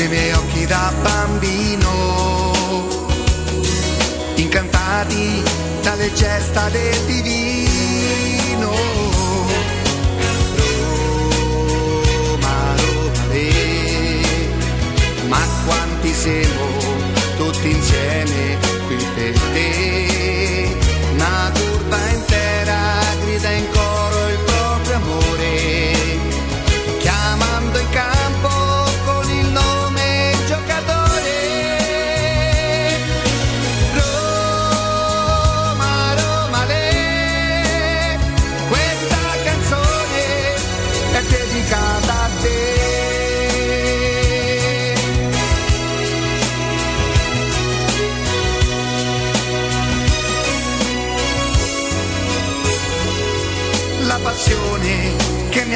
nei miei occhi da bambino, incantati dalle gesta del divino. Roma, Roma, le, ma quanti siamo tutti insieme qui per te, una curva intera grida in coro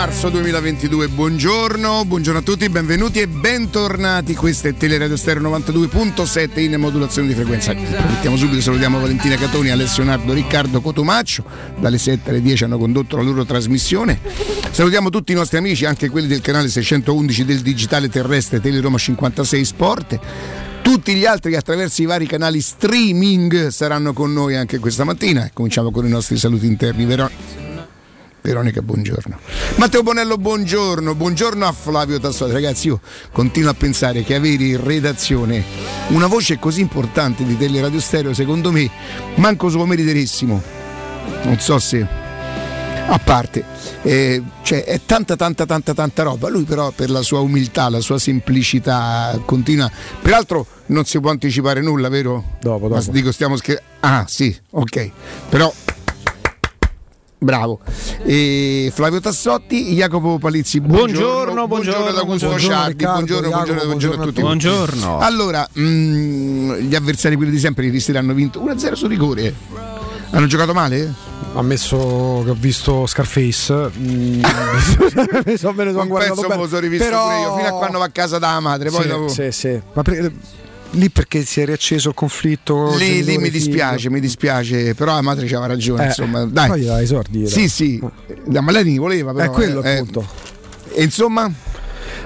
Marzo 2022, buongiorno, buongiorno a tutti, benvenuti e bentornati. Questa è Teleradio Stereo 92.7 in modulazione di frequenza. Approfittiamo subito, salutiamo Valentina Catoni, Alessio Nardo, Riccardo Cotomaccio. Dalle 7 alle 10 hanno condotto la loro trasmissione. Salutiamo tutti i nostri amici, anche quelli del canale 611 del digitale terrestre Teleroma 56 Sport. Tutti gli altri attraverso i vari canali streaming saranno con noi anche questa mattina. Cominciamo con i nostri saluti interni. Vero? Veronica, buongiorno. Matteo Bonello, buongiorno. Buongiorno a Flavio Tassotti. Ragazzi, io continuo a pensare che avere in redazione una voce così importante di Teleradio Stereo, secondo me, manco se lo meriterissimo. Non so se a parte, eh, cioè è tanta tanta tanta tanta roba. Lui però per la sua umiltà, la sua semplicità continua. Peraltro non si può anticipare nulla, vero? Dopo, Ma dopo. dico stiamo scherzando. Ah, sì, ok. Però Bravo. E Flavio Tassotti, Jacopo Palizzi, buongiorno. Buongiorno, buongiorno, da Augusto buongiorno, Ciardi, Riccardo, buongiorno, Jacopo, buongiorno, buongiorno a tutti. Buongiorno. Allora, mm, gli avversari quelli di sempre ieri sera hanno vinto 1-0 su rigore. Hanno giocato male? Ammesso che ho visto Scarface, mm, mi so, me ne sono Un guardato pezzo me bene. lo sono rivisto Però- pure io, fino a quando va a casa da madre, poi sì, dopo... sì, sì. Ma per- lì perché si è riacceso il conflitto. Lì, lì mi dispiace, mi dispiace, però la madre c'aveva ragione, Eh, insomma, Poi dai. gli dai i sordi. Sì, sì, ma lei voleva però. È quello eh, il punto. E insomma,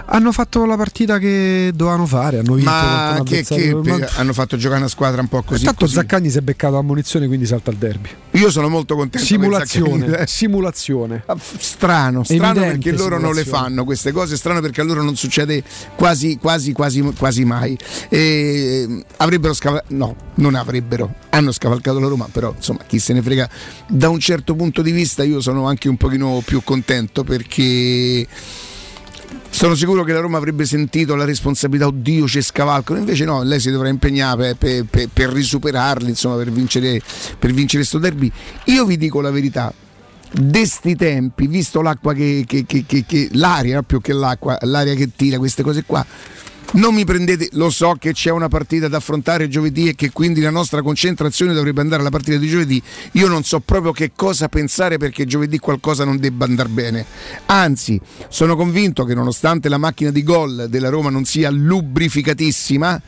Hanno fatto la partita che dovevano fare, hanno vinto ma che, che ma- hanno fatto giocare una squadra un po' così. Tanto così. Zaccagni si è beccato la munizione, quindi salta il derby. Io sono molto contento. Simulazione, eh. simulazione. Ah, Strano, strano Evidente perché loro non le fanno queste cose, strano perché a loro non succede quasi, quasi, quasi, quasi mai. E, avrebbero scavalcato, no, non avrebbero, hanno scavalcato la Roma, però insomma chi se ne frega. Da un certo punto di vista io sono anche un pochino più contento perché sono sicuro che la Roma avrebbe sentito la responsabilità, oddio ci scavalcano, invece no, lei si dovrà impegnare per, per- per risuperarli, insomma, per vincere, per vincere sto derby. Io vi dico la verità, d'esti tempi, visto l'acqua che, che- che- che- l'aria, più che l'acqua, l'aria che tira, queste cose qua. Non mi prendete, lo so che c'è una partita da affrontare giovedì e che quindi la nostra concentrazione dovrebbe andare alla partita di giovedì. Io non so proprio che cosa pensare perché giovedì qualcosa non debba andare bene. Anzi, sono convinto che nonostante la macchina di gol della Roma non sia lubrificatissima,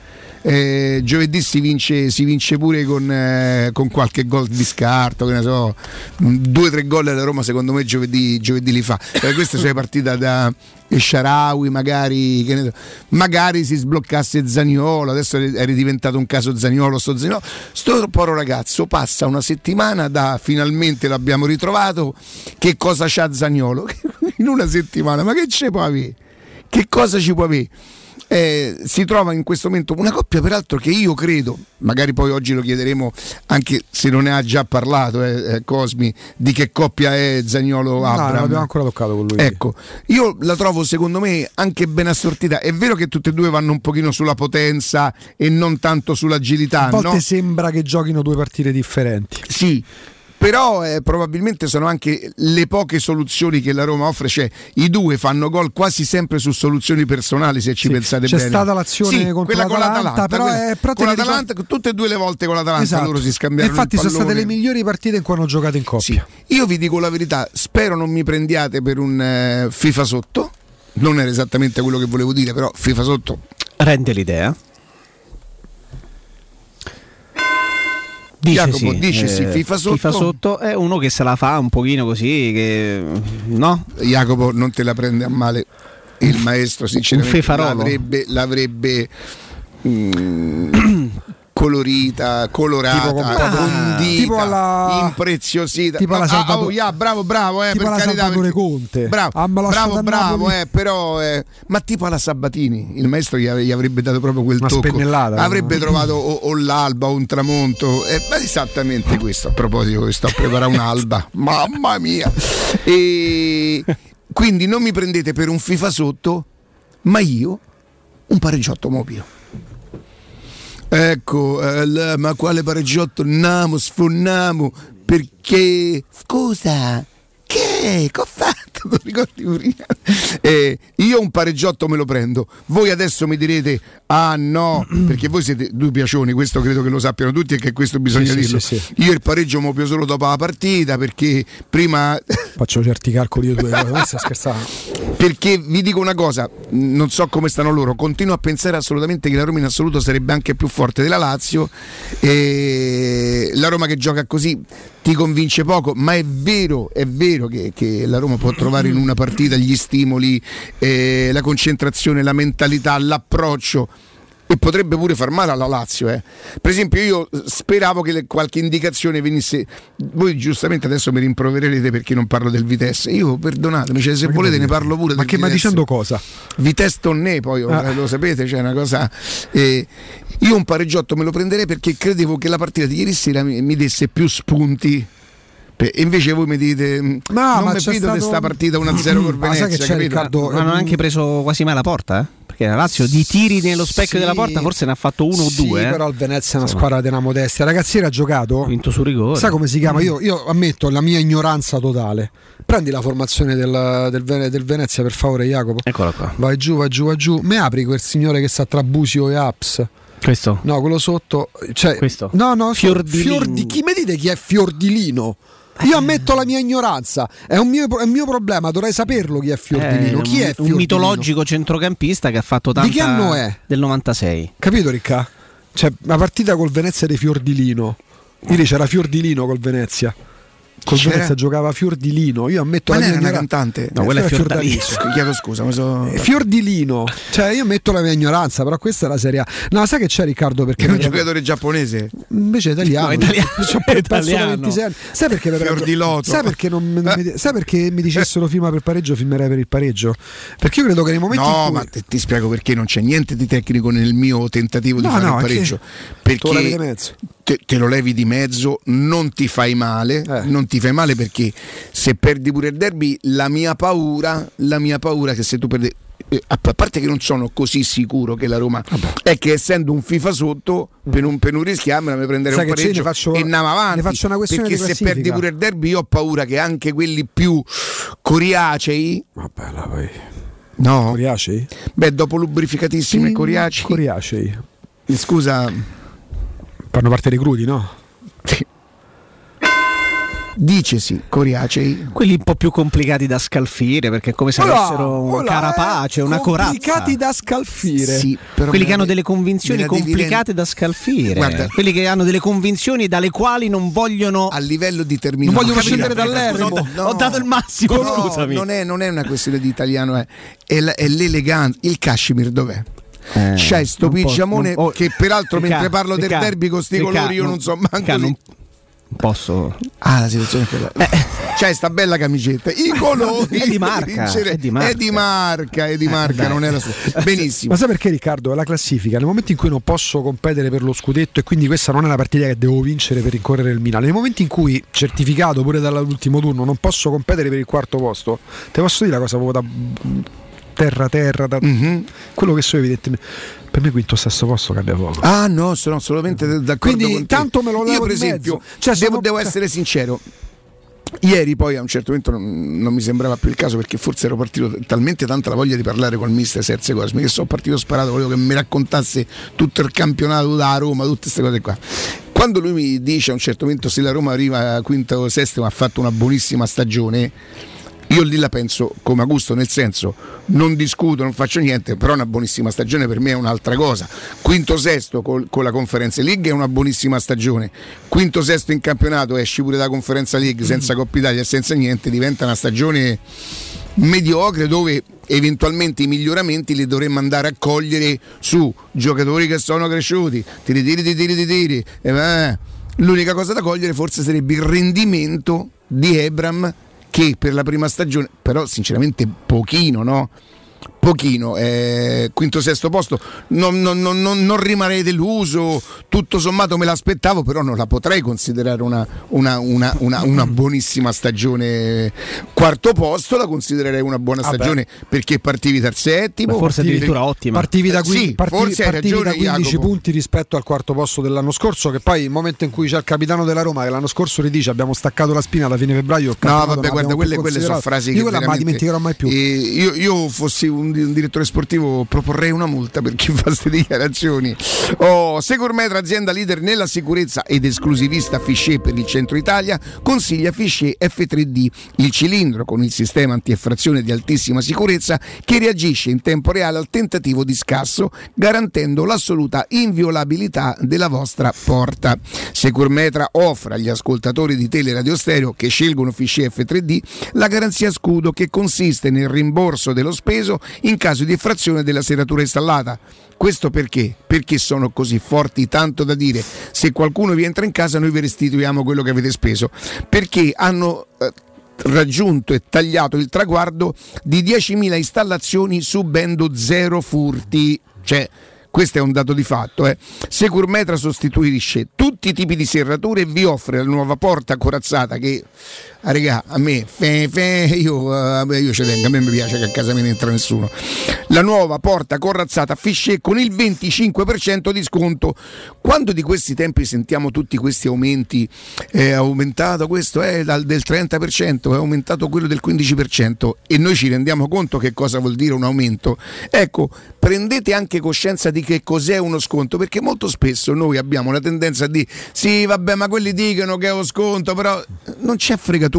eh, giovedì si vince, si vince pure con, eh, con qualche gol di scarto, che ne so, due o tre gol alla Roma secondo me giovedì, giovedì li fa. Eh, questa c'è partita da Sharawi, magari, so, magari si sbloccasse Zaniolo, adesso è è diventato un caso Zaniolo, sto Zaniolo. Sto povero ragazzo passa una settimana da finalmente l'abbiamo ritrovato, che cosa c'ha Zaniolo? In una settimana, ma che ce può avere? Che cosa ci può avere? Eh, si trova in questo momento una coppia peraltro che io credo, magari poi oggi lo chiederemo anche se non ne ha già parlato eh, eh, Cosmi, di che coppia è Zagnolo No, Abram. non abbiamo ancora toccato con lui. Ecco, io la trovo secondo me anche ben assortita. È vero che tutte e due vanno un pochino sulla potenza e non tanto sull'agilità, A volte no? sembra che giochino due partite differenti. Sì. Però eh, probabilmente sono anche le poche soluzioni che la Roma offre, cioè i due fanno gol quasi sempre su soluzioni personali se ci Sì, pensate c'è bene. stata l'azione Sì, contro quella con l'Atalanta, però quella- è- te con l'Atalanta, tutte e due le volte con l'Atalanta Esatto. loro si scambiarono infatti il sono state le migliori partite in cui hanno giocato in coppia. Sì. Io vi dico la verità, spero non mi prendiate per un eh, FIFA sotto. Non era esattamente quello che volevo dire, però FIFA sotto Rende l'idea. Dice Jacopo, sì, dice sì, eh, FIFA sotto. FIFA sotto è uno che se la fa un pochino così, che no? Jacopo non te la prende a male il maestro sinceramente l'avrebbe, l'avrebbe mm, colorita colorata Tipo con- condita tipo alla- impreziosita. tipo alla No, ah, oh, yeah, bravo bravo eh, tipo per alla carità Salvatore perché- Conte. bravo Ah, bravo bravo eh, però eh, ma tipo alla Sabatini il maestro gli, avrebbe dato proprio quel Una tocco. avrebbe no? trovato o, o l'alba o un tramonto eh, ma esattamente questo a proposito che sto a preparare un'alba. Mamma mia! E quindi non mi prendete per un FIFA sotto ma io un pareggiotto mobile ecco eh, ma quale pareggiotto? Namo sfonnamo perché? Scusa che? Che ho fatto? Non ricordi prima Eh, io un pareggiotto me lo prendo. Voi adesso mi direte ah no perché voi siete due piacioni questo credo che lo sappiano tutti e che questo bisogna Sì, dirlo. sì, sì. io il pareggio mi solo dopo la partita perché prima Faccio certi calcoli io due non stai scherzando. Perché vi dico una cosa, non so come stanno loro, continuo a pensare assolutamente che la Roma in assoluto sarebbe anche più forte della Lazio e la Roma che gioca così ti convince poco, ma è vero, è vero che, che la Roma può trovare in una partita gli stimoli, eh, la concentrazione, la mentalità, l'approccio. E potrebbe pure far male alla Lazio. eh. Per esempio, io speravo che le- qualche indicazione venisse. Voi giustamente adesso mi rimprovererete perché non parlo del Vitesse. Io perdonatemi, cioè, se Ma volete ne parlo pure Ma del che ma Vitesse. dicendo cosa? Vitesse Tonné, poi Ah. lo sapete, c'è una cosa. eh, io un pareggiotto me lo prenderei perché credevo che la partita di ieri sera mi, mi desse più spunti. E invece voi mi dite: "Mm, No, Non ma mi fido di stato- questa partita 1-0 con Ma sai Venezia. che c'è, capito? Riccardo? Ma non ha anche preso quasi mai la porta, eh? Perché la Lazio di tiri nello specchio Sì. della porta forse ne ha fatto uno o Sì, due. eh. però il Venezia è una Insomma. squadra una modestia. Ragazzi, era giocato. Vinto su rigore. Sai come si chiama? Io, io ammetto la mia ignoranza totale. Prendi la formazione del, del Vene- del Venezia, per favore, Jacopo. Eccola qua. Vai giù, vai giù, vai giù. Mi apri quel signore che sta tra Busio e Aps? Questo. No, quello sotto. Cioè, Questo? No, no, Fiordilino. Fiordi- chi mi dite chi è Fiordilino? Io ammetto la mia ignoranza, è un mio, è un mio problema, dovrei saperlo chi è Fiordilino. Eh, chi un, è un Fiordilino? mitologico centrocampista che ha fatto tanta Di che anno è? Del 96. Capito, Ricca? Cioè, una partita col Venezia di Fiordilino. Ieri c'era Fiordilino col Venezia. Col C'era? Venezia giocava Fiordilino. Io ammetto Ma la mia era una ignoranza. cantante? No, quella è è Fiordalisa. Fiordalisa. Chiedo scusa, so... Eh, Fiordilino, cioè io ammetto la mia ignoranza, però questa è la Serie A. No, sai che c'è Riccardo? Perché è un giocatore giapponese. invece è italiano, No, italiano. Cioè, da Italiano. 26 anni. Sai perché, per- Fiordilotto. sai perché, non, mi- sai perché mi dicessero firma per pareggio, firmerei per il pareggio? Perché io credo che nei momenti No, in cui ma te- ti spiego perché non c'è niente di tecnico nel mio tentativo di No, fare no, il è pareggio. di Perché mezzo. Te, te lo levi di mezzo, non ti fai male, Eh. non ti fai male perché se perdi pure il derby, la mia paura, la mia paura che se tu perdi eh, a parte che non sono così sicuro che la Roma è che essendo un FIFA sotto per non, per non rischiarmela mi prenderei Sai un pareggio faccio- e andiamo avanti faccio una questione perché se perdi pure il derby io ho paura che anche quelli più coriacei Vabbè, la poi. no Coriacei? beh dopo lubrificatissimi coriacei Coriacei. scusa Fanno parte dei crudi, no? dicesi coriacei Quelli un po' più complicati da scalfire perché è come se avessero una Olà, carapace, eh, una corazza. Complicati da scalfire. Sì, però Quelli che hanno delle convinzioni complicate da scalfire. Guarda. Quelli che hanno delle convinzioni dalle quali non vogliono. a livello di terminologia Non vogliono scendere dall'eremo. Scusa, ho da- ho dato il massimo, no, scusami. non è, non è una questione di italiano è, è, l- è l'eleganza il cashmere dov'è? Eh, C'hai sto non posso- pigiamone non- oh, che peraltro Ricca, mentre parlo del Ricca, derby con sti Ricca, colori io non so manco non posso. Ah, la situazione è quella. C'hai sta bella camicetta. I colori. È di marca, è di marca. È di marca, è di Eh, marca, dai. non è la sua. Benissimo. Ma sai perché Riccardo? La classifica. Nel momento in cui non posso competere per lo scudetto e quindi questa non è la partita che devo vincere per rincorrere il Milan. Nel momento in cui, certificato pure dall'ultimo turno, non posso competere per il quarto posto, te posso dire la cosa da terra terra, da Mhm. quello che so evidentemente. Per me quinto sesto posto cambia poco. Ah no, sono assolutamente d'accordo Quindi, con tanto me lo levo Io per esempio. Cioè, devo, sono- devo essere sincero. Ieri poi a un certo momento non, non mi sembrava più il caso perché forse ero partito talmente tanta la voglia di parlare col mister Serse Cosmi che sono partito sparato, volevo che mi raccontasse tutto il campionato da Roma, tutte queste cose qua. Quando lui mi dice a un certo momento se la Roma arriva a quinto o sesto ma ha fatto una buonissima stagione, io lì la penso come a gusto, nel senso non discuto, non faccio niente, però una buonissima stagione per me è un'altra cosa. Quinto sesto col- con la Conference League è una buonissima stagione. Quinto sesto in campionato, esci pure da Conference League senza Coppa Italia e senza niente, diventa una stagione mediocre dove eventualmente i miglioramenti li dovremmo andare a cogliere su giocatori che sono cresciuti, tiri tiri tiri tiri tiri. eh. L'unica cosa da cogliere forse sarebbe il rendimento di Ebram che per la prima stagione, però sinceramente pochino, no? Pochino, eh, quinto sesto posto, non, non- non- non- non rimarrei deluso, tutto sommato me l'aspettavo, però non la potrei considerare una, una- una- una- una buonissima stagione. Quarto posto la considererei una buona Vabbè. stagione perché partivi dal settimo. Ma forse partivi- addirittura ottima. Partivi da, Eh, qui- sì, partivi- forse hai partivi da ragione, 15 Jacopo. punti rispetto al quarto posto dell'anno scorso. Che poi il momento in cui c'è il capitano della Roma, che l'anno scorso ridice abbiamo staccato la spina alla fine febbraio. No, vabbè, guarda, quelle, quelle sono frasi Io che quella non la veramente- dimenticherò mai più. Eh, io, io fossi un, un direttore sportivo proporrei una multa per chi fa queste dichiarazioni. Oh, Segurmetra, azienda leader nella sicurezza ed esclusivista Fichet per il centro Italia, consiglia Fichet F3D, il cilindro con il sistema antieffrazione di altissima sicurezza che reagisce in tempo reale al tentativo di scasso, garantendo l'assoluta inviolabilità della vostra porta. Securmetra offre agli ascoltatori di Teleradio Stereo che scelgono Fichet F3D la garanzia scudo che consiste nel rimborso dello speso in caso di effrazione della serratura installata. Questo perché? Perché sono così forti tanto da dire se qualcuno vi entra in casa noi vi restituiamo quello che avete speso. Perché hanno eh, raggiunto e tagliato il traguardo di 10.000 installazioni subendo zero furti. Cioè, questo è un dato di fatto. Eh. Securmetra sostituisce tutti i tipi di serrature e vi offre la nuova porta corazzata che ah, regà, a me, fe, fe, io, eh, io ci tengo, a me mi piace che a casa me ne entra nessuno. La nuova porta corazzata Fichet con il 25% di sconto. Quando di questi tempi sentiamo tutti questi aumenti, è aumentato questo è dal, del 30%, è aumentato quello del 15% e noi ci rendiamo conto che cosa vuol dire un aumento. Ecco, prendete anche coscienza di che cos'è uno sconto, perché molto spesso noi abbiamo la tendenza a dire sì, vabbè, ma quelli dicono che è uno sconto, però non c'è fregatura.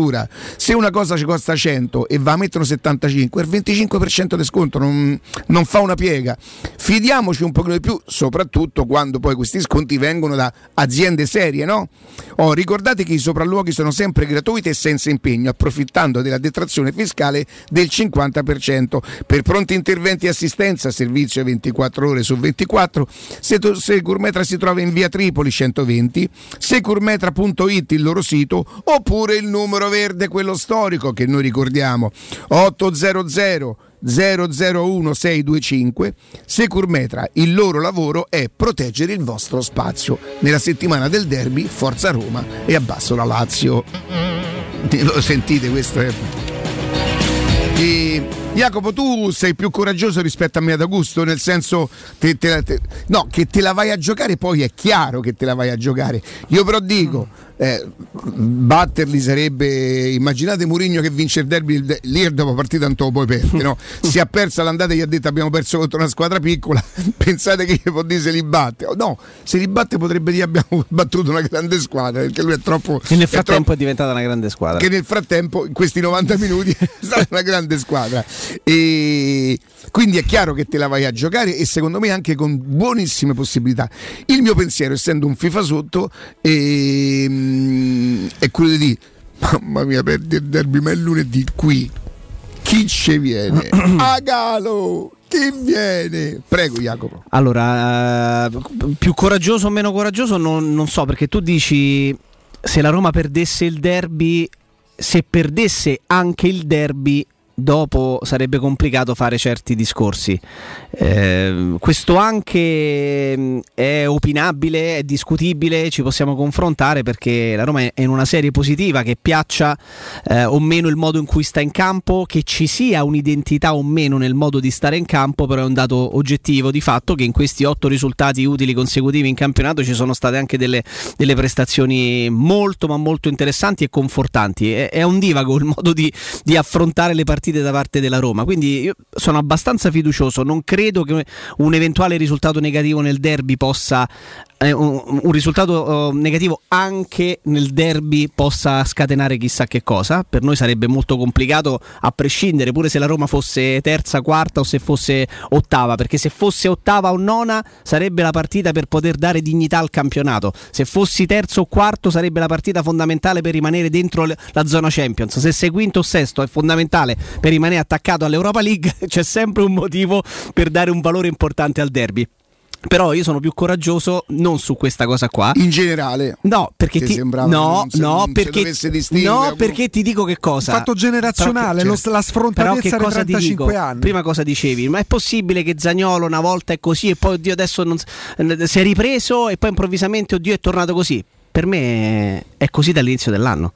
Se una cosa ci costa 100 e va a mettere 75, il 25% di sconto non, non fa una piega. Fidiamoci un pochino di più, soprattutto quando poi questi sconti vengono da aziende serie, no? Oh, ricordate che i sopralluoghi sono sempre gratuiti e senza impegno, approfittando della detrazione fiscale del 50%. Per pronti interventi e assistenza, servizio 24 ore su 24, Securmetra si trova in via Tripoli 120, securmetra.it il loro sito, oppure il numero verde, quello storico che noi ricordiamo, 800 001625 Securmetra il loro lavoro è proteggere il vostro spazio. Nella settimana del derby Forza Roma e abbasso la Lazio. Lo sentite questo è e Jacopo, tu sei più coraggioso rispetto a me ad Augusto, nel senso te, te, te, no, che te la vai a giocare, poi è chiaro che te la vai a giocare. Io però dico, eh, batterli sarebbe immaginate Mourinho che vince il derby lì dopo partita tanto lo puoi perdere no? si è persa l'andata e gli ha detto abbiamo perso contro una squadra piccola. Pensate che gli può dire se li batte. Oh, no se li batte potrebbe dire abbiamo battuto una grande squadra perché lui è troppo che nel frattempo è, troppo, è diventata una grande squadra. Che nel frattempo in questi 90 minuti è stata una grande squadra. E quindi è chiaro che te la vai a giocare e secondo me anche con buonissime possibilità. Il mio pensiero essendo un FIFA sotto e Ehm, è quello di dire mamma mia perdi il derby ma è lunedì qui chi ci viene? a galo chi viene? Prego Jacopo. Allora, uh, più coraggioso o meno coraggioso non, non, so perché tu dici se la Roma perdesse il derby, se perdesse anche il derby dopo sarebbe complicato fare certi discorsi. Eh, questo anche mm, è opinabile, è discutibile, ci possiamo confrontare perché la Roma è in una serie positiva che piaccia eh, o meno il modo in cui sta in campo, che ci sia un'identità o meno nel modo di stare in campo, però è un dato oggettivo di fatto che in questi otto risultati utili consecutivi in campionato ci sono state anche delle, delle prestazioni molto ma molto interessanti e confortanti. È, è un divago il modo di, di affrontare le partite partite da parte della Roma. Quindi io sono abbastanza fiducioso. Non credo che un eventuale risultato negativo nel derby possa eh, un, un, risultato uh, negativo anche nel derby possa scatenare chissà che cosa. Per noi sarebbe molto complicato a prescindere, pure se la Roma fosse terza, quarta o se fosse ottava, perché se fosse ottava o nona sarebbe la partita per poter dare dignità al campionato. Se fossi terzo o quarto sarebbe la partita fondamentale per rimanere dentro la zona Champions. Se sei quinto o sesto è fondamentale per rimanere attaccato all'Europa League, c'è sempre un motivo per dare un valore importante al derby. Però io sono più coraggioso non su questa cosa qua. In generale. No, perché ti, no, se, no, perché, no perché ti dico che cosa. Il fatto generazionale, però, lo, la sfrontatezza però che 35 dico? anni. Prima cosa dicevi, ma è possibile che Zagnolo una volta è così e poi oddio adesso non, si è ripreso e poi improvvisamente oddio è tornato così? Per me è così dall'inizio dell'anno.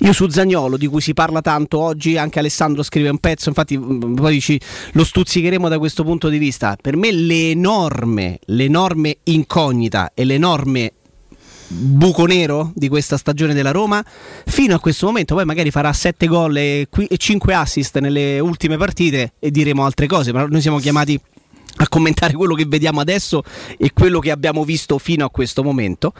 Io su Zagnolo, di cui si parla tanto oggi, anche Alessandro scrive un pezzo, infatti mm, poi ci, lo stuzzicheremo da questo punto di vista. Per me l'enorme, l'enorme incognita e l'enorme buco nero di questa stagione della Roma fino a questo momento poi magari farà 7 gol e 5 assist nelle ultime partite e diremo altre cose ma noi siamo chiamati a commentare quello che vediamo adesso e quello che abbiamo visto fino a questo momento.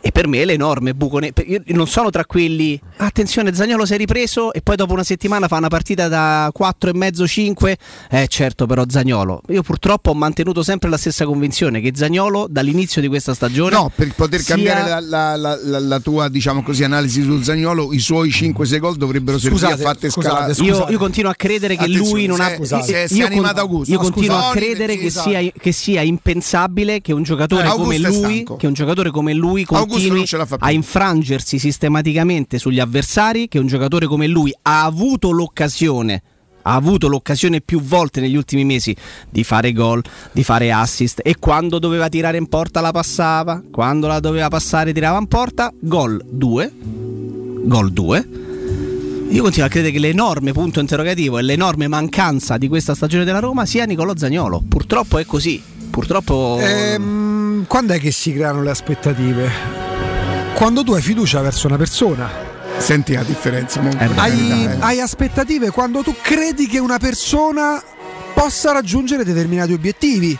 E per me è l'enorme buco nero io non sono tra quelli attenzione Zagnolo si è ripreso e poi dopo una settimana fa una partita da 4 e mezzo 5 eh certo però Zagnolo io purtroppo ho mantenuto sempre la stessa convinzione che Zagnolo dall'inizio di questa stagione no per poter sia... cambiare la, la, la, la, tua diciamo così analisi su Zagnolo i suoi 5-6 gol dovrebbero servire scusate, a fatte scusate, scalate io, io, continuo a credere che attenzione, lui non ha scusate, io, con... io continuo a credere che esatto. sia, che sia, impensabile che un giocatore eh, come lui che un giocatore come lui continui a infrangersi sistematicamente sugli avversari, che un giocatore come lui ha avuto l'occasione ha avuto l'occasione più volte negli ultimi mesi di fare gol, di fare assist e quando doveva tirare in porta la passava, quando la doveva passare tirava in porta, gol 2, gol 2. Io continuo a credere che l'enorme punto interrogativo e l'enorme mancanza di questa stagione della Roma sia Nicolò Zagnolo. Purtroppo è così. Purtroppo Ehm, quando è che si creano le aspettative? Quando tu hai fiducia verso una persona. Senti la differenza. Eh, Hai, eh. hai aspettative quando tu credi che una persona possa raggiungere determinati obiettivi.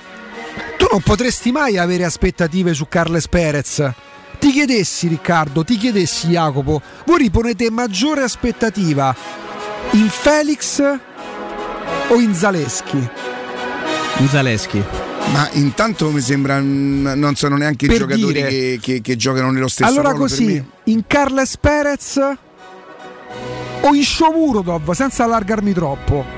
Tu non potresti mai avere aspettative su Carles Perez. Ti chiedessi, Riccardo, ti chiedessi, Jacopo, voi riponete maggiore aspettativa in Felix o in Zaleschi? Zaleschi. Ma intanto mi sembra non sono neanche i Per giocatori dire- che, che- che giocano nello stesso Allora così, in Carles Perez o in Shomurodov, senza allargarmi troppo.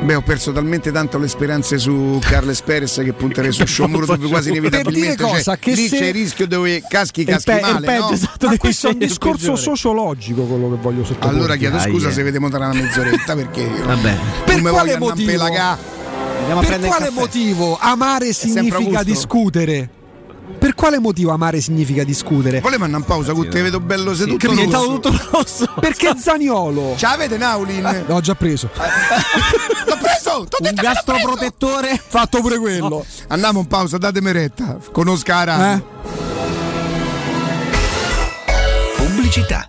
Beh, ho perso talmente tanto le speranze su Carles Perez che punterei su Sciomuro dove quasi inevitabilmente Per dire cosa, cioè, che lì se- c'è il rischio dove caschi, caschi pe- male, peggio, no? esatto, Ma questo è un discorso peggiore. sociologico quello che voglio sottoporre. Allora chiedo scusa eh. se vediamo tra una mezz'oretta perché io Vabbè. Per non quale motivo? Per quale motivo amare significa discutere? Per quale motivo amare significa discutere? Volevo andare in pausa, te vedo bello seduto. Che è diventato rosso. tutto rosso. Perché Zaniolo? Ce l'avete Naulin? No, ho già preso. L'ho preso! t'ho Un l'ho gastroprotettore. Fatto pure quello. Andiamo in pausa, datemi retta. Conosca la radio. Eh? Pubblicità.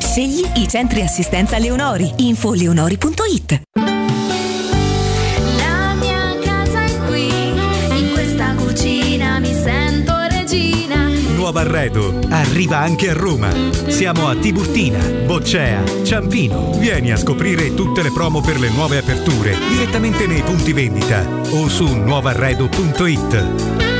Scegli i centri assistenza Leonori. Info leonori.it. La mia casa è qui, in questa cucina mi sento regina. Nuovo arredo arriva anche a Roma. Siamo a Tiburtina, Boccea, Ciampino. Vieni a scoprire tutte le promo per le nuove aperture direttamente nei punti vendita o su nuovarredo.it.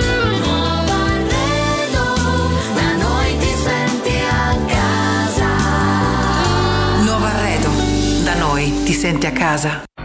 senti a casa.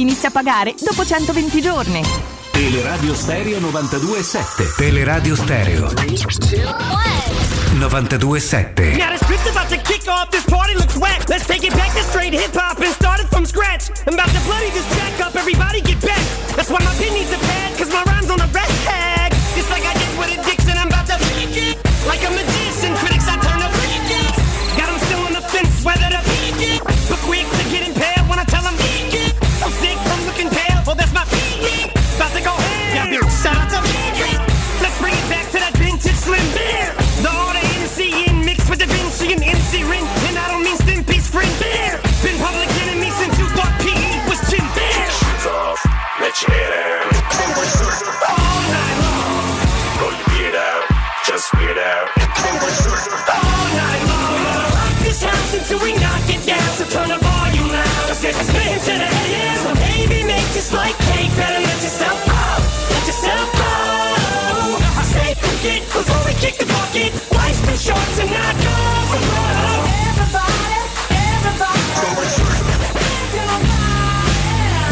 inizia a pagare dopo 120 giorni. Teleradio Stereo 92.7. Teleradio Stereo 92.7. Now the script's about to kick off, this party looks whack. Let's take it back to straight hip hop and start it from scratch. I'm about to bloody this track up, everybody get back. That's why my pen needs a pad, cause my rhyme's on a red tag. Just like I did with addiction, I'm about to freak it. Like a magician, critics I turn to freak Got them still on the fence, whether to peek it. Slim beer. The order MC in mixed with the Vinci and MC Rin. And I don't mean Stimpy's friend beer. Been public enemy since you thought PE was Jim Bear. Shoes off, let your hair down. Kick the bucket. Life's too short not go for broke. Everybody,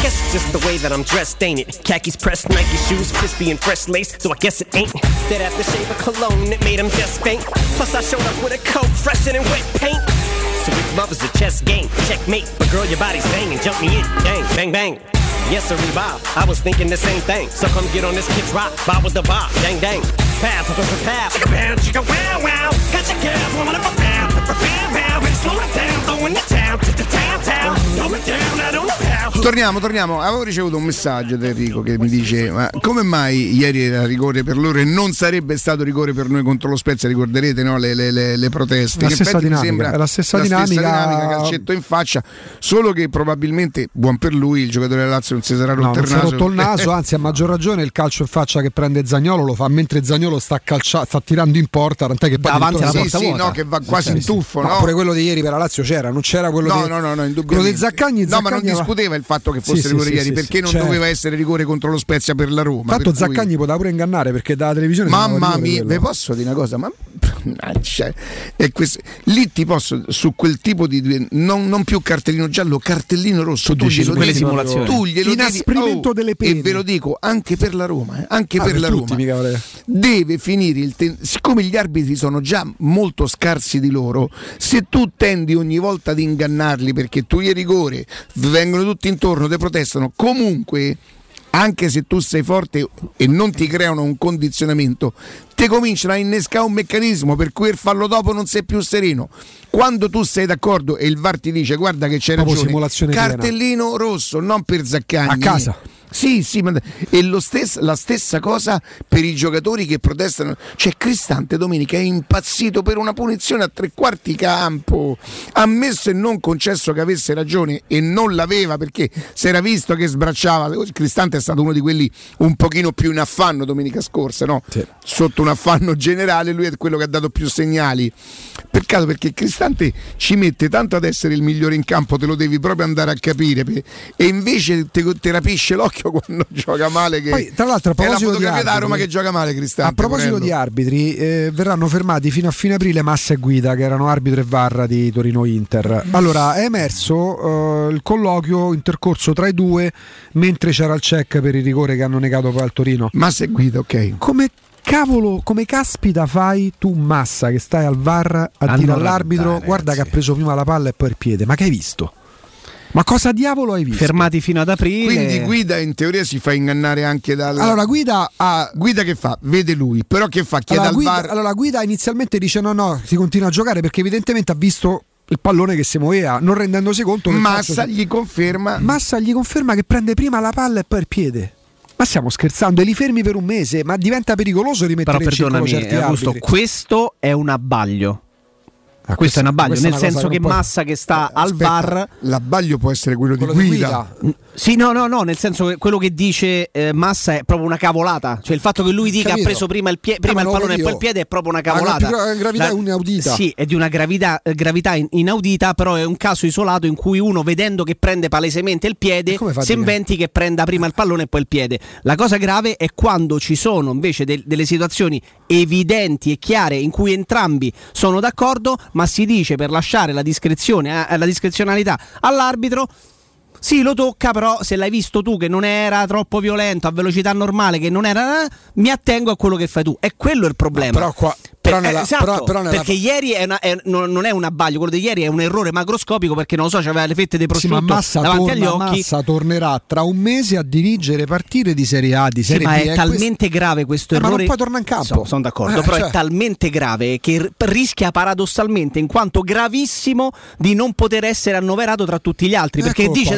Guess it's just the way that I'm dressed, ain't it? Khakis pressed, Nike shoes, crispy and fresh lace, so I guess it ain't that aftershave of cologne that made him just faint. Plus I showed up with a coat fresher than wet paint. So if love is a chess game, checkmate. But girl, your body's banging, jump me in, bang, bang, bang. Yes, sir, Bob. I was thinking the same thing. So come get on this kid's rock, bob with the bob, dang, dang. Pow, pow, pow, pow, chicka, pow, chicka, wow, wow. Got your girl, woman up a pow, pow, pow. Slow it down, throwing it down, to the town, town. Throw it down, I don't know. Torniamo, torniamo. Avevo ricevuto un messaggio da Enrico che mi dice: Ma come mai ieri era rigore per loro e non sarebbe stato rigore per noi contro lo Spezia? Ricorderete no? le, le- le- le proteste? La Che stessa dinamica, sembra è la stessa dinamica. calcetto in faccia. Solo che probabilmente, buon per lui, il giocatore della Lazio non si sarà No, rotto non il naso. rotto il naso, anzi a maggior ragione il calcio in faccia che prende Zagnolo lo fa mentre Zagnolo sta, calcia- sta tirando in porta, tant'è che poi addirittura- alla porta Sì, sì, vuota. no, che va quasi in tuffo, no? pure quello di ieri per la Lazio c'era, non c'era quello No, di no, no, no, quello di Zaccagni, No, ma non discuteva il fatto che fosse Sì, rigore sì, ieri, sì, perché sì, non certo. doveva essere rigore contro lo Spezia per la Roma. Tanto cui- Zaccagni poteva pure ingannare perché dalla televisione Mamma mia, vi posso dire una cosa? Ma cioè, questo- lì ti posso su quel tipo di non, non più cartellino giallo, cartellino rosso. Tu, dici glielo su quelle devi- simulazioni. tu glielo devi- Inasprimento oh, delle pene. E ve lo dico anche per la Roma, eh, anche Ah, per, per la tutti, Roma. mica. Deve finire il ten- siccome gli arbitri sono già molto scarsi di loro, se tu tendi ogni volta ad ingannarli perché tu gli rigore, vengono tutti intorno, ti protestano, comunque anche se tu sei forte e non ti creano un condizionamento, ti cominciano a innescare un meccanismo per cui il fallo dopo non sei più sereno. Quando tu sei d'accordo e il VAR ti dice guarda che c'è ragione, piena. cartellino rosso, non per Zaccagni. A casa. Sì, sì, ma- e lo stes- la stessa cosa per i giocatori che protestano. Cioè, Cristante domenica è impazzito per una punizione a tre quarti campo. Ammesso e non concesso che avesse ragione e non l'aveva perché si era visto che sbracciava. Cristante è stato uno di quelli un pochino più in affanno domenica scorsa, no? Sotto un affanno generale, lui è quello che ha dato più segnali. Peccato perché Cristante ci mette tanto ad essere il migliore in campo, te lo devi proprio andare a capire. E invece te, te rapisce l'occhio quando gioca male. Che Poi, tra l'altro, a è la proposito di fotografia da arbitri- Roma che gioca male, Cristante. A proposito porello. di arbitri, eh, verranno fermati fino a fine aprile Massa e Guida, che erano arbitro e Varra di Torino-Inter. Allora, è emerso eh, il colloquio intercorso tra i due mentre c'era il check per il rigore che hanno negato poi al Torino. Massa e Guida, ok. Come cavolo, come caspita fai tu Massa che stai al VAR a, dire all'arbitro guarda che ha preso prima la palla e poi il piede, ma che hai visto? Ma cosa diavolo hai visto? Fermati fino ad aprile. Quindi Guida in teoria si fa ingannare anche dal. Allora Guida ha Guida che fa? Vede lui, però che fa? Chiede allora, al guida, VAR. allora Guida inizialmente dice no no, si continua a giocare perché evidentemente ha visto il pallone che si muoveva, non rendendosi conto che Massa gli conferma. Massa gli conferma che prende prima la palla e poi il piede. Ma stiamo scherzando, e li fermi per un mese, ma diventa pericoloso rimettere Però in circolo perdonami, certi Augusto, arbitri. questo è un abbaglio. Questo, questa- è un abbaglio, nel senso che che Massa che sta al Aspetta, VAR L'abbaglio può essere quello, Quello di di Guida. Sì, no, no, no, nel senso che quello che dice eh, Massa è proprio una cavolata. Cioè il fatto che lui dica ha preso prima il, pie- Eh, prima ma il lo pallone e poi il piede è proprio una cavolata. la gravità La- è inaudita. Sì, è di una gravità, eh, gravità in- inaudita, però è un caso isolato in cui uno vedendo che prende palesemente il piede come fa a si inventi che prenda prima il pallone e poi il piede. La cosa grave è quando ci sono invece del- delle situazioni evidenti e chiare in cui entrambi sono d'accordo, ma si dice per lasciare la discrezione, eh, la discrezionalità all'arbitro sì, lo tocca, però se l'hai visto tu che non era troppo violento, a velocità normale, che non era... eh, mi attengo a quello che fai tu. E quello è il problema. Però qua- però nella- eh, esatto, però- però nella- perché ieri è una- è- non non è un abbaglio, quello di ieri è un errore macroscopico perché non lo so, c'aveva le fette di Sì, ma prosciutto Massa, davanti agli torna, occhi. Massa tornerà tra un mese a dirigere partite di Serie A, di Sì, Serie ma B. è e talmente grave questo Eh, ma errore. non puoi tornare in campo. So- sono d'accordo, Eh, però cioè. è talmente grave che rischia paradossalmente, in quanto gravissimo, di non poter essere annoverato tra tutti gli altri. Perché Eccolo dice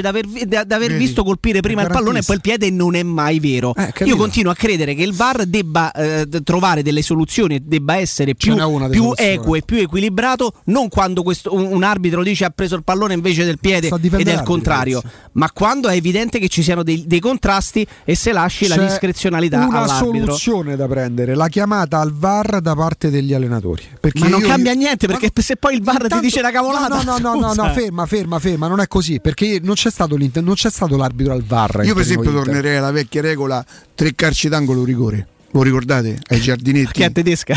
d'aver, d'aver, visto colpire prima È il pallone e poi il piede, non è mai vero. Eh. Io continuo a credere che il VAR debba eh, trovare delle soluzioni e debba essere più, più equo e più equilibrato, non quando questo- un, un arbitro dice ha preso il pallone invece del piede ed è il contrario, ma quando è evidente che ci siano dei, dei contrasti e se lasci la C'è discrezionalità una all'arbitro. soluzione da prendere, la chiamata al VAR da parte degli allenatori. Perché Ma non io- cambia niente perché se poi il VAR ti Intanto- dice una cavolata. No, no, no, no, no, ferma, ferma, ferma, non è così, perché non c'è stato, l'Inter- non c'è stato l'arbitro al VAR. Io, per esempio, tornerei alla vecchia regola: tre calci d'angolo rigore. Lo ricordate? Ai giardinetti. Che è tedesca.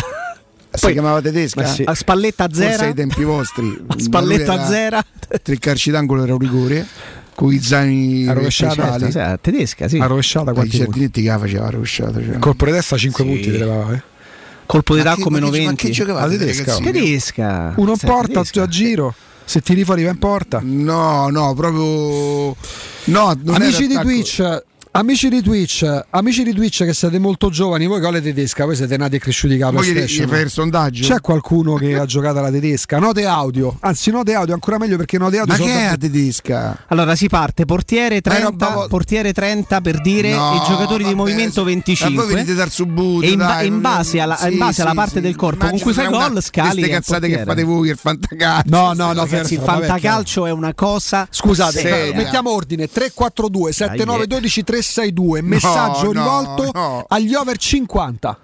Si chiamava tedesca? Sì. A spalletta a Forse zero. ai tempi vostri. A spalletta Ma lui a zero. Tre calci d'angolo era un rigore. Con i zaini A rovesciata, speciali. Sì, sì, tedesca, sì. A rovesciata quanti punti? giardinetti che la faceva a rovesciata. Cioè. Colpo di testa 5 punti te levava, eh. Colpo di tacco meno che- ma 20. che giocavate, La tedesca? Tedesca. Uno Sì, porta, tedesca. a giro. Se tiri fuori va in porta. No, no, proprio. No, non Amici di. Twitch, amici di Twitch, amici di Twitch che siete molto giovani, voi con la tedesca, voi siete nati e cresciuti con la Voi PlayStation. fai il sondaggio? C'è qualcuno che ha giocato alla tedesca? Note audio, anzi note audio ancora meglio perché note audio Ma sono che è la tedesca? Allora si parte portiere Ma era 30, proprio- portiere 30 per dire No, e giocatori di vabbè, movimento Ma 25. voi venite dal subuto. e in, ba- dai, in base, alla, in sì, base alla sì, parte sì. del corpo con cui fai gol, scali. Queste cazzate che fate voi, il fantacalcio. No, no, no, Ragazzi, il vabbè, fantacalcio è una cosa. Scusate, mettiamo ordine 342 7912 362 messaggio no, rivolto no. agli over 50.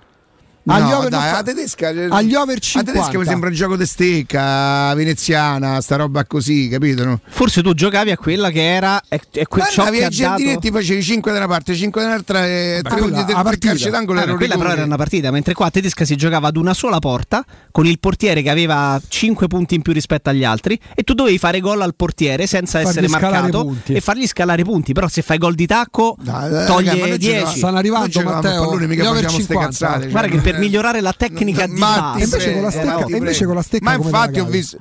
No, agli over, dai, fa- la tedesca, agli over La 50. tedesca mi sembra un gioco di stecca veneziana, sta roba così, capito? No? Forse tu giocavi a quella che era. È, è que- ciò che ha dato. giardinetti, facevi 5 da una parte, 5 dall'altra e tre quella, punti la del calcio d'angolo Ah, quella però rigore. era una partita, mentre qua a tedesca si giocava ad una sola porta con il portiere che aveva 5 punti in più rispetto agli altri e tu dovevi fare gol al portiere senza Fargli essere marcato punti. e fargli scalare punti. Però se fai gol di tacco Dai, dai, toglie raga, ma noi 10. giocavamo- Stanno arrivando Matteo. pallone, mica facciamo ste 50. cazzate, cioè, Guarda che per migliorare la tecnica di Ma base ti invece con la prego, stecca- e invece con la stecca Ma come infatti ho visto.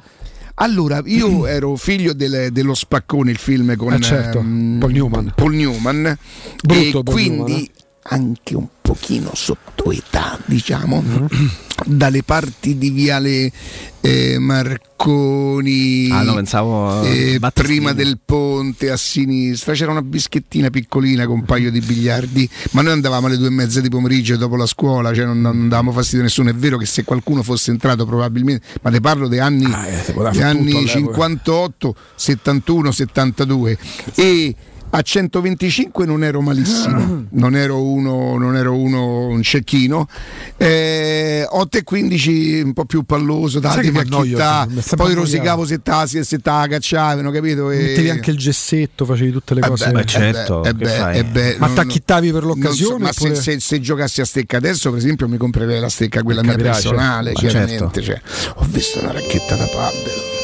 Allora, io ero figlio del- dello spaccone, il film con Eh, certo, ehm, Paul Newman. Paul Newman, Brutto e Paul quindi Newman, eh. Anche un pochino sotto età, diciamo, Mm-hmm. dalle parti di Viale eh, Marconi. Ah, no, pensavo, eh, Battistini. prima del ponte a sinistra c'era una bischettina piccolina con un paio di biliardi, ma noi andavamo alle due e mezza di pomeriggio dopo la scuola, cioè non, non davamo fastidio a nessuno. È vero che se qualcuno fosse entrato probabilmente, ma ne parlo dei anni, Ah, eh, degli anni all'epoca. 58, 71, 72 e a 125 non ero malissimo, non ero uno, non ero uno un cecchino. Eh, 8 e 15 un po' più palloso, mi sta poi rosicavo se tasi e se te la cacciavano, capito? E... Mettevi anche il gessetto, facevi tutte le Eh cose. beh, Beh, eh certo, beh, eh che beh, eh beh, Ma t'acchittavi per non so, l'occasione? ma se, oppure- se- se giocassi a stecca adesso, per esempio, mi comprerei la stecca quella mia personale, certo, chiaramente. cioè, ho visto una racchetta da paddle.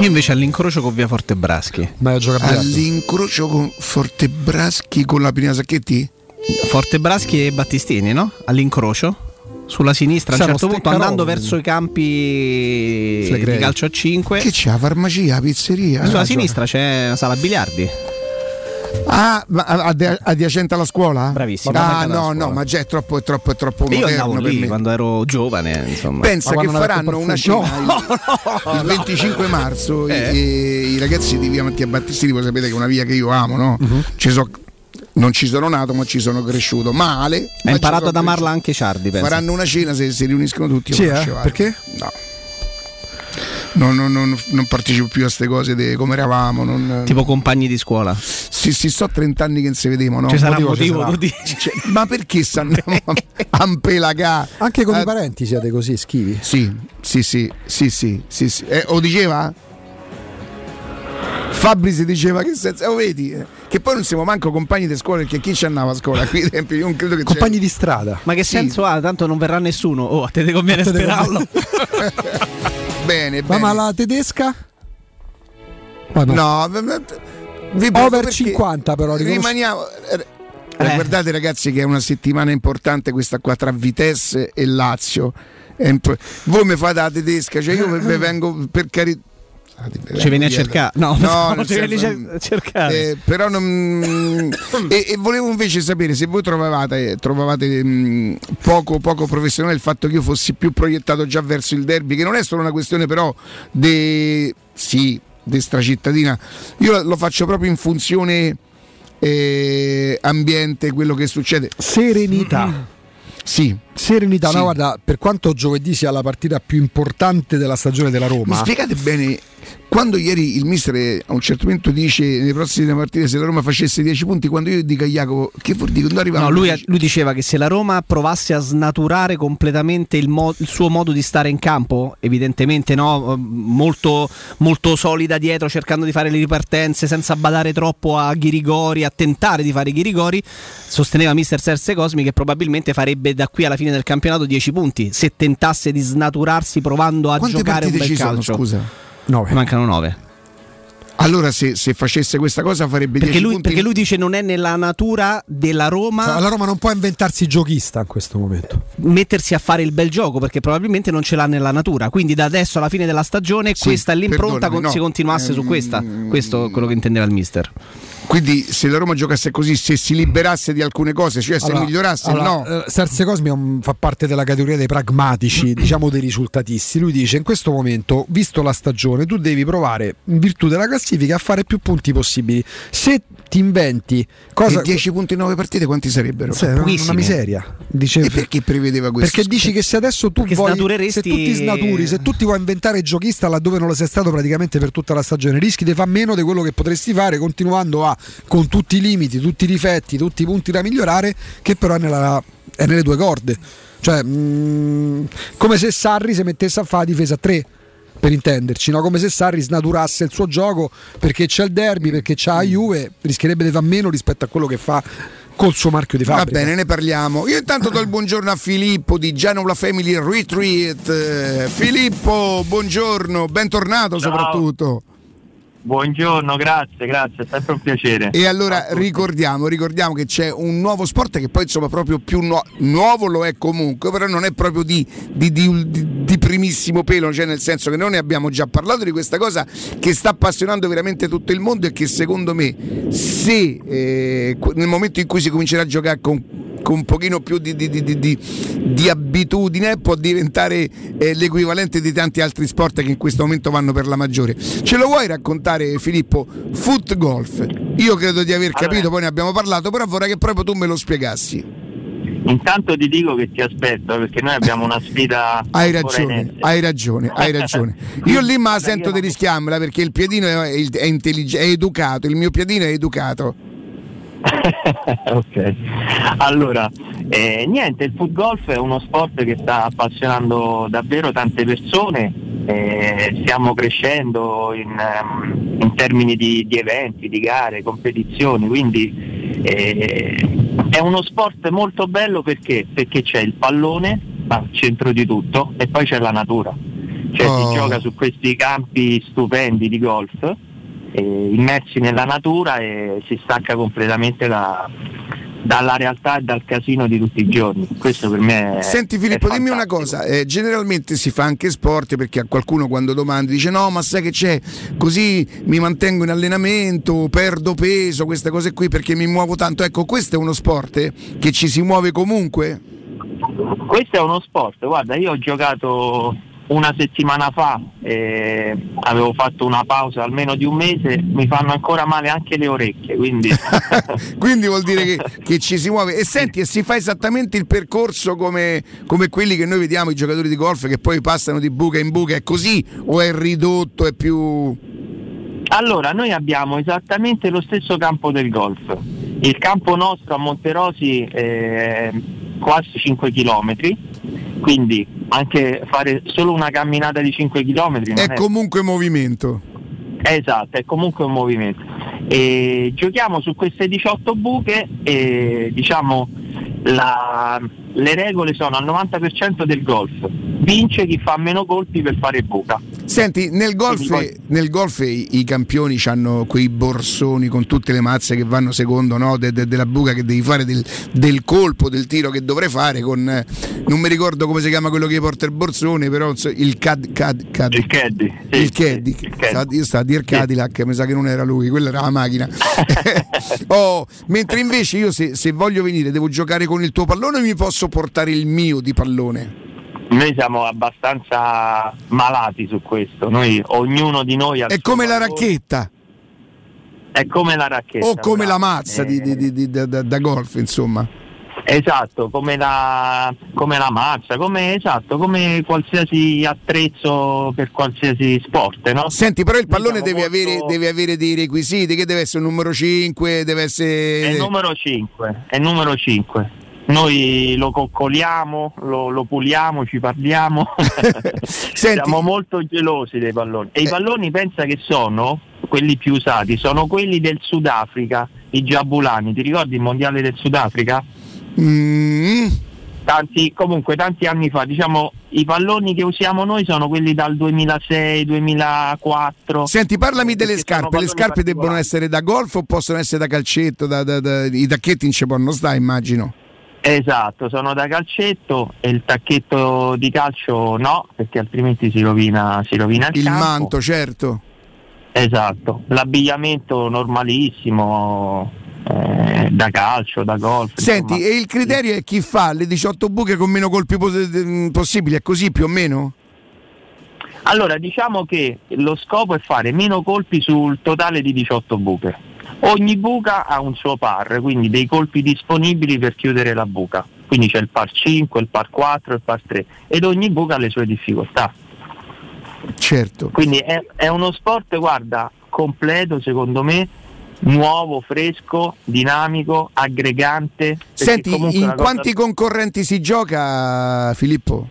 Io invece all'incrocio con Via Forte Braschi. Ma. All'incrocio con Fortebraschi con la Pina Sacchetti? Forte Braschi e Battistini, no? All'incrocio. Sulla sinistra a un certo punto andando verso i campi di calcio a 5. Che c'è la farmacia, la pizzeria? Sulla sinistra c'è una sala biliardi. Ah, ma adiacente alla scuola? Bravissimo. Ah, no, scuola. no, ma già è troppo, è troppo, è troppo io moderno per lì me. quando ero giovane, insomma. Pensa che faranno una cena il, il 25 marzo Eh. i, i- ragazzi di Via Mattia Battistini, voi sapete che è una via che io amo, no? Mhm. Ci so- non ci sono nato, ma ci sono cresciuto male. ma Ha imparato ad amarla anche Ciardi, penso. Faranno una cena se si riuniscono tutti. Sì, eh? Perché? No. Non, non- non- non partecipo più a queste cose di come eravamo. Non, Tipo compagni di scuola. sì, sì, so 30 anni che non si vedevamo, no? Ci sarà un motivo ci motivo, sarà. tu dici. Cioè, ma perché stanno a ampelagà? Anche con Eh, i parenti siete così schivi. Sì, sì, sì, sì, sì, sì, sì. Eh, o diceva? Fabri si diceva che senza. Oh, vedi? eh, Che poi non siamo manco compagni di scuola perché chi ci andava a scuola qui ai tempi? Io non credo che c'è- Compagni di strada. Ma che Sì. senso ha? Tanto non verrà nessuno. Oh, a te te conviene A te te sperarlo. Bene, Ma, bene. ma la tedesca? No. No, Over perché 50 però, riconosci- Rimaniamo. eh, Eh. Guardate ragazzi che è una settimana importante questa qua tra Vitesse e Lazio. Voi mi fate la tedesca, cioè io vengo per carità. Ci vieni a cercare? No, no, nel ci vieni senso, a cercare. eh, però non. e, e volevo invece sapere se voi trovavate, trovavate mh, poco, poco professionale il fatto che io fossi più proiettato già verso il derby, che non è solo una questione però di. sì, di stracittadina. Io lo- lo faccio proprio in funzione eh, ambiente, quello che succede. Serenità. Sì. Serenità, Sì. no, guarda, per quanto giovedì sia la partita più importante della stagione della Mi Roma, spiegate bene, quando ieri il mister eh, a un certo punto dice nelle prossime partite se la Roma facesse 10 punti, quando io dico a Jacopo che vuol dire? Quando arrivano No, lui, 10? lui diceva che se la Roma provasse a snaturare completamente il, mo- il suo modo di stare in campo, evidentemente no, eh, molto, molto solida dietro, cercando di fare le ripartenze senza badare troppo a Ghirigori, a tentare di fare i Ghirigori, sosteneva mister Serse Cosmi che probabilmente farebbe da qui alla fine del campionato 10 punti, se tentasse di snaturarsi provando a Quante giocare un bel ci sono, calcio. scusa? Nove. Mancano 9. Allora se, se facesse questa cosa farebbe Perché 10 lui, punti. perché lui dice non è nella natura della Roma Cioè, la Roma non può inventarsi giochista in questo momento. mettersi a fare il bel gioco perché probabilmente non ce l'ha nella natura. Quindi da adesso alla fine della stagione Sì, questa è l'impronta con- no. si continuasse su Ehm, questa. Questo è quello che intendeva il mister. Quindi se la Roma giocasse così, se si liberasse di alcune cose, cioè se Allora, migliorasse, allora, no. eh, Serse Cosmi un- fa parte della categoria dei pragmatici, diciamo dei risultatisti. Lui dice: In questo momento, visto la stagione, tu devi provare, in virtù della classifica, a fare più punti possibili. Se ti inventi cosa. E 10 punti in 9 partite quanti sarebbero? Sì, è una miseria. Dice, E perché prevedeva questo? Perché dici che se adesso tu Perché vuoi snatureresti- se tu ti snaturi, se tu ti vuoi inventare giochista laddove non lo sei stato praticamente per tutta la stagione, rischi di fare meno di quello che potresti fare continuando a con tutti i limiti, tutti i difetti, tutti i punti da migliorare che però è, nella- è nelle due corde. Cioè, mh, come se Sarri si mettesse a fare difesa a 3 per intenderci, no? come se Sarri snaturasse il suo gioco perché c'è il derby, perché c'ha la Juve, rischierebbe di fare meno rispetto a quello che fa col suo marchio di Va fabbrica. bene, ne parliamo. Io intanto do il buongiorno a Filippo di Genola Family Retreat. Eh, Filippo, buongiorno, bentornato Ciao. soprattutto. Buongiorno, grazie, grazie, è sempre un piacere. E allora ricordiamo, ricordiamo che c'è un nuovo sport che poi insomma proprio più nuo- nuovo lo è comunque, però non è proprio di, di- di- di- primissimo pelo, cioè nel senso che noi ne abbiamo già parlato di questa cosa che sta appassionando veramente tutto il mondo e che secondo me se eh, nel momento in cui si comincerà a giocare con con un pochino più di, di- di- di- di- di abitudine può diventare eh, l'equivalente di tanti altri sport che in questo momento vanno per la maggiore. Ce lo vuoi raccontare Filippo? Foot golf. Io credo di aver capito, poi ne abbiamo parlato, però vorrei che proprio tu me lo spiegassi. Intanto ti dico che ti aspetto perché noi abbiamo una sfida. Hai ragione, hai ragione, hai ragione. Io lì ma sento di rischiarmela perché il piedino è, è intellig- è educato, il mio piedino è educato. ok, allora eh, niente, il foot golf è uno sport che sta appassionando davvero tante persone. eh, stiamo crescendo in, ehm, in termini di, di eventi, di gare, competizioni, quindi eh, è uno sport molto bello perché? Perché c'è il pallone al centro di tutto e poi c'è la natura. Cioè Oh. si gioca su questi campi stupendi di golf immersi nella natura e si stacca completamente la- dalla realtà e dal casino di tutti i giorni. Questo per me è. Senti Filippo, è dimmi una cosa, eh, generalmente si fa anche sport perché a qualcuno quando domandi dice no ma sai che c'è, così mi mantengo in allenamento, perdo peso, queste cose qui perché mi muovo tanto. Ecco, questo è uno sport eh, che ci si muove comunque? Questo è uno sport, guarda, io ho giocato una settimana fa, eh, avevo fatto una pausa almeno di un mese, mi fanno ancora male anche le orecchie, quindi Quindi vuol dire che, che ci si muove. E senti, e si fa esattamente il percorso come, come quelli che noi vediamo i giocatori di golf che poi passano di buca in buca, è così o è ridotto, è più... Allora, noi abbiamo esattamente lo stesso campo del golf. Il campo nostro a Monterosi è quasi 5 km, quindi anche fare solo una camminata di 5 km È comunque movimento. Esatto, è comunque un movimento. E giochiamo su queste 18 buche e diciamo la- le regole sono al 90% del golf. Vince chi fa meno colpi per fare buca. Senti, nel golf, poi- nel golf i, i campioni hanno quei borsoni con tutte le mazze che vanno secondo no, de- de- della buca che devi fare, del, del colpo, del tiro che dovrei fare con... eh, non mi ricordo come si chiama quello che porta il borsone, però il cad... cad, cad Il caddy. sì, il caddy, sì, caddy. Sta- io a dire Cadillac, mi sa che non era lui, quella era la macchina. Oh, mentre invece io se, se voglio venire devo giocare con il tuo pallone o mi posso portare il mio di pallone? Noi siamo abbastanza malati su questo. Noi, ognuno di noi ha È come la racchetta È come la racchetta. o come la bravo. mazza Eh, di, di- di- da- da golf, insomma. Esatto, come la, come la mazza, come, esatto, come qualsiasi attrezzo per qualsiasi sport, no? Senti, però il pallone deve, molto- avere, deve avere dei requisiti, che deve essere un numero 5, deve È essere... il numero 5, è il numero 5. Noi lo coccoliamo, lo, lo puliamo, ci parliamo. Siamo molto gelosi dei palloni. Eh. E i palloni pensa che sono quelli più usati, sono quelli del Sudafrica, i Giabulani. Ti ricordi il mondiale del Sudafrica? Mm, Tanti, comunque tanti anni fa, diciamo, i palloni che usiamo noi sono quelli dal 2006-2004. Senti, parlami delle scarpe. Le scarpe debbono essere da golf o possono essere da calcetto? Da, da- da- I tacchetti in ci possono stare, immagino. Esatto, sono da calcetto e il tacchetto di calcio no, perché altrimenti si rovina, si rovina il, Il campo. manto, certo. Esatto, l'abbigliamento normalissimo, eh, da calcio, da golf. Senti, insomma. e il criterio è chi fa le 18 buche con meno colpi pos- eh, possibili, è così più o meno? Allora, diciamo che lo scopo è fare meno colpi sul totale di 18 buche. Ogni buca ha un suo par, quindi dei colpi disponibili per chiudere la buca. Quindi c'è il par 5, il par 4, il par 3 ed ogni buca ha le sue difficoltà. Certo. Quindi è, è uno sport, guarda, completo secondo me, nuovo, fresco, dinamico, aggregante. Senti, in la cosa- quanti concorrenti si gioca, Filippo?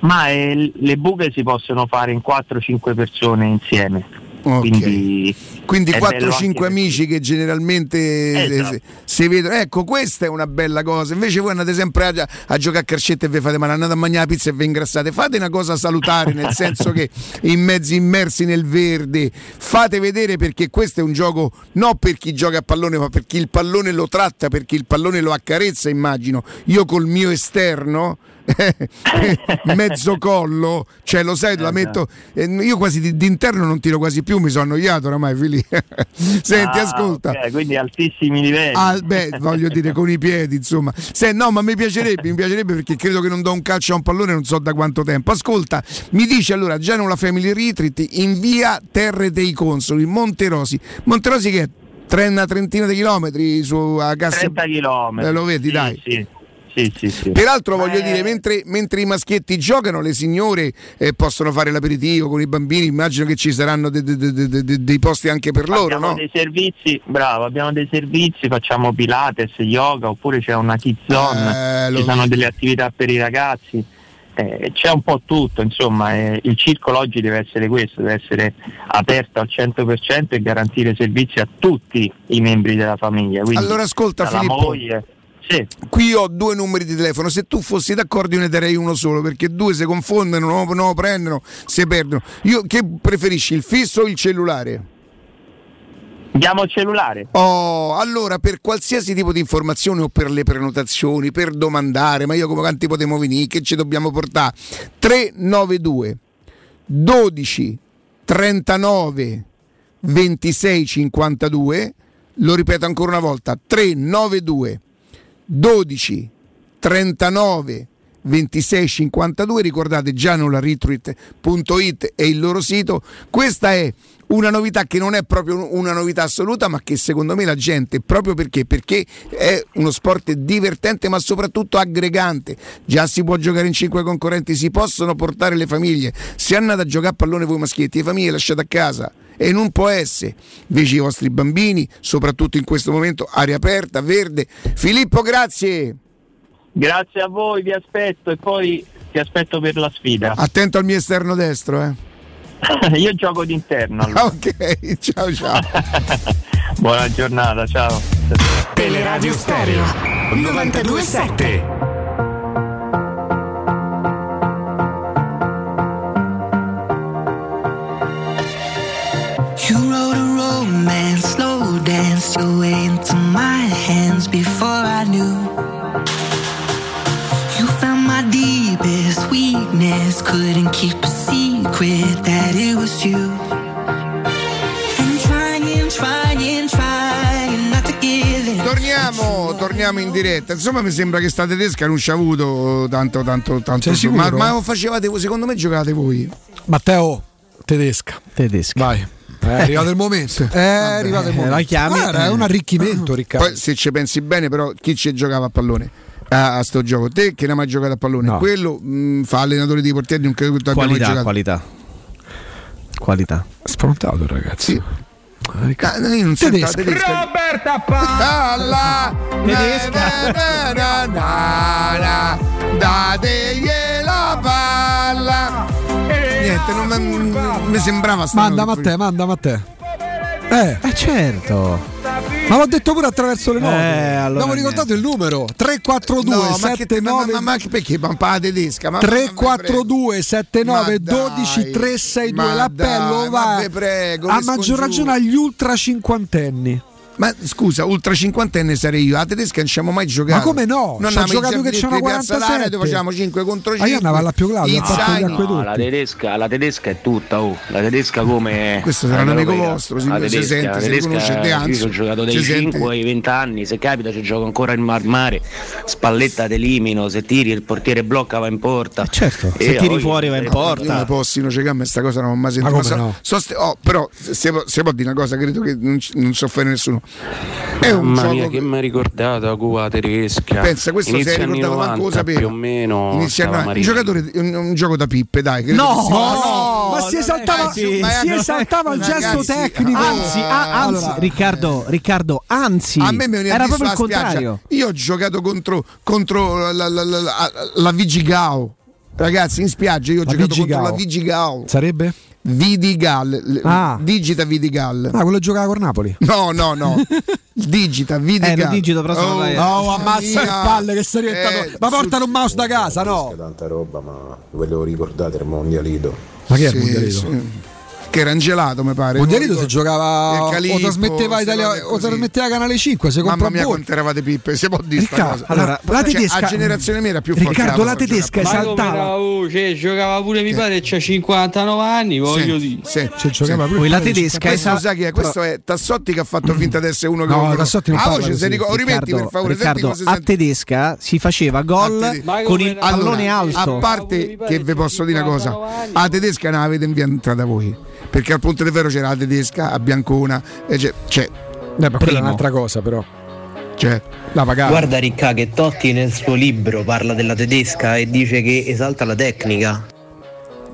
Ma eh, le buche si possono fare in 4-5 persone insieme. Ok. Quindi, Quindi è bello 4-5 anche amici che generalmente eh, Esatto. si, si vedono. Ecco, questa è una bella cosa. Invece voi andate sempre a, a giocare a calcetto e vi fate male, andate a mangiare la pizza e vi ingrassate. Fate una cosa salutare, nel senso che in mezzi immersi nel verde, fate vedere perché questo è un gioco non per chi gioca a pallone, ma per chi il pallone lo tratta, per chi il pallone lo accarezza, immagino. Io col mio esterno mezzo collo, cioè lo sai, la metto. eh, io quasi di- d'interno non tiro quasi più, mi sono annoiato oramai, Fili. Senti, Ah, ascolta. ok, quindi altissimi livelli. Ah, beh, voglio dire con i piedi, insomma. Se, no, ma mi piacerebbe, mi piacerebbe perché credo che non do un calcio a un pallone non so da quanto tempo. Ascolta, mi dice allora Genola Family Retreat in via Terre dei Consoli, Monterosi. Monterosi che è tre- una trentina di chilometri su a Cassa 30 km. Eh, lo vedi, dai. Sì, sì, sì, sì. Peraltro voglio Eh, dire, mentre, mentre i maschietti giocano, le signore eh, possono fare l'aperitivo con i bambini, immagino che ci saranno de- de- de- de- de- dei posti anche per loro, abbiamo no? dei servizi, bravo, abbiamo dei servizi, facciamo Pilates, yoga, oppure c'è una kids zone, Eh, ci sono delle attività per i ragazzi. eh, c'è un po' tutto, insomma, eh, il circolo oggi deve essere questo, deve essere aperto al 100% e garantire servizi a tutti i membri della famiglia. Quindi Allora ascolta Filippo, moglie, sì. qui ho due numeri di telefono, se tu fossi d'accordo io ne darei uno solo perché due si confondono, non lo, prendono, si perdono. Io che preferisci il fisso o il cellulare? Diamo il cellulare. Oh, allora per qualsiasi tipo di informazione o per le prenotazioni, per domandare, ma io come quanti potremo venire, che ci dobbiamo portare? 392 12 39 26 52, lo ripeto ancora una volta, 392 12 39 26 52 ricordate gianolaretweet.it è il loro sito. Questa è una novità che non è proprio una novità assoluta ma che secondo me la gente proprio perché? Perché è uno sport divertente ma soprattutto aggregante. Già si può giocare in cinque concorrenti si possono portare le famiglie. Se andate a giocare a pallone voi maschietti le famiglie lasciate a casa e non può essere. Invece i vostri bambini, soprattutto in questo momento, aria aperta, verde. Filippo, grazie. Grazie a voi, vi aspetto e poi ti aspetto per la sfida. Attento al mio esterno destro, eh. Io gioco d'interno. allora. ok, ciao ciao. Buona giornata, ciao. Teleradio Stereo 927. Romance, slow danced your way into my hands before I knew. You found my deepest weakness, couldn't keep a secret that it was you. And trying, trying, trying not to give in. Torniamo, torniamo in diretta. Insomma, mi sembra che sta tedesca non ci ha avuto tanto, tanto, tanto. Ma, ma lo facevate voi? Secondo me giocate voi. Matteo, tedesca. Tedesca. Vai. È arrivato il momento. È arrivato il momento. la chiami? Guarda, è un arricchimento, Riccardo. Poi se ci pensi bene, però, chi ci giocava a pallone? A, a sto gioco, te che non hai mai giocato a pallone, No. quello mh, fa allenatore di portieri, non credo che tu abbia mai Qualità, giocato. qualità. Qualità. Sprontato, ragazzi. Sì. Ah, io non Tedesca. tedesca. Roberta Palla Tedesca. na, na, na, na, dategli la palla niente non mi- mi sembrava strano Manda che- Matteo, manda Matteo. Eh, Eh certo. ma l'ho detto pure attraverso le note. Eh, allora Abbiamo ricordato il numero. 342 no, ma, che te- ma, 79 ma, ma, ma perché la tedesca ma, 342 79 Ma 12 dai, 362 ma l'appello va prego, a maggior ragione agli ultra cinquantenni ma scusa ultra cinquantenne sarei io a tedesca non ci abbiamo mai giocato Ma come no? non abbiamo giocato che c'erano Piazza 47. Laria, dove facciamo 5 contro 5 Ma io andavo alla gli acquedotti. No, la tedesca, la tedesca è tutta, oh. La tedesca come. Questo sarà un amico vostro, si tedesca, sente, la si tedesca, riconoscete, anzi, Io ho giocato dai si sente. 5 ai 20 anni, se capita ci gioco ancora in mar mare. Spalletta t'elimino, se tiri il portiere blocca va in porta. certo, E se tiri poi- fuori va in Io porta. non posso non c'è sta cosa non ho mai sentito. Ma come so- no? so oh, però se, se può dire una cosa, credo che non, non soffre nessuno. È un Mamma gioco mia, che mi ha ricordato Cuba tedesca. Pensa, questo si è ricordato manco lo 90, sapeva. Più o meno. Inizia a- un, giocatore, un, un gioco da pippe, dai. No, sia- no, ma si esaltava, si esaltava il Ragazzi, gesto tecnico Anzi, a- anzi, Allora, Riccardo, Riccardo, anzi, A me mi veniva era proprio il spiaggia. contrario. Io ho giocato contro, contro la, la, la, la- la Vigigao. Ragazzi, in spiaggia io ho La giocato Vigigao. contro la Vigigao. sarebbe? Vidigal, Ah. Digita Vidigal. Ah, quello giocava con Napoli. No, no, no. Digita, Vidigal. Eh, lo digito, però oh, dai- Oh, ammazza le mia. palle che sei diventato. Eh, ma portano un mouse da casa, no? tanta roba, ma volevo ricordare il mondialito. Ma che è Sì, il mondialito? sì. Che era angelato, mi pare. Si ricordo. giocava Il o Calippo, trasmetteva Italia o trasmetteva Canale 5, se compra Mamma mia, quanto eravate pippe, si può dire Riccardo, cosa. allora, la Cioè, tedesca- a generazione mia era più forte. Riccardo, la tedesca giocava. esaltava. cioè, giocava pure mi pare c'ha 59 anni, voglio Sì, dire. sì, Ci giocava sì. pure Poi la tedesca Questo esa- sai chi è? Questo è Tassotti che ha fatto finta di essere uno che No, Tassotti non Ah, parla se ricordo- rimetti per Riccardo, favore, Riccardo, a tedesca si faceva gol con il pallone alto. A parte che vi posso dire una cosa, a tedesca non avete inventata voi. Perché al Ponte de Ferro c'era la tedesca, a Biancona, e c'è, c'è, Eh, ma quella è un'altra cosa, però. c'è. La pagava. Guarda Ricca che Totti nel suo libro parla della tedesca e dice che esalta la tecnica.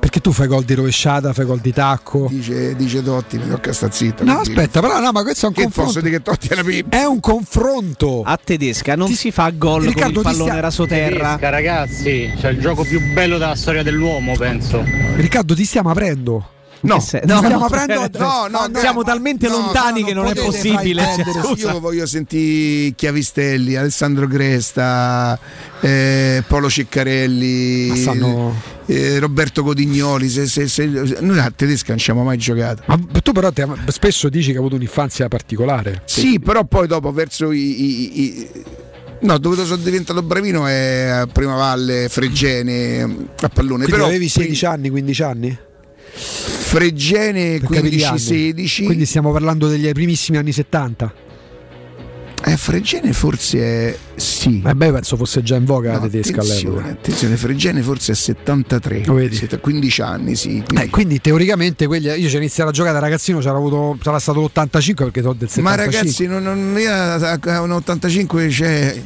Perché tu fai gol di rovesciata, fai gol di tacco. Dice, dice Totti, mi tocca sta zitto. No, per dire. aspetta, però no, ma questo è un Che confronto. dire che Totti è? È un confronto. A tedesca non si fa gol con Riccardo, il ti pallone stia- rasoterra. ragazzi, c'è il gioco più bello della storia dell'uomo, penso. Riccardo, ti stiamo aprendo. No, no, stiamo no, aprendo- no, no, no, siamo talmente no, lontani no, che non non è possibile. cioè. Io voglio sentire Chiavistelli, Alessandro Gresta, eh, Paolo Ciccarelli, Ma stanno- eh, Roberto Codignoli. Se, se- se- noi a tedesca non ci abbiamo mai giocato. Ma tu però te- spesso dici che hai avuto un'infanzia particolare. Sì, però poi dopo verso i. i- i- No, dove sono diventato bravino è a Prima Valle, Fregene, a pallone. Quindi però avevi 16 anni, 15 anni? Fregene Per capire gli anni. 15-16. Quindi stiamo parlando degli primissimi anni 70. Eh, Fregene forse è. Sì. Eh beh, penso fosse già in voga la No, tedesca attenzione, all'epoca. attenzione, Fregene forse è 73, Lo vedi? siete 15 anni, sì. Eh, quindi teoricamente quelli, io ci ho iniziato a giocare da ragazzino, c'era avuto, sarà stato l'85 perché sono del 75. Ma ragazzi, non, non, io a un 85 c'è.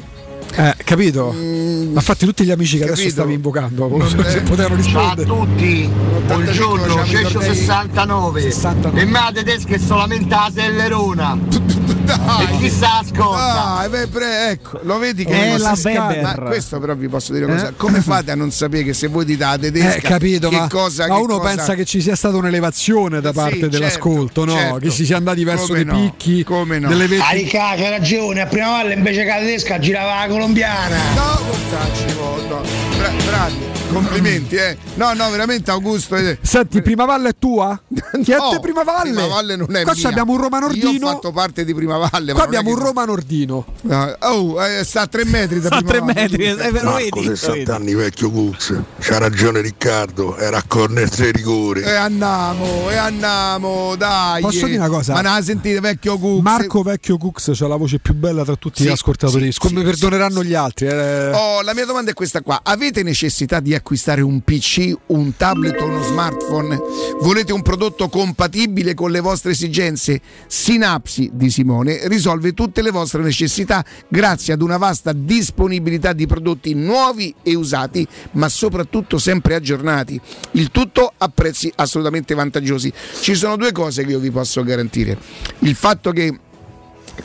Eh, capito? Ma infatti tutti gli amici che adesso capito? stavi invocando se potevano Ciao a rispondere. tutti, buongiorno, facciamo i Ceccio tornei- 69 69. e me tedesca è solamente la Sellerona e chi sa ascolta Dai, beh, pre- ecco, lo vedi che È la. Weber. Ma questo però vi posso dire una cosa. Eh? Come fate a non sapere che se voi dite la tedesca Eh, capito, che ma, cosa, ma che uno cosa- pensa che ci sia stata un'elevazione da Sì, parte certo, dell'ascolto, no? certo. Che si sia andati verso Come dei no, picchi, come no. delle Ah, vette. C'ha ragione, a prima valle invece che la tedesca girava la colombiana No, mortacci, no, no. Bra- bravi, complimenti, eh. No, no, veramente Augusto. eh. Senti, Prima Valle è tua? Chi è No, te Prima Valle? Prima Valle non è Qua mia. abbiamo un Roma Io ho Nordino. fatto parte di Prima Valle. Qua abbiamo un Roma Nordino. No, oh, eh, sta a tre metri da A Prima tre Valle. metri, eh, ve lo Marco, vedi? 60 anni vecchio Cux. C'ha ragione Riccardo, era a corner tre rigori. E andiamo, e andiamo, dai. Posso dire una cosa? Ma non la sentite, vecchio Cux? Marco Vecchio Cux c'ha la voce più bella tra tutti Sì, gli ascoltatori. sì, Come sì, perdoneranno gli altri? eh. Oh, la mia domanda è questa qua. Avete necessità di acquistare un PC, un tablet o uno smartphone? Volete un prodotto compatibile con le vostre esigenze? Sinapsi di Simone risolve tutte le vostre necessità grazie ad una vasta disponibilità di prodotti nuovi e usati, ma soprattutto sempre aggiornati. Il tutto a prezzi assolutamente vantaggiosi. Ci sono due cose che io vi posso garantire. Il fatto che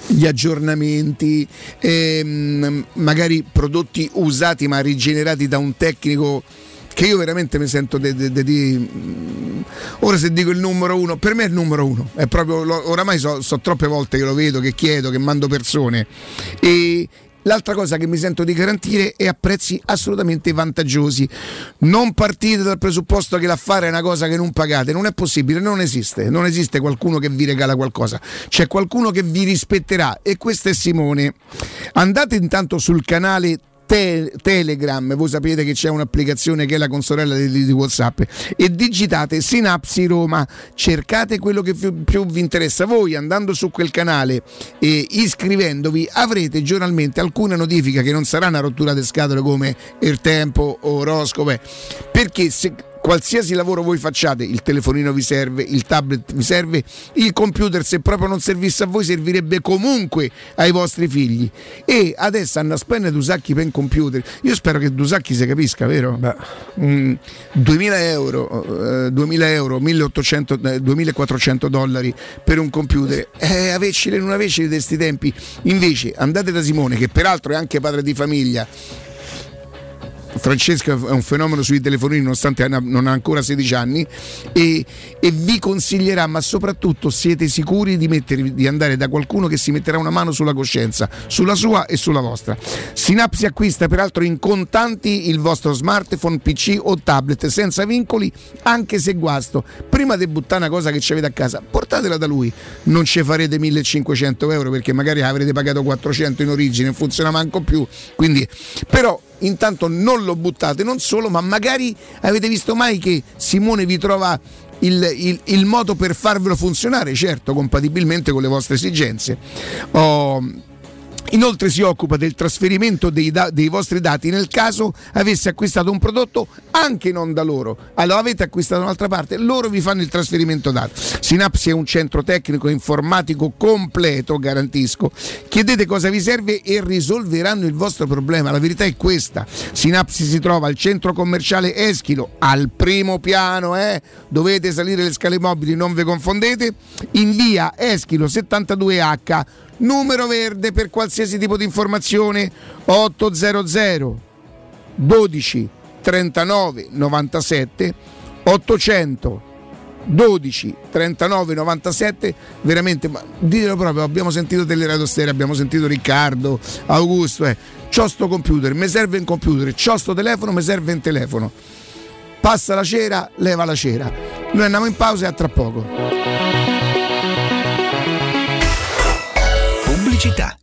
gli aggiornamenti, ehm, magari prodotti usati ma rigenerati da un tecnico che io veramente mi sento di... mm, ora se dico il numero uno, per me è il numero uno, è proprio, lo- oramai so, so troppe volte che lo vedo, che chiedo, che mando persone. E L'altra cosa che mi sento di garantire è a prezzi assolutamente vantaggiosi. Non partite dal presupposto che l'affare è una cosa che non pagate, non è possibile, non esiste. Non esiste qualcuno che vi regala qualcosa, c'è qualcuno che vi rispetterà e questo è Simone. Andate intanto sul canale Te- Telegram, voi sapete che c'è un'applicazione che è la consorella di, di WhatsApp e digitate Sinapsi Roma, cercate quello che più, più vi interessa. Voi andando su quel canale e iscrivendovi avrete giornalmente alcune notifiche che non sarà una rottura di scatole come il tempo o oroscope, perché se qualsiasi lavoro voi facciate, il telefonino vi serve, il tablet vi serve, il computer se proprio non servisse a voi servirebbe comunque ai vostri figli. E adesso hanno spendere Dusacchi per un computer. Io spero che Dusacchi si capisca, vero? Mm, 2000 euro, eh, 2000 euro, 1800, eh, 2400 dollari per un computer. Eh, avecile non avecile di questi tempi. Invece andate da Simone, che peraltro è anche padre di famiglia, Francesco è un fenomeno sui telefonini nonostante non ha ancora 16 anni e, e vi consiglierà ma soprattutto siete sicuri di, mettervi- di andare da qualcuno che si metterà una mano sulla coscienza sulla sua e sulla vostra. Sinapsi acquista peraltro in contanti il vostro smartphone PC o tablet senza vincoli anche se guasto. Prima di buttare una cosa che ci avete a casa portatela da lui. Non ci farete 1500 euro perché magari avrete pagato 400 in origine non funziona manco più. Quindi però intanto non lo buttate, non solo, ma magari avete visto mai che Simone vi trova il, il- il modo per farvelo funzionare, certo, compatibilmente con le vostre esigenze. Oh, Inoltre si occupa del trasferimento dei, da- dei vostri dati nel caso avesse acquistato un prodotto anche non da loro. Allora avete acquistato da un'altra parte, loro vi fanno il trasferimento dati. Sinapsi è un centro tecnico informatico completo, garantisco. Chiedete cosa vi serve e risolveranno il vostro problema. La verità è questa. Sinapsi si trova al centro commerciale Eschilo, al primo piano, eh? dovete salire le scale mobili, non vi confondete, in via Eschilo 72H numero verde per qualsiasi tipo di informazione 800 12 39 97 800 12 39 97 veramente ma ditelo proprio abbiamo sentito Teleradio Stereo abbiamo sentito Riccardo Augusto eh. c'ho sto computer mi serve un computer c'ho sto telefono mi serve un telefono. Passa la cera leva la cera. Noi andiamo in pausa e a tra poco Pubblicità.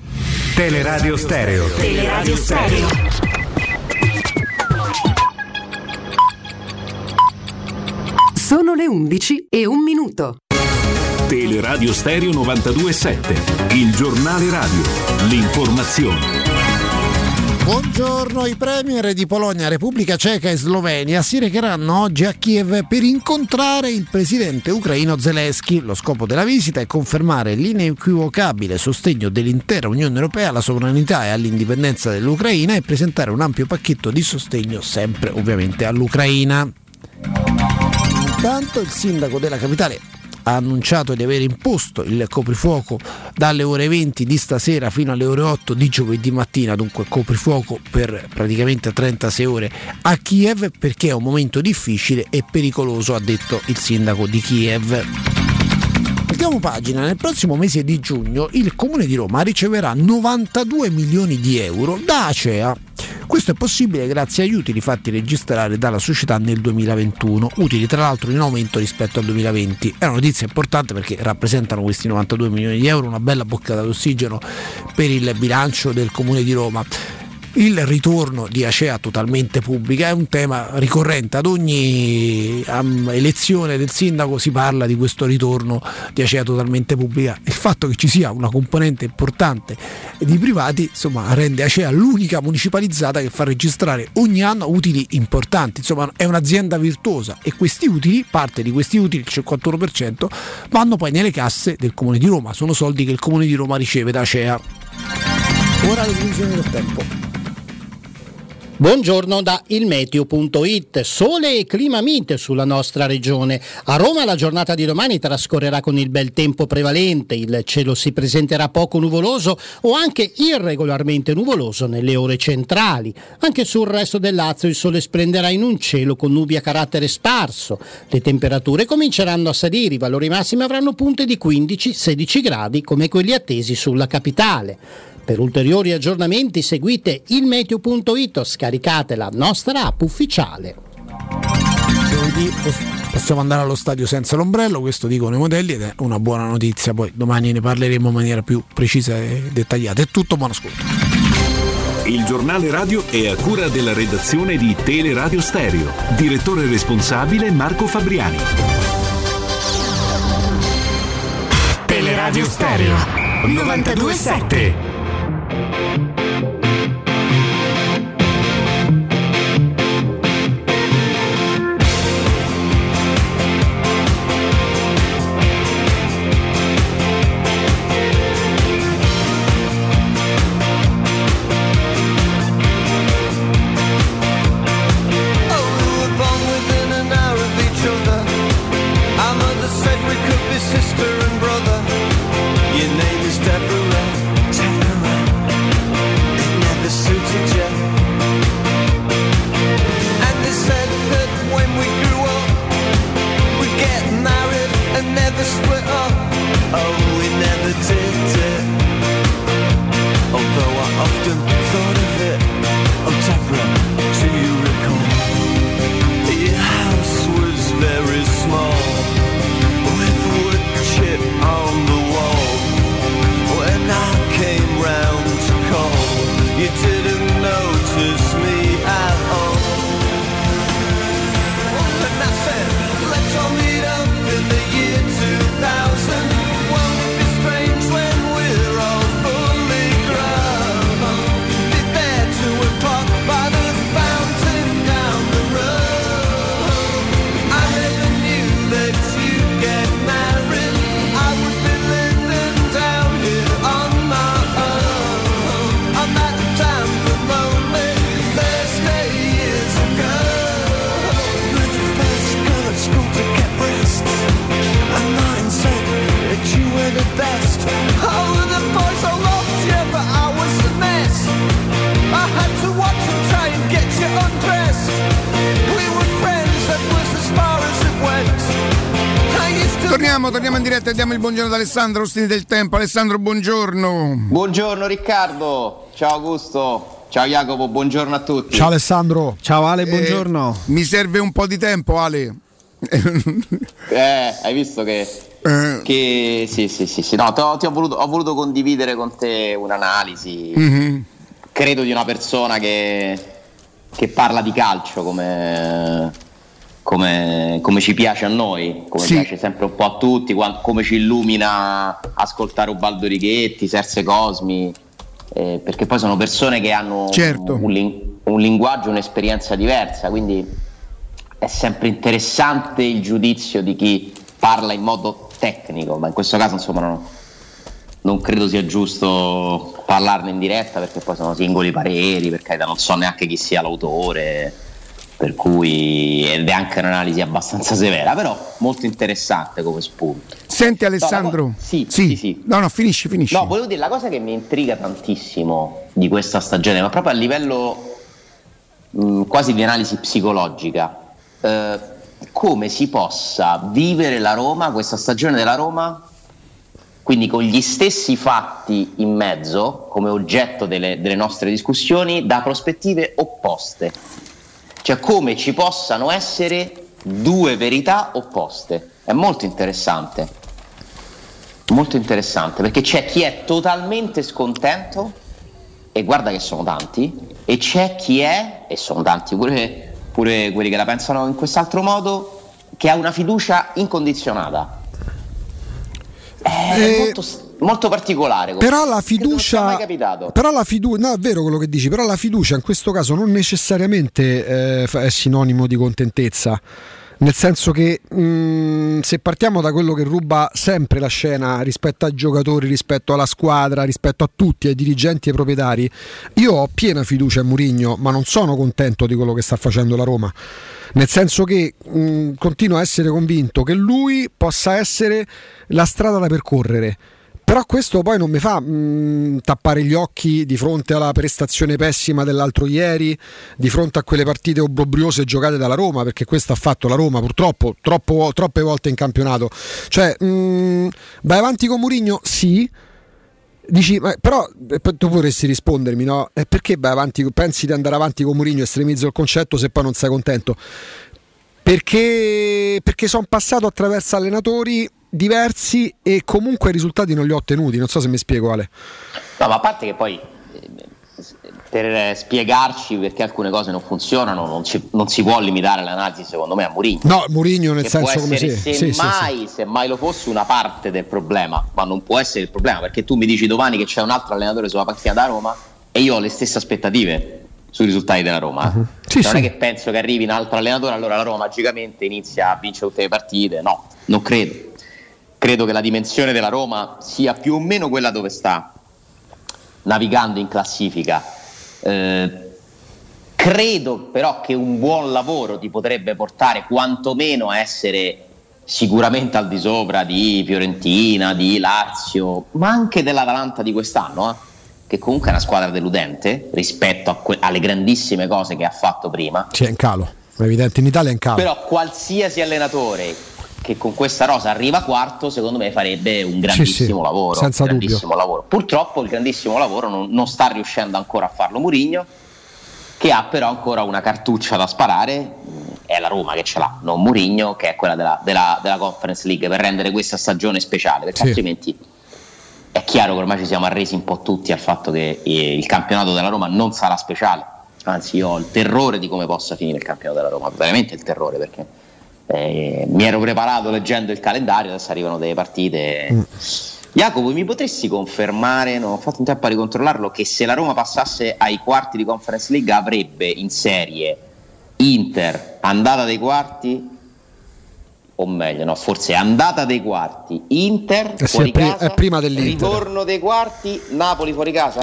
Teleradio Stereo. Teleradio Stereo. Sono le 11 e un minuto. Teleradio Stereo 927, il giornale radio, l'informazione. Buongiorno, i premier di Polonia, Repubblica Ceca e Slovenia si recheranno oggi a Kiev per incontrare il presidente ucraino Zelensky. Lo scopo della visita è confermare l'inequivocabile sostegno dell'intera Unione Europea alla sovranità e all'indipendenza dell'Ucraina e presentare un ampio pacchetto di sostegno sempre ovviamente all'Ucraina. Intanto il sindaco della capitale ha annunciato di aver imposto il coprifuoco dalle ore 20 di stasera fino alle ore 8 di giovedì mattina, dunque coprifuoco per praticamente 36 ore a Kiev perché è un momento difficile e pericoloso, ha detto il sindaco di Kiev. Mettiamo pagina, nel prossimo mese di giugno il Comune di Roma riceverà 92 milioni di euro da Acea. Questo è possibile grazie agli utili fatti registrare dalla società nel 2021, utili tra l'altro in aumento rispetto al 2020. È una notizia importante perché rappresentano questi 92 milioni di euro una bella boccata d'ossigeno per il bilancio del Comune di Roma. Il ritorno di Acea totalmente pubblica è un tema ricorrente, ad ogni um, elezione del sindaco si parla di questo ritorno di Acea totalmente pubblica. Il fatto che ci sia una componente importante di privati insomma, rende Acea l'unica municipalizzata che fa registrare ogni anno utili importanti, insomma è un'azienda virtuosa e questi utili, parte di questi utili, il 51%, vanno poi nelle casse del Comune di Roma, sono soldi che il Comune di Roma riceve da Acea. Ora le previsioni del tempo. Buongiorno da ilmeteo.it, sole e clima mite sulla nostra regione. A Roma la giornata di domani trascorrerà con il bel tempo prevalente, il cielo si presenterà poco nuvoloso o anche irregolarmente nuvoloso nelle ore centrali. Anche sul resto del Lazio il sole splenderà in un cielo con nubi a carattere sparso. Le temperature cominceranno a salire, i valori massimi avranno punte di 15-16 gradi come quelli attesi sulla capitale. Per ulteriori aggiornamenti seguite il meteo.it o scaricate la nostra app ufficiale. Giovedì possiamo andare allo stadio senza l'ombrello, questo dicono i modelli ed è una buona notizia, poi domani ne parleremo in maniera più precisa e dettagliata. È tutto, buon ascolto. Il giornale radio è a cura della redazione di Teleradio Stereo. Direttore responsabile Marco Fabriani. Teleradio Stereo 927. Oh, Torniamo, torniamo in diretta e diamo il buongiorno ad Alessandro Ostini del Tempo. Alessandro, buongiorno. Buongiorno Riccardo, ciao Augusto, ciao Jacopo, buongiorno a tutti. Ciao Alessandro. Ciao Ale, Eh, mi serve un po' di tempo, Ale. Eh, hai visto che Eh, Che sì, sì, sì, sì. No, ho voluto, ho voluto condividere con te un'analisi. mhm. Credo di una persona che, che parla di calcio come, come, come ci piace a noi, come Sì. piace sempre un po' a tutti, come ci illumina ascoltare Ubaldo Righetti, Serse Cosmi, eh, perché poi sono persone che hanno Certo. un, un linguaggio, un'esperienza diversa, quindi è sempre interessante il giudizio di chi parla in modo tecnico, ma in questo caso insomma non, non credo sia giusto parlarne in diretta perché poi sono singoli pareri, per carità non so neanche chi sia l'autore, per cui ed è anche un'analisi abbastanza severa, però molto interessante come spunto. Senti Alessandro. No, co- sì, sì. sì, sì. No, no, finisci, finisci. No, volevo dire la cosa che mi intriga tantissimo di questa stagione, ma proprio a livello mh, quasi di analisi psicologica, eh, come si possa vivere la Roma, questa stagione della Roma, quindi con gli stessi fatti in mezzo, come oggetto delle, delle nostre discussioni, da prospettive opposte. Cioè come ci possano essere due verità opposte. È molto interessante. Molto interessante perché c'è chi è totalmente scontento e guarda che sono tanti e c'è chi è, e sono tanti pure, pure quelli che la pensano in quest'altro modo, che ha una fiducia incondizionata. È Eh, molto, molto particolare. Però la fiducia, capitato. però la fiducia, no, è vero quello che dici, però la fiducia in questo caso non necessariamente eh, è sinonimo di contentezza. Nel senso che mh, se partiamo da quello che ruba sempre la scena rispetto ai giocatori, rispetto alla squadra, rispetto a tutti, ai dirigenti e ai proprietari, io ho piena fiducia in Murigno, ma non sono contento di quello che sta facendo la Roma. Nel senso che mh, continuo a essere convinto che lui possa essere la strada da percorrere. Però questo poi non mi fa mh, tappare gli occhi di fronte alla prestazione pessima dell'altro ieri, di fronte a quelle partite obbrobriose giocate dalla Roma, perché questo ha fatto la Roma purtroppo troppo- troppe volte in campionato. Cioè, mh, vai avanti con Murigno? Sì. Dici, ma- però eh, tu vorresti rispondermi, no? E perché vai avanti, pensi di andare avanti con Murigno, estremizzo il concetto se poi non sei contento? Perché, perché sono passato attraverso allenatori diversi e comunque i risultati non li ho ottenuti. Non so se mi spiego, Ale. No, ma a parte che poi per spiegarci perché alcune cose non funzionano non, ci- non si può limitare l'analisi secondo me a Murigno. No, Murigno nel che senso può come essere sì, se, sì, sì, sì. mai, se mai lo fosse una parte del problema, ma non può essere il problema perché tu mi dici domani che c'è un altro allenatore sulla panchina da Roma e io ho le stesse aspettative sui risultati della Roma. Mhm. Sì, non sì. è che penso che arrivi un altro allenatore allora la Roma magicamente inizia a vincere tutte le partite, no, non credo. Credo che la dimensione della Roma sia più o meno quella dove sta navigando in classifica. Eh, credo però che un buon lavoro ti potrebbe portare quantomeno a essere sicuramente al di sopra di Fiorentina, di Lazio, ma anche dell'Atalanta di quest'anno, eh, che comunque è una squadra deludente rispetto que- alle grandissime cose che ha fatto prima. Sì, è in calo. È evidente, in Italia è in calo. Però qualsiasi allenatore che con questa rosa arriva quarto, secondo me farebbe un grandissimo sì, lavoro. senza grandissimo dubbio. lavoro. Purtroppo il grandissimo lavoro non, non sta riuscendo ancora a farlo Murigno, che ha però ancora una cartuccia da sparare. È la Roma che ce l'ha, non Murigno, che è quella della, della- della Conference League, per rendere questa stagione speciale, perché Sì. altrimenti è chiaro che ormai ci siamo arresi un po' tutti al fatto che eh, il campionato della Roma non sarà speciale. Anzi, io ho il terrore di come possa finire il campionato della Roma, veramente il terrore perché eh, mi ero preparato leggendo il calendario, adesso arrivano delle partite. Mm. Jacopo, mi potresti confermare, non ho fatto in tempo a ricontrollarlo, che se la Roma passasse ai quarti di Conference League avrebbe in serie Inter, andata dei quarti, o meglio, no, forse andata dei quarti, Inter, Eh sì, fuori è pri- casa, è prima dell'Inter. ritorno dei quarti, Napoli fuori casa?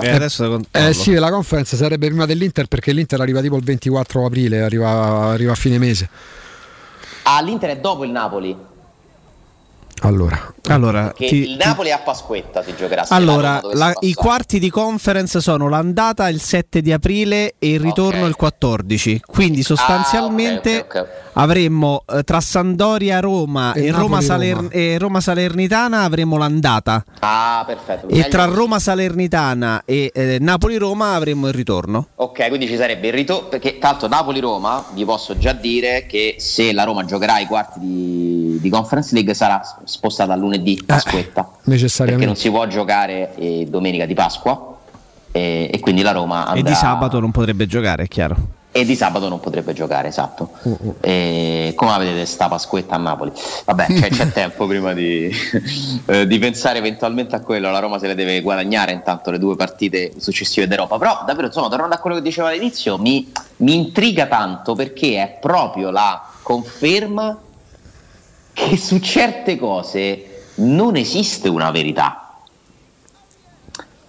Eh sì, la conference sarebbe prima dell'Inter perché l'Inter arriva tipo il 24 aprile, arriva, arriva a fine mese. L'Inter è dopo il Napoli. Allora, allora Che ti- il Napoli a Pasquetta si giocherà. Allora, Roma la- i quarti di conference sono l'andata il 7 di aprile e il ritorno il 14. Quindi sostanzialmente Ah, ok, ok, ok. avremmo eh, tra Sandoria, Roma E e, Roma, Napoli, Saler- Roma. e Roma Salernitana avremo l'andata. Ah, perfetto. E Meglio tra. Roma Salernitana e eh, Napoli-Roma avremo il ritorno. Ok, quindi ci sarebbe il ritorno. Perché tanto Napoli-Roma vi posso già dire che se la Roma giocherà i quarti di, di Conference League sarà spostata a lunedì, Pasquetta, perché non necessariamente. si può giocare eh, domenica di Pasqua e, e quindi la Roma E andrà di sabato non potrebbe giocare, è chiaro. e di sabato non potrebbe giocare, esatto. E come la vedete sta Pasquetta a Napoli? Vabbè, c'è, c'è tempo prima di, eh, di pensare eventualmente a quello, la Roma se le deve guadagnare intanto le due partite successive d'Europa, però davvero insomma tornando a quello che diceva all'inizio mi, mi intriga tanto perché è proprio la conferma che su certe cose non esiste una verità.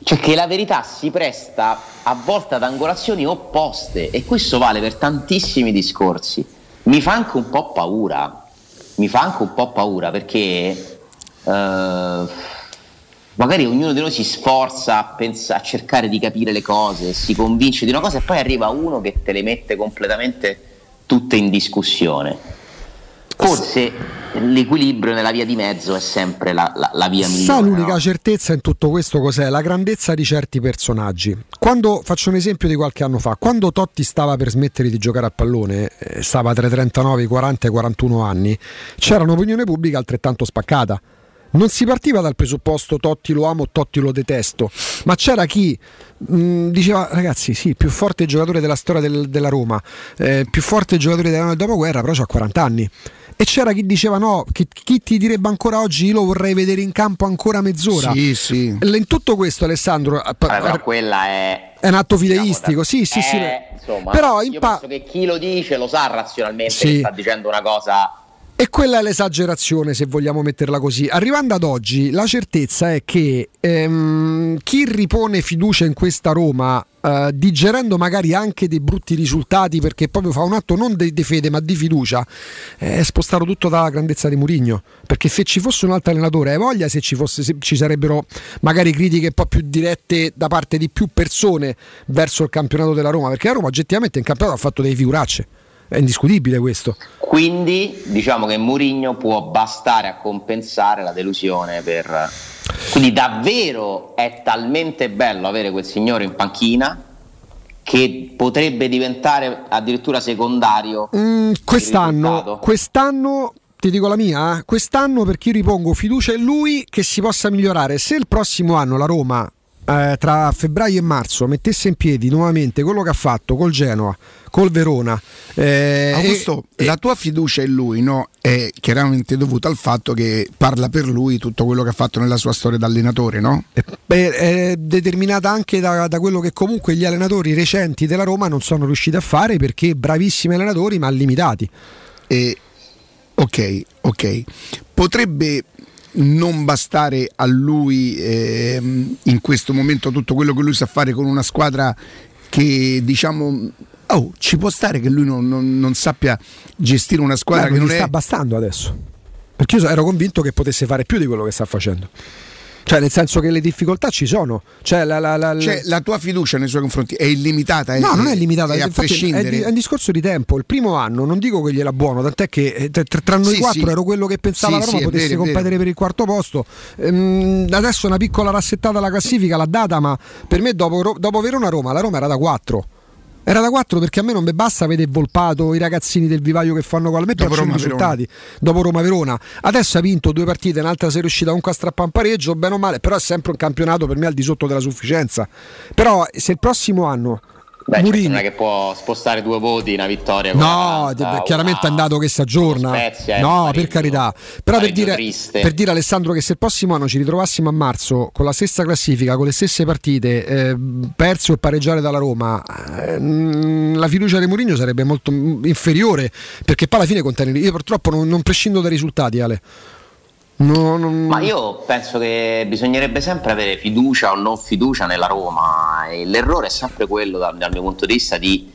Cioè che la verità si presta a volte ad angolazioni opposte e questo vale per tantissimi discorsi. Mi fa anche un po' paura, mi fa anche un po' paura perché eh, magari ognuno di noi si sforza a, pensa- a cercare di capire le cose, si convince di una cosa e poi arriva uno che te le mette completamente tutte in discussione. Forse l'equilibrio nella via di mezzo è sempre la, la- la via migliore. Sa no? l'unica certezza in tutto questo cos'è? La grandezza di certi personaggi. Quando faccio un esempio di qualche anno fa, quando Totti stava per smettere di giocare a pallone, eh, stava tra i 39, i 40 e i 41 anni, c'era un'opinione pubblica altrettanto spaccata. Non si partiva dal presupposto Totti lo amo, Totti lo detesto, ma c'era chi mh, diceva ragazzi sì, più forte giocatore della storia del- della Roma, eh, più forte giocatore del dopoguerra, però ha 40 anni. E c'era chi diceva no, chi, chi ti direbbe ancora oggi io lo vorrei vedere in campo ancora mezz'ora. Sì, sì. In tutto questo Alessandro a- Vabbè, però quella è, è un atto fideistico, sì sì sì. eh, insomma, Però in io pa- penso che chi lo dice lo sa razionalmente Sì. che sta dicendo una cosa E quella è l'esagerazione, se vogliamo metterla così. Arrivando ad oggi, la certezza è che ehm, chi ripone fiducia in questa Roma, eh, digerendo magari anche dei brutti risultati, perché proprio fa un atto non di di fede ma di fiducia, eh, è spostato tutto dalla grandezza di Murigno. Perché se ci fosse un altro allenatore, hai voglia se ci, fosse, se ci sarebbero magari critiche un po' più dirette da parte di più persone verso il campionato della Roma, perché la Roma oggettivamente in campionato ha fatto dei figuracce. È indiscutibile questo. Quindi diciamo che Mourinho può bastare a compensare la delusione per... Quindi davvero è talmente bello avere quel signore in panchina che potrebbe diventare addirittura secondario. Mm, quest'anno, quest'anno ti dico la mia, eh, quest'anno perché io ripongo fiducia in lui che si possa migliorare. Se il prossimo anno la Roma eh, tra febbraio e marzo mettesse in piedi nuovamente quello che ha fatto col Genoa, col Verona, eh, Augusto, e- la tua fiducia in lui no, è chiaramente dovuta al fatto che parla per lui tutto quello che ha fatto nella sua storia da allenatore, no? Beh, è determinata anche da, da quello che comunque gli allenatori recenti della Roma non sono riusciti a fare perché bravissimi allenatori ma limitati. E, ok, ok. Potrebbe non bastare a lui ehm, in questo momento tutto quello che lui sa fare con una squadra che diciamo... Oh, ci può stare che lui non, non- non sappia gestire una squadra Beh, che non non gli è... sta bastando adesso. Perché io ero convinto che potesse fare più di quello che sta facendo. Cioè, nel senso che le difficoltà ci sono. Cioè, la, la- la- Cioè, la tua fiducia nei suoi confronti è illimitata? No, è- non è limitata, è a è, prescindere. di- è un discorso di tempo. Il primo anno non dico che gliela buono, tant'è che eh, tra, noi Sì, quattro sì. ero quello che pensava Sì, la Roma sì, è potesse vero, è competere per il quarto posto. Ehm, adesso una piccola rassettata alla classifica l'ha data, ma per me dopo, dopo Verona-Roma la Roma era da 4. Era da 4 perché a me non mi basta vedere Volpato, i ragazzini del vivaio che fanno gol. A me piacciono i risultati. Dopo Roma-Verona. Adesso ha vinto due partite, un'altra sei riuscita comunque a strappare un pareggio, bene o male, però è sempre un campionato per me al di sotto della sufficienza. Però se il prossimo anno Beh, certo, Mourinho- non è che può spostare due voti una vittoria No, l'Atalanta, de- chiaramente è andato che si aggiorna. Spezia, eh, No, pareggio- per carità. Però per dire, per dire Alessandro che se il prossimo anno ci ritrovassimo a marzo con la stessa classifica, con le stesse partite, eh, perso e pareggiare dalla Roma, eh, mm, la fiducia di Mourinho sarebbe molto inferiore perché poi alla fine contiene. Io purtroppo non, non prescindo dai risultati, Ale. No, non- Ma io penso che bisognerebbe sempre avere fiducia o non fiducia nella Roma. E l'errore è sempre quello, dal, dal mio punto di vista, di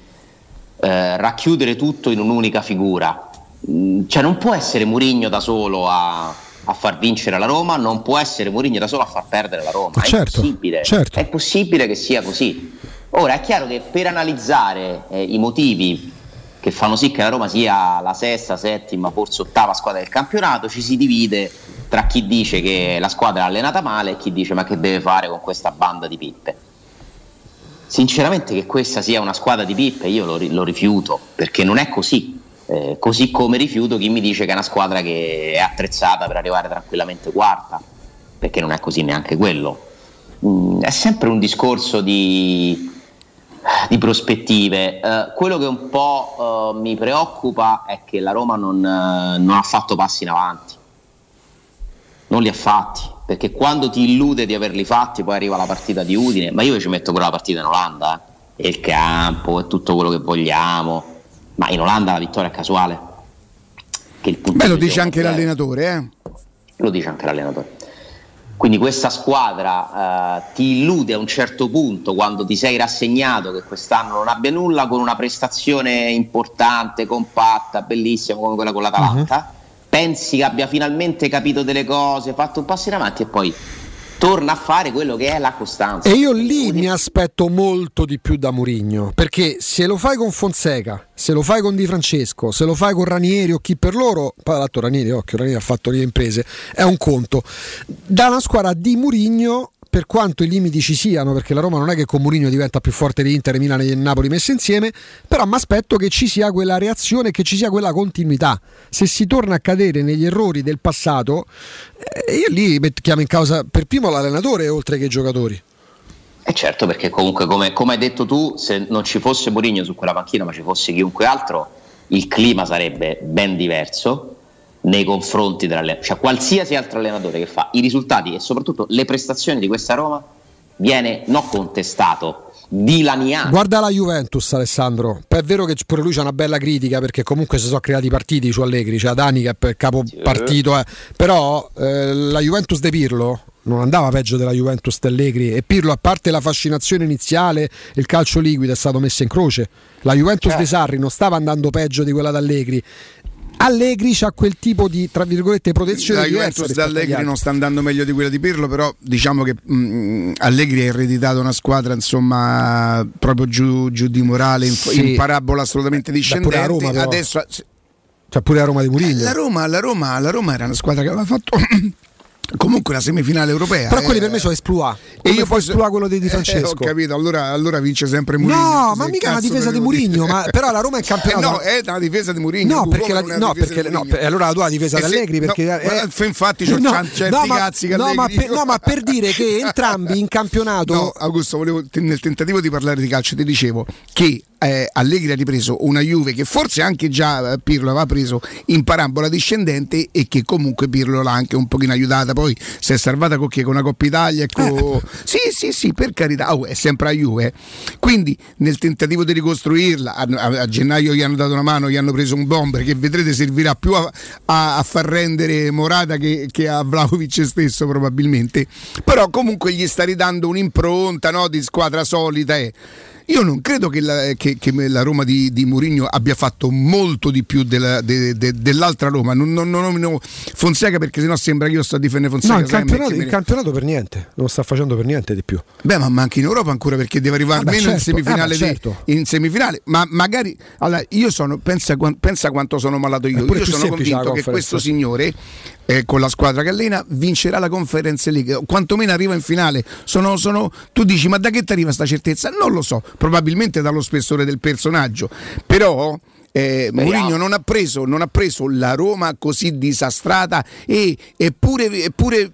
eh, racchiudere tutto in un'unica figura. Mm, Cioè, non può essere Murigno da solo a, a far vincere la Roma, non può essere Murigno da solo a far perdere la Roma. È Certo, impossibile. certo. È possibile che sia così. Ora è chiaro che per analizzare eh, i motivi che fanno sì che la Roma sia la sesta, settima, forse ottava squadra del campionato, ci si divide tra chi dice che la squadra è allenata male e chi dice ma che deve fare con questa banda di pippe. Sinceramente che questa sia una squadra di pippe io lo, lo rifiuto perché non è così. Eh, così come rifiuto chi mi dice che è una squadra che è attrezzata per arrivare tranquillamente quarta, perché non è così neanche quello. Mm, è sempre un discorso di, di prospettive. Eh, quello che un po' eh, mi preoccupa è che la Roma non, eh, non ha fatto passi in avanti. Non li ha fatti, perché quando ti illude di averli fatti, poi arriva la partita di Udine, ma io ci metto pure la partita in Olanda, eh, e il campo e tutto quello che vogliamo, ma in Olanda la vittoria è casuale. Beh, lo di dice anche l'allenatore, eh. lo dice anche l'allenatore. Quindi questa squadra eh, ti illude a un certo punto quando ti sei rassegnato che quest'anno non abbia nulla con una prestazione importante, compatta, bellissima come quella con l'Atalanta. Pensi che abbia finalmente capito delle cose, fatto un passo in avanti e poi torna a fare quello che è la costanza. E io lì mi aspetto molto di più da Murigno, perché se lo fai con Fonseca, se lo fai con Di Francesco, se lo fai con Ranieri o chi per loro, poi l'altro Ranieri, occhio, Ranieri ha fatto le imprese, è un conto. Da una squadra di Murigno, per quanto i limiti ci siano, perché la Roma non è che con Murigno diventa più forte di Inter, Milan e Napoli messe insieme, però mi aspetto che ci sia quella reazione, che ci sia quella continuità. Se si torna a cadere negli errori del passato, eh, io lì chiamo in causa per primo l'allenatore oltre che i giocatori. E certo, perché comunque, come, come hai detto tu, se non ci fosse Mourinho su quella panchina, ma ci fosse chiunque altro, il clima sarebbe ben diverso nei confronti dell'allenatore. Cioè, qualsiasi altro allenatore che fa i risultati e soprattutto le prestazioni di questa Roma viene non contestato, dilaniato. Guarda la Juventus, Alessandro. È vero che pure lui c'ha una bella critica perché comunque si sono creati partiti su Allegri, c'è Dani che è capo partito, eh. però eh, la Juventus de Pirlo non andava peggio della Juventus di Allegri e Pirlo a parte la fascinazione iniziale il calcio liquido è stato messo in croce la Juventus Certo. de Sarri non stava andando peggio di quella d'Allegri Allegri c'ha quel tipo di tra virgolette protezione La Juventus d'Allegri altri. non sta andando meglio di quella di Pirlo, però diciamo che mh, Allegri ha ereditato una squadra insomma proprio giù, giù di morale, in, Sì. in parabola assolutamente discendente. Roma. Adesso C'ha pure la Roma di Murigno la Roma, la, Roma, la Roma era una squadra che aveva fatto comunque la semifinale europea. però eh. quelli per me sono esploit E io poi esploit quello di Di Eh, Francesco ho capito, allora, allora vince sempre Mourinho. No, ma mica una cazzo difesa di? Murigno, ma però la Roma è campionato. Eh no, è una difesa di Murigno. No, perché, la, è no, una perché di no, Mourinho? per- allora la tua difesa Eh di Allegri perché no, eh, infatti c'ho no, certi no, ma- cazzi che no, ma per, no, ma per dire che entrambi in campionato No, Augusto, volevo, nel tentativo di parlare di calcio ti dicevo che eh, Allegri ha ripreso una Juve che forse anche già eh, Pirlo aveva preso in parabola discendente e che comunque Pirlo l'ha anche un pochino aiutata. Poi si è salvata con, con una Coppa Italia. con- Sì, sì, sì, per carità, oh, è sempre a Juve. Quindi nel tentativo di ricostruirla, a, a- a gennaio gli hanno dato una mano, gli hanno preso un bomber che vedrete servirà più a, a- a far rendere Morata che, che a Vlaovic stesso probabilmente. Però comunque gli sta ridando un'impronta no, di squadra solita. eh. Io non credo che la, che- che la Roma di, di Mourinho abbia fatto molto di più della- de- de- dell'altra Roma. Non, non, non nomino Fonseca perché sennò sembra che io sto a difendere Fonseca. No, in sempre, campionato, in ne- campionato per niente, non lo sta facendo per niente di più. Beh, ma manca in Europa ancora perché deve arrivare Vabbè, almeno in certo, semifinale. eh, beh, di- certo. in semifinale. Ma magari allora, io sono, pensa, pensa quanto sono malato io. Io sono convinto che questo signore, eh, con la squadra che allena, vincerà la Conference League. Quantomeno arriva in finale. Sono, sono- tu dici, ma da che ti arriva sta certezza? Non lo so, probabilmente dallo spessore del personaggio. Però. Eh, Mourinho non ha, preso, non ha preso la Roma così disastrata e eppure, eppure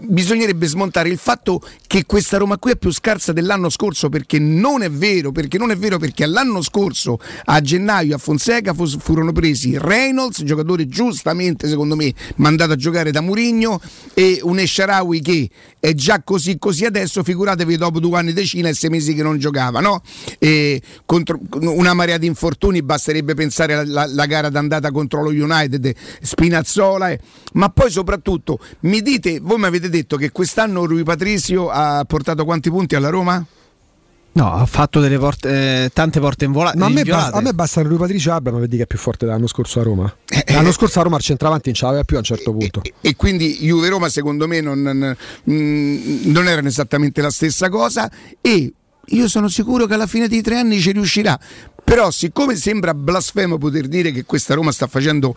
bisognerebbe smontare il fatto che questa Roma qui è più scarsa dell'anno scorso perché non è vero, perché non è vero perché l'anno scorso a gennaio a Fonseca fu- furono presi Reynolds, giocatore giustamente secondo me mandato a giocare da Murigno e un Esharawi che è già così così adesso, figuratevi dopo due anni di Cina e sei mesi che non giocava, no? E contro una marea di infortuni, basterebbe pensare alla alla gara d'andata contro lo United, Spinazzola, eh. ma poi soprattutto mi dite, voi mi avete detto che quest'anno Rui Patricio ha portato quanti punti alla Roma? No, ha fatto delle porte, eh, tante porte in vola. Ma a me, basta, a me basta che lui Patricio ma vedi che è più forte dell'anno scorso a Roma. Eh, L'anno scorso a Roma al centravanti non ce l'aveva più a un certo punto. e quindi Juve Roma secondo me non, non- mm, non erano esattamente la stessa cosa e io sono sicuro che alla fine dei tre anni ci riuscirà però siccome sembra blasfemo poter dire che questa Roma sta facendo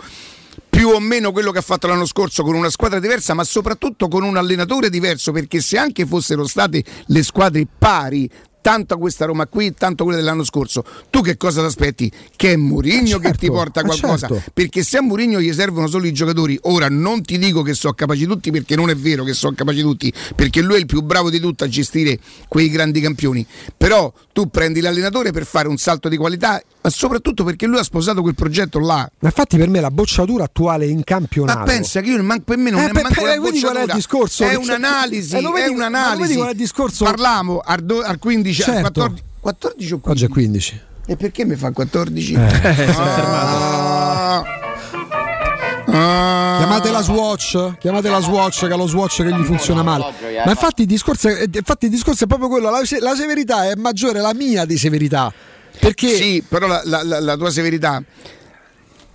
più o meno quello che ha fatto l'anno scorso con una squadra diversa, ma soprattutto con un allenatore diverso, perché se anche fossero state le squadre pari tanto questa Roma qui, tanto quella dell'anno scorso. Tu che cosa ti aspetti? Che è Mourinho che ti porta ma qualcosa? certo. Perché se a Mourinho gli servono solo i giocatori, ora non ti dico che sono capaci tutti perché non è vero che sono capaci tutti, perché lui è il più bravo di tutto a gestire quei grandi campioni. Però tu prendi l'allenatore per fare un salto di qualità, ma soprattutto perché lui ha sposato quel progetto là. Ma infatti per me la bocciatura attuale in campionato. Ma pensa che io man- per me non Eh, è per- manco per- una qual è il bocciatura, discorso? è un'analisi, Eh, vedi- è un'analisi. Parliamo al 15, al Certo. 14, 14 o 15? Oggi è 15. E perché mi fa 14? Eh, è Ah. Ah. Chiamate la Swatch, chiamate la Swatch che è lo Swatch che gli funziona male. eh, Ma infatti il discorso è, infatti il discorso è proprio quello, la, la severità è maggiore la mia di severità. Perché Sì, però la, la- la- tua severità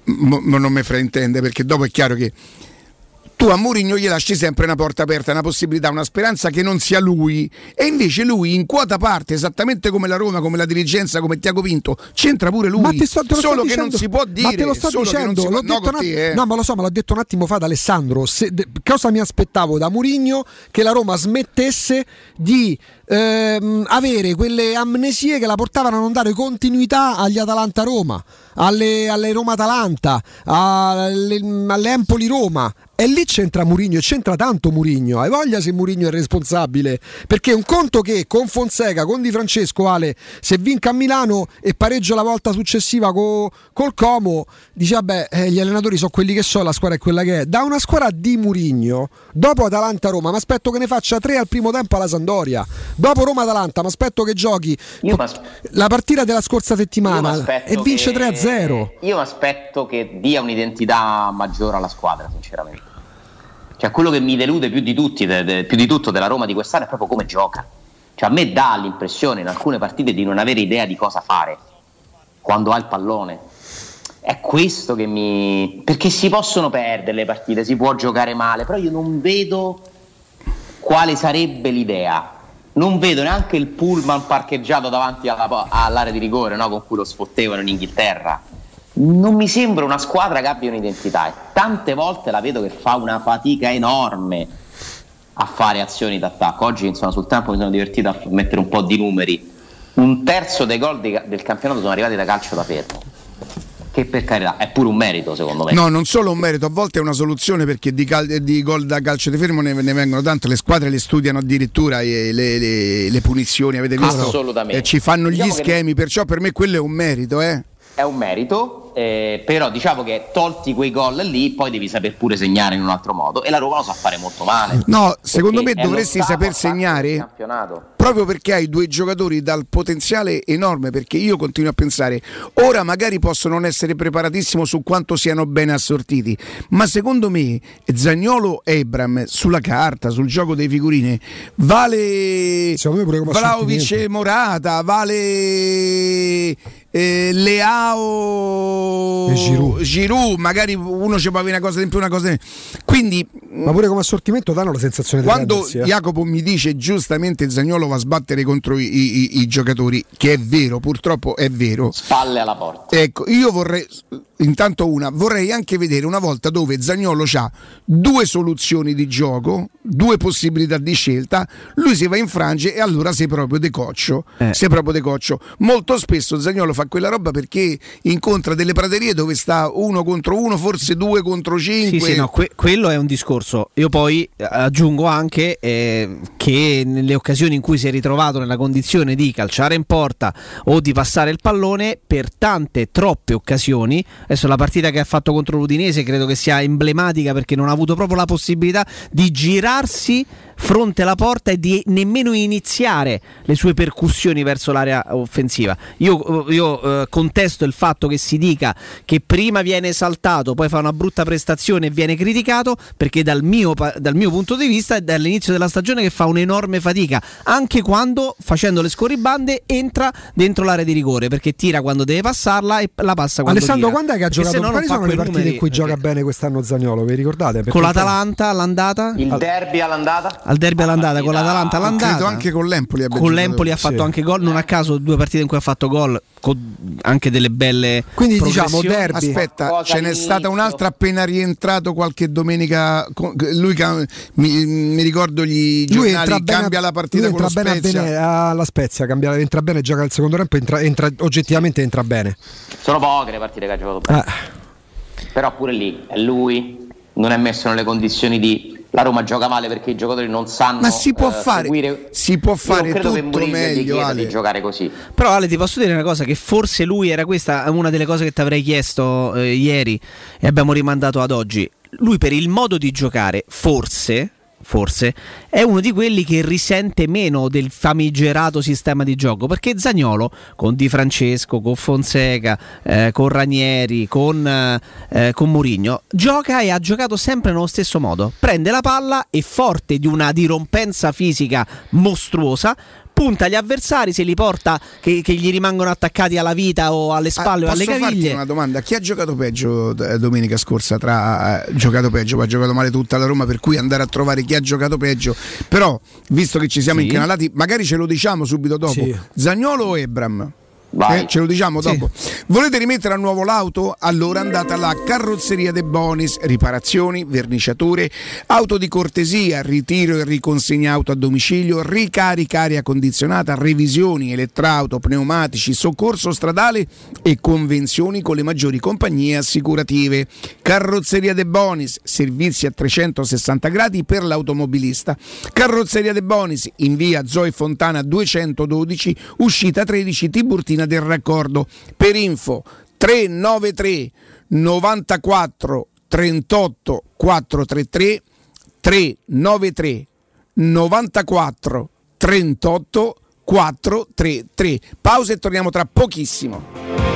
mo non mi fraintende perché dopo è chiaro che tu a Mourinho gli lasci sempre una porta aperta, una possibilità, una speranza che non sia lui e invece lui in quota parte, esattamente come la Roma, come la dirigenza, come Tiago Pinto, c'entra pure lui. Ma ti sto- te lo sto solo che dicendo- non si può dire, Ma te lo sto dicendo, può- no, att- te, eh. no, ma lo so, ma l'ho detto un attimo fa ad Alessandro. Se- de- cosa mi aspettavo da Mourinho? Che la Roma smettesse di ehm, avere quelle amnesie che la portavano a non dare continuità agli Atalanta-Roma, alle, alle Roma-Atalanta, alle, alle Empoli-Roma. E lì c'entra Murigno, c'entra tanto Murigno. Hai voglia se Murigno è responsabile? Perché un conto che con Fonseca, con Di Francesco, Ale, se vinca a Milano e pareggia la volta successiva co- col Como, dice vabbè, eh, gli allenatori sono quelli che so, la squadra è quella che è. Da una squadra di Murigno, dopo Atalanta-Roma, mi aspetto che ne faccia tre al primo tempo alla Sandoria. Dopo Roma-Atalanta, mi aspetto che giochi Io m'as- la partita della scorsa settimana e vince che- 3-0. Io mi aspetto che dia un'identità maggiore alla squadra, sinceramente. Cioè, quello che mi delude più di, tutti, de- de- più di tutto della Roma di quest'anno è proprio come gioca. Cioè, a me dà l'impressione in alcune partite di non avere idea di cosa fare quando ha il pallone. È questo che mi. perché si possono perdere le partite, si può giocare male, però io non vedo quale sarebbe l'idea. Non vedo neanche il pullman parcheggiato davanti alla all'area di rigore no? con cui lo sfottevano in Inghilterra. Non mi sembra una squadra che abbia un'identità e tante volte la vedo che fa una fatica enorme a fare azioni d'attacco. Oggi insomma, sul campo mi sono divertito a mettere un po' di numeri. Un terzo dei gol di- del campionato sono arrivati da calcio da fermo. Che per carità è pure un merito secondo me. No, non solo un merito, a volte è una soluzione perché di, cal- di gol da calcio di fermo ne, ne vengono tanto, le squadre le studiano addirittura e le, le- le punizioni, avete visto? Assolutamente. E ci fanno gli Diciamo che- schemi, perciò per me quello è un merito, eh. è un merito, eh, però diciamo che tolti quei gol lì, poi devi saper pure segnare in un altro modo. E la Roma lo sa fare molto male. No, secondo me dovresti saper segnare proprio perché hai due giocatori dal potenziale enorme, perché io continuo a pensare, ora magari posso non essere preparatissimo su quanto siano ben assortiti, ma secondo me Zagnolo e Ebram sulla carta, sul gioco dei figurine, vale Vlaovic e Morata, vale eh, Leao E Giroud. Giroud, magari uno ci può avere una cosa in più, una cosa in Quindi Ma pure come assortimento danno la sensazione di quando eh. Jacopo mi dice giustamente Zagnolo va a sbattere contro i, i- i giocatori, che è vero, purtroppo è vero. Spalle alla porta. Ecco, io vorrei, intanto una, vorrei anche vedere una volta dove Zagnolo ha due soluzioni di gioco, due possibilità di scelta, lui si va in frange e allora sei proprio decoccio. Eh. Sei proprio decoccio. Molto spesso Zagnolo fa quella roba perché incontra delle praterie dove sta uno contro uno, forse due contro cinque. Sì, sì, no, que- quello è un discorso. Io poi eh, aggiungo anche eh, che nelle occasioni in cui si è ritrovato nella condizione di calciare in porta o di passare il pallone, per tante, troppe occasioni, adesso la partita che ha fatto contro l'Udinese credo che sia emblematica perché non ha avuto proprio la possibilità di girarsi fronte alla porta e di nemmeno iniziare le sue percussioni verso l'area offensiva. Io, io, eh, contesto il fatto che si dica che prima viene esaltato, poi fa una brutta prestazione e viene criticato, perché dal mio, dal mio punto di vista è dall'inizio della stagione che fa un'enorme fatica, anche quando facendo le scorribande entra dentro l'area di rigore, perché tira quando deve passarla e la passa quando Alessandro, tira. quando è che ha giocato? no Quali sono le partite in cui gioca bene quest'anno Zagnolo? Vi ricordate? Perché Con l'Atalanta all'andata? Il derby all'andata? Al derby all'andata con l'Atalanta all'andata. Credo anche con l'Empoli abbia Con l'Empoli ha fatto Sì. anche gol, non a caso due partite in cui ha fatto gol, con anche delle belle Quindi diciamo derby. Aspetta, Cosa ce n'è stata un'altra appena rientrato qualche domenica. Lui mi, mi ricordo gli Lui giornali, entra bene, cambia a- la partita lui con entra bene. Vene- alla Spezia, cambia, entra bene, gioca il secondo tempo, entra, entra- oggettivamente entra bene. Sono poche le partite che ha giocato bene. Però pure lì è lui, non è messo nelle condizioni di la Roma gioca male perché i giocatori non sanno Ma si può eh, fare- seguire- si può fare tutto meglio, Ale. di giocare così. Però Ale ti posso dire una cosa che forse lui era questa una delle cose che ti avrei chiesto eh, ieri e abbiamo rimandato ad oggi. Lui per il modo di giocare, forse, forse, è uno di quelli che risente meno del famigerato sistema di gioco, perché Zagnolo con Di Francesco, con Fonseca, eh, con Ranieri, con, eh, con Mourinho, gioca e ha giocato sempre nello stesso modo. Prende la palla e forte di una dirompenza fisica mostruosa, punta gli avversari, se li porta che, che gli rimangono attaccati alla vita o alle spalle o Ah, Posso alle farti caviglie. una domanda? Chi ha giocato peggio eh, domenica scorsa? Tra eh, giocato peggio, ha giocato male tutta la Roma, per cui andare a trovare chi ha giocato peggio. Però, visto che ci siamo Sì. incanalati, magari ce lo diciamo subito dopo. Sì. Zagnolo o Ebram? Vai. Eh, ce lo diciamo Sì. dopo. Volete rimettere a nuovo l'auto? Allora andate alla carrozzeria De Bonis, riparazioni, verniciature, auto di cortesia, ritiro e riconsegna auto a domicilio, ricarica aria condizionata, revisioni, elettrauto, pneumatici, soccorso stradale e convenzioni con le maggiori compagnie assicurative. Carrozzeria De Bonis, servizi a 360 gradi per l'automobilista. Carrozzeria De Bonis in via Zoe Fontana 212, uscita 13 Tiburtina del Raccordo. Per info 393 94 38 433 393 94 38 433. Pausa e torniamo tra pochissimo.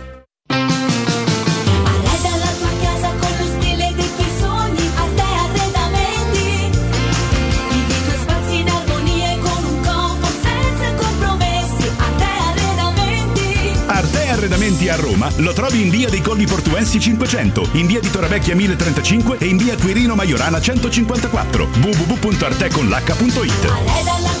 Arredamenti a Roma lo trovi in via dei Colli Portuensi 500, in via di Torrevecchia 1035 e in via Quirino Maiorana 154. www.arteconlh.it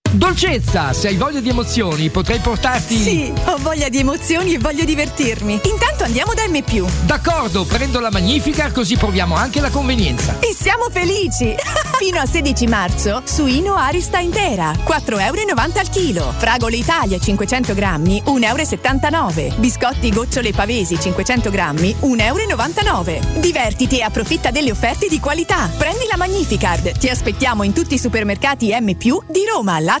Dolcezza, se hai voglia di emozioni, potrei portarti. Sì, ho voglia di emozioni e voglio divertirmi. Intanto andiamo da M. D'accordo, prendo la Magnifica così proviamo anche la convenienza. E siamo felici! Fino al 16 marzo, suino Arista intera, 4,90 euro al chilo. Fragole Italia 500 grammi, 1,79 euro. Biscotti gocciole pavesi 500 grammi, 1,99 euro. Divertiti e approfitta delle offerte di qualità. Prendi la Magnificard. Ti aspettiamo in tutti i supermercati M, di Roma, Lazio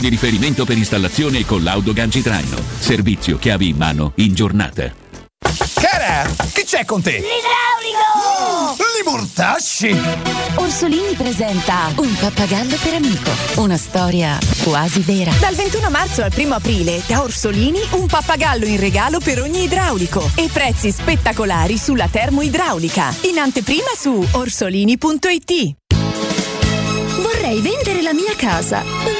di riferimento per installazione con l'auto ganci traino. Servizio chiavi in mano in giornata. Cara, che c'è con te? L'idraulico! Li mortasci! Orsolini presenta Un pappagallo per amico. Una storia quasi vera. Dal 21 marzo al 1 aprile, da Orsolini, un pappagallo in regalo per ogni idraulico. E prezzi spettacolari sulla termoidraulica. In anteprima su orsolini.it. Vorrei vendere la mia casa.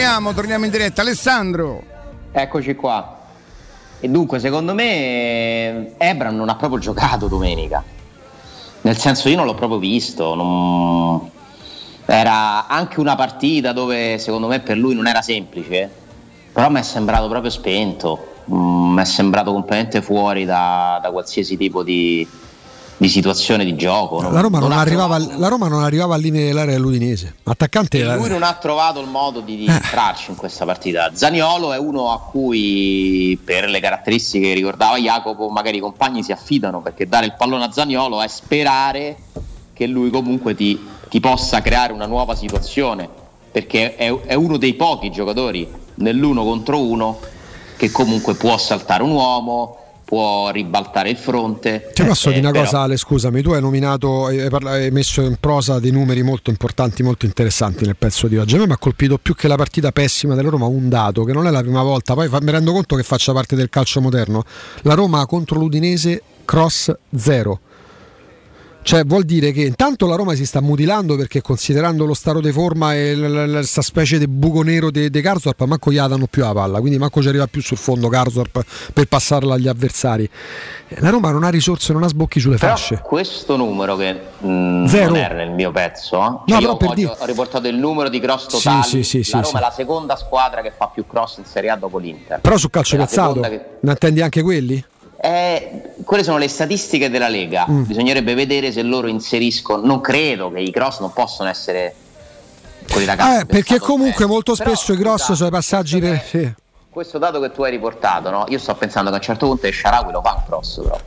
Torniamo, torniamo in diretta. Alessandro. Eccoci qua. E dunque, secondo me, Ebram non ha proprio giocato domenica. Nel senso, io non l'ho proprio visto. non- Era anche una partita dove, secondo me, per lui non era semplice. Però mi è sembrato proprio spento. Mm, Mi è sembrato completamente fuori da, da qualsiasi tipo di, di situazione di gioco. La Roma non, ha arrivava, al- la Roma non arrivava al limite dell'area dell'Udinese. Attaccante e lui non ha trovato il modo di, di Eh. entrarci in questa partita. Zaniolo è uno a cui, per le caratteristiche che ricordava Jacopo, magari i compagni si affidano perché dare il pallone a Zaniolo è sperare che lui comunque ti, ti possa creare una nuova situazione. Perché è, è uno dei pochi giocatori nell'uno contro uno che comunque può saltare un uomo, può ribaltare il fronte. Ti posso Eh, dire una però- cosa, Ale, scusami, tu hai nominato, hai, parla- hai messo in prosa dei numeri molto importanti, molto interessanti nel pezzo di oggi. A me mi ha colpito più che la partita pessima della Roma un dato, che non è la prima volta, poi fa- mi rendo conto che faccia parte del calcio moderno. La Roma contro l'Udinese cross zero. Cioè vuol dire che intanto la Roma si sta mutilando perché considerando lo stato di forma e questa specie di buco nero di Garzorp, manco gli danno più la palla, quindi manco ci arriva più sul fondo Garzorp per passarla agli avversari. La Roma non ha risorse, non ha sbocchi sulle Però fasce. questo numero che mm, Zero. non era nel mio pezzo, eh. No, Cioè, però io per ho, dire- ho riportato il numero di cross Sì, totali. sì, sì, sì, la Roma è la seconda squadra che fa più cross in Serie A dopo l'Inter. Però sul calcio piazzato, che- ne attendi anche quelli? Eh, quelle sono le statistiche della Lega. Mm. Bisognerebbe vedere se loro inseriscono. Non credo che i cross non possono essere quelli da calcio Eh, perché comunque bene. molto Però, spesso i gross scusa, sono i passaggi per... sì. Questo dato che tu hai riportato, no? Io sto pensando che a un certo punto Sharawi lo fa un cross, però.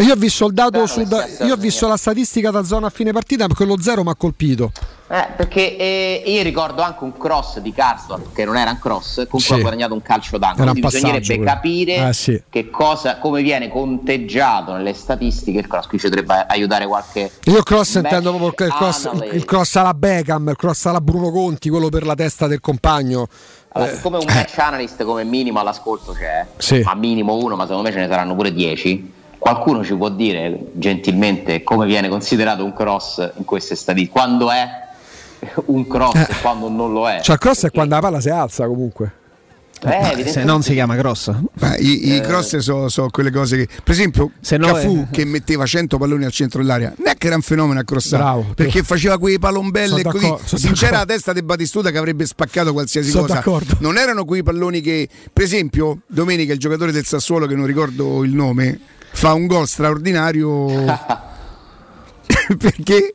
Io ho visto il dato su, io ho visto la statistica da zona a fine partita, quello zero mi ha colpito. Eh, perché eh, io ricordo anche un cross di Karsdorp che non era un cross, con cui Sì. ha guadagnato un calcio d'angolo. Quindi bisognerebbe quello. capire Eh, sì. che cosa, come viene conteggiato nelle statistiche il cross. Qui ci dovrebbe aiutare qualche. Io il cross intendo proprio il cross, il cross alla Beckham, il cross alla Bruno Conti, quello per la testa del compagno. Allora, Eh, siccome un match analyst come minimo all'ascolto c'è, Sì. ma minimo uno, ma secondo me ce ne saranno pure dieci. Qualcuno ci può dire gentilmente come viene considerato un cross in queste statistiche? Quando è un cross Eh. e quando non lo è? Cioè il cross è quando la palla si alza comunque. Eh, Se evidentemente non si chiama cross. Ma i, i cross sono quelle cose che, per esempio, Se no Cafu è- che metteva 100 palloni al centro dell'area, non è che era un fenomeno a crossare Bravo. perché faceva quei palombelli Sono e così. Si c'era la testa di Batistuta che avrebbe spaccato qualsiasi Sono cosa. d'accordo. Non erano quei palloni che, per esempio, domenica il giocatore del Sassuolo, che non ricordo il nome, fa un gol straordinario perché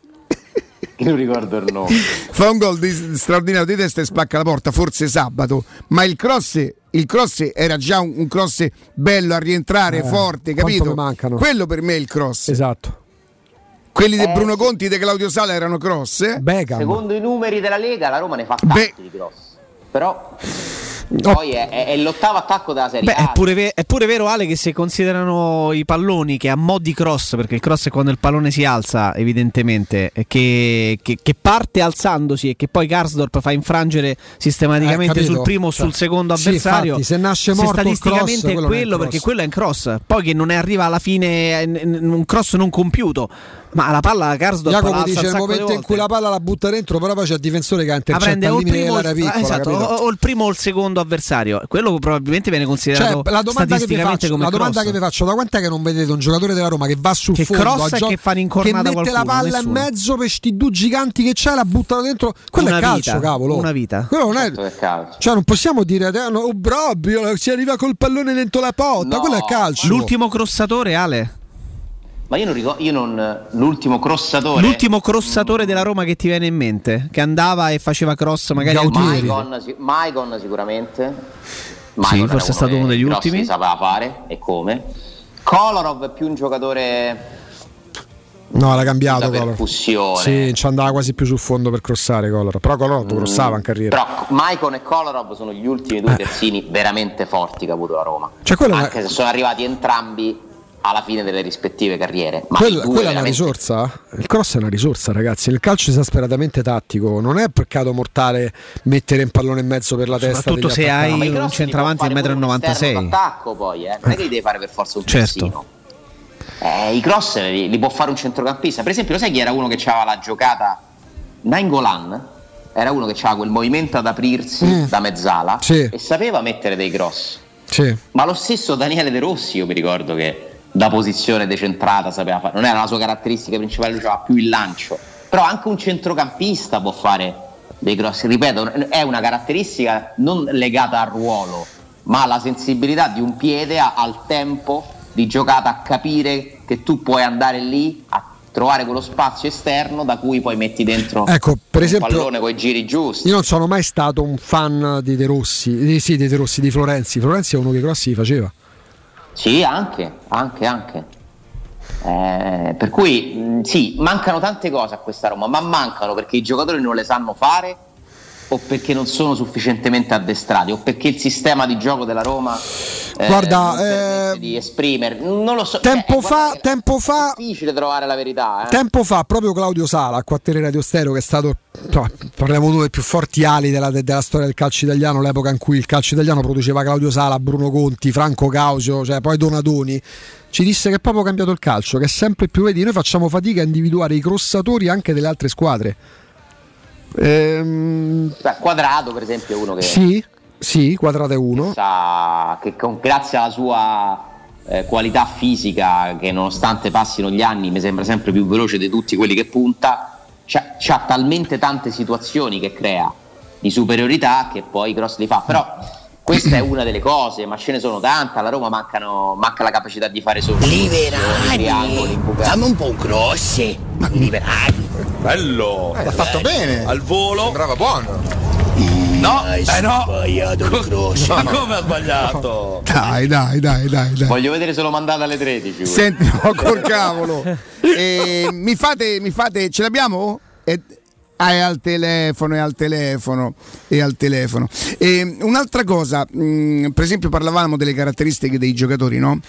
Che non ricordo il nome. fa un gol di- straordinario di testa e spacca la porta, forse sabato, ma il cross, il cross era già un, un cross bello a rientrare, Eh, forte, capito? mancano. Quello per me è il cross. Esatto. Quelli di Eh, Bruno sì. Conti e di Claudio Sala erano cross. Beckham. Secondo i numeri della Lega, la Roma ne fa tanti Beh. di cross. Però poi è, è- è l'ottavo attacco della Serie Beh, A. è pure, ve- è pure vero, Ale, che se considerano i palloni che a mo' di cross, perché il cross è quando il pallone si alza, evidentemente, che, che- che parte alzandosi e che poi Karsdorp fa infrangere sistematicamente Eh, sul primo o Cioè, sul secondo sì, avversario. infatti, se nasce morto il statisticamente cross, è quello è quello, cross. perché quello è un cross. Poi che non è arriva alla fine è un cross non compiuto, ma la palla Karsdorp la Jacopo dice di momento in cui la palla la butta dentro, però poi c'è il difensore che ha La intercetta prende al o il, primo, o il- dell'area piccola, esatto, o- o il primo o il secondo avversario. Quello probabilmente viene considerato Cioè, la domanda, che vi faccio, come la domanda cross. che vi faccio, da quant'è che non vedete un giocatore della Roma che va sul Che fondo crossa a e gio- che fa che mette la qualcuno? palla Nessuno. in mezzo per sti due giganti che c'è la buttano dentro? Quello Una è calcio, vita, cavolo. una vita. Quello non è Certo è calcio. cioè non possiamo dire eh, no, oh, proprio si arriva col pallone dentro la porta, No, quello è calcio. L'ultimo crossatore, Ale. Ma io non ricordo, io non. L'ultimo crossatore. L'ultimo crossatore della Roma che ti viene in mente? Che andava e faceva cross magari Gautieri. Maicon, si- Maicon sicuramente. Sì, Maicon era forse è stato uno degli ultimi. sapeva fare e come. Kolarov è più un giocatore No, l'ha cambiato Color. Sì, ci andava quasi più sul fondo per crossare Color. Però Color crossava in carriera. Però Maicon e Kolarov sono gli ultimi due terzini veramente forti che ha avuto la Roma. Cioè, quello è Anche se sono arrivati entrambi alla fine delle rispettive carriere. Ma Quella, due quella è una veramente- risorsa? Il cross è una risorsa, ragazzi. Il calcio è esasperatamente tattico. Non è peccato mortale mettere un pallone in mezzo per la testa. Soprattutto se hai i un centravanti può di fare pure un 1,96 esterno d'attacco poi, eh. non è che li devi fare per forza un Certo. terzino. Eh, I cross li, li può fare un centrocampista. Per esempio, lo sai chi era uno che aveva la giocata? Nainggolan era uno che aveva quel movimento ad aprirsi Mm. da mezzala Sì. e sapeva mettere dei cross. Sì. Ma lo stesso Daniele De Rossi, io mi ricordo che da posizione decentrata sapeva fare, non era la sua caratteristica principale, lui aveva più il lancio. Però anche un centrocampista può fare dei cross. Ripeto, è una caratteristica non legata al ruolo, ma alla sensibilità di un piede, al tempo di giocata, a capire che tu puoi andare lì a trovare quello spazio esterno da cui poi metti dentro Ecco, per esempio- pallone con i giri giusti. Io non sono mai stato un fan di De Rossi, di, sì, di De Rossi, di Florenzi. Florenzi è uno che i cross li faceva. Sì, anche, anche, anche. Eh, per cui mh, sì, mancano tante cose a questa Roma, ma mancano perché i giocatori non le sanno fare o perché non sono sufficientemente addestrati o perché il sistema di gioco della Roma eh, Guarda, non permette di esprimere. Non lo so. Tempo cioè, fa, tempo fa, è difficile trovare la verità. Eh. Tempo fa, proprio Claudio Sala, a Quattro Radio Stereo, che è stato, no, parliamo uno dei più forti ali della, della storia del calcio italiano, l'epoca in cui il calcio italiano produceva Claudio Sala, Bruno Conti, Franco Causio, cioè poi Donadoni, ci disse che è proprio cambiato il calcio, che è sempre più, vedi, noi facciamo fatica a individuare i crossatori anche delle altre squadre. Ehm, Beh, Quadrato, per esempio, è uno che sì, sì, quadrato è uno. sa che con- grazie alla sua eh, qualità fisica, che nonostante passino gli anni mi sembra sempre più veloce di tutti quelli che punta, c'ha, c'ha talmente tante situazioni che crea di superiorità che poi cross li fa. Però questa è una delle cose, ma ce ne sono tante. Alla Roma mancano, manca la capacità di fare solo imbucati. Dammi un po' un cross. Liberali. Bello! L'ha fatto bene. Al volo. Sembrava buono. No, eh no. sbagliato il cross. Ma come ha sbagliato? Dai, dai, dai, dai, dai. Voglio vedere se l'ho mandata alle 13. Senti, no, col cavolo. Eh, mi, fate, mi fate, ce l'abbiamo? Eh, ah, è al telefono, è al telefono, è al telefono. E un'altra cosa, mh, per esempio parlavamo delle caratteristiche dei giocatori, no?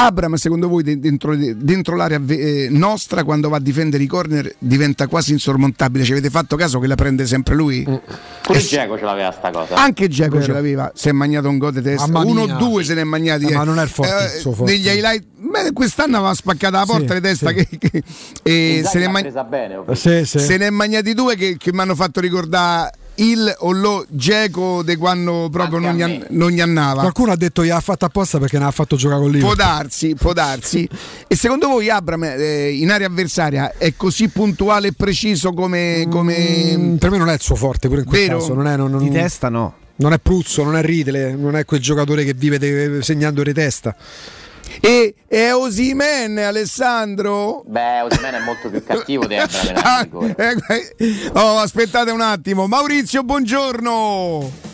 Abram, secondo voi, de- dentro, dentro l'area eh, nostra, quando va a difendere i corner, diventa quasi insormontabile? Ci avete fatto caso che la prende sempre lui? Pure Geco ce l'aveva sta cosa. Anche Geco ce l'aveva, si è magnato un gol di testa. Uno o due se ne è magnati. Eh, eh. ma non è il forte, suo forte. Negli highlight, beh, quest'anno aveva spaccato la porta Sì, di testa. sì. Che, che- e Inzaghi se ne, è l'ha ma- presa bene. Sì, sì. se ne è magnati due che, che mi hanno fatto ricordare il o lo Geco di quando proprio non gli, an- non gli annava. Qualcuno ha detto che ha fatto apposta perché ne ha fatto giocare con Può Liverpool. darsi, può darsi. E secondo voi Abram eh, in area avversaria è così puntuale e preciso come... come... Mm, per me non è il suo forte pure in quel Vero? caso. Non è, non, non- Di testa no. non è Pruzzo, non è Ridle, non è quel giocatore che vive de- segnando di testa. E è Osimen Alessandro? Beh, Osimhen è molto più cattivo di Abram. Ah, eh, eh, oh, aspettate un attimo. Maurizio, buongiorno.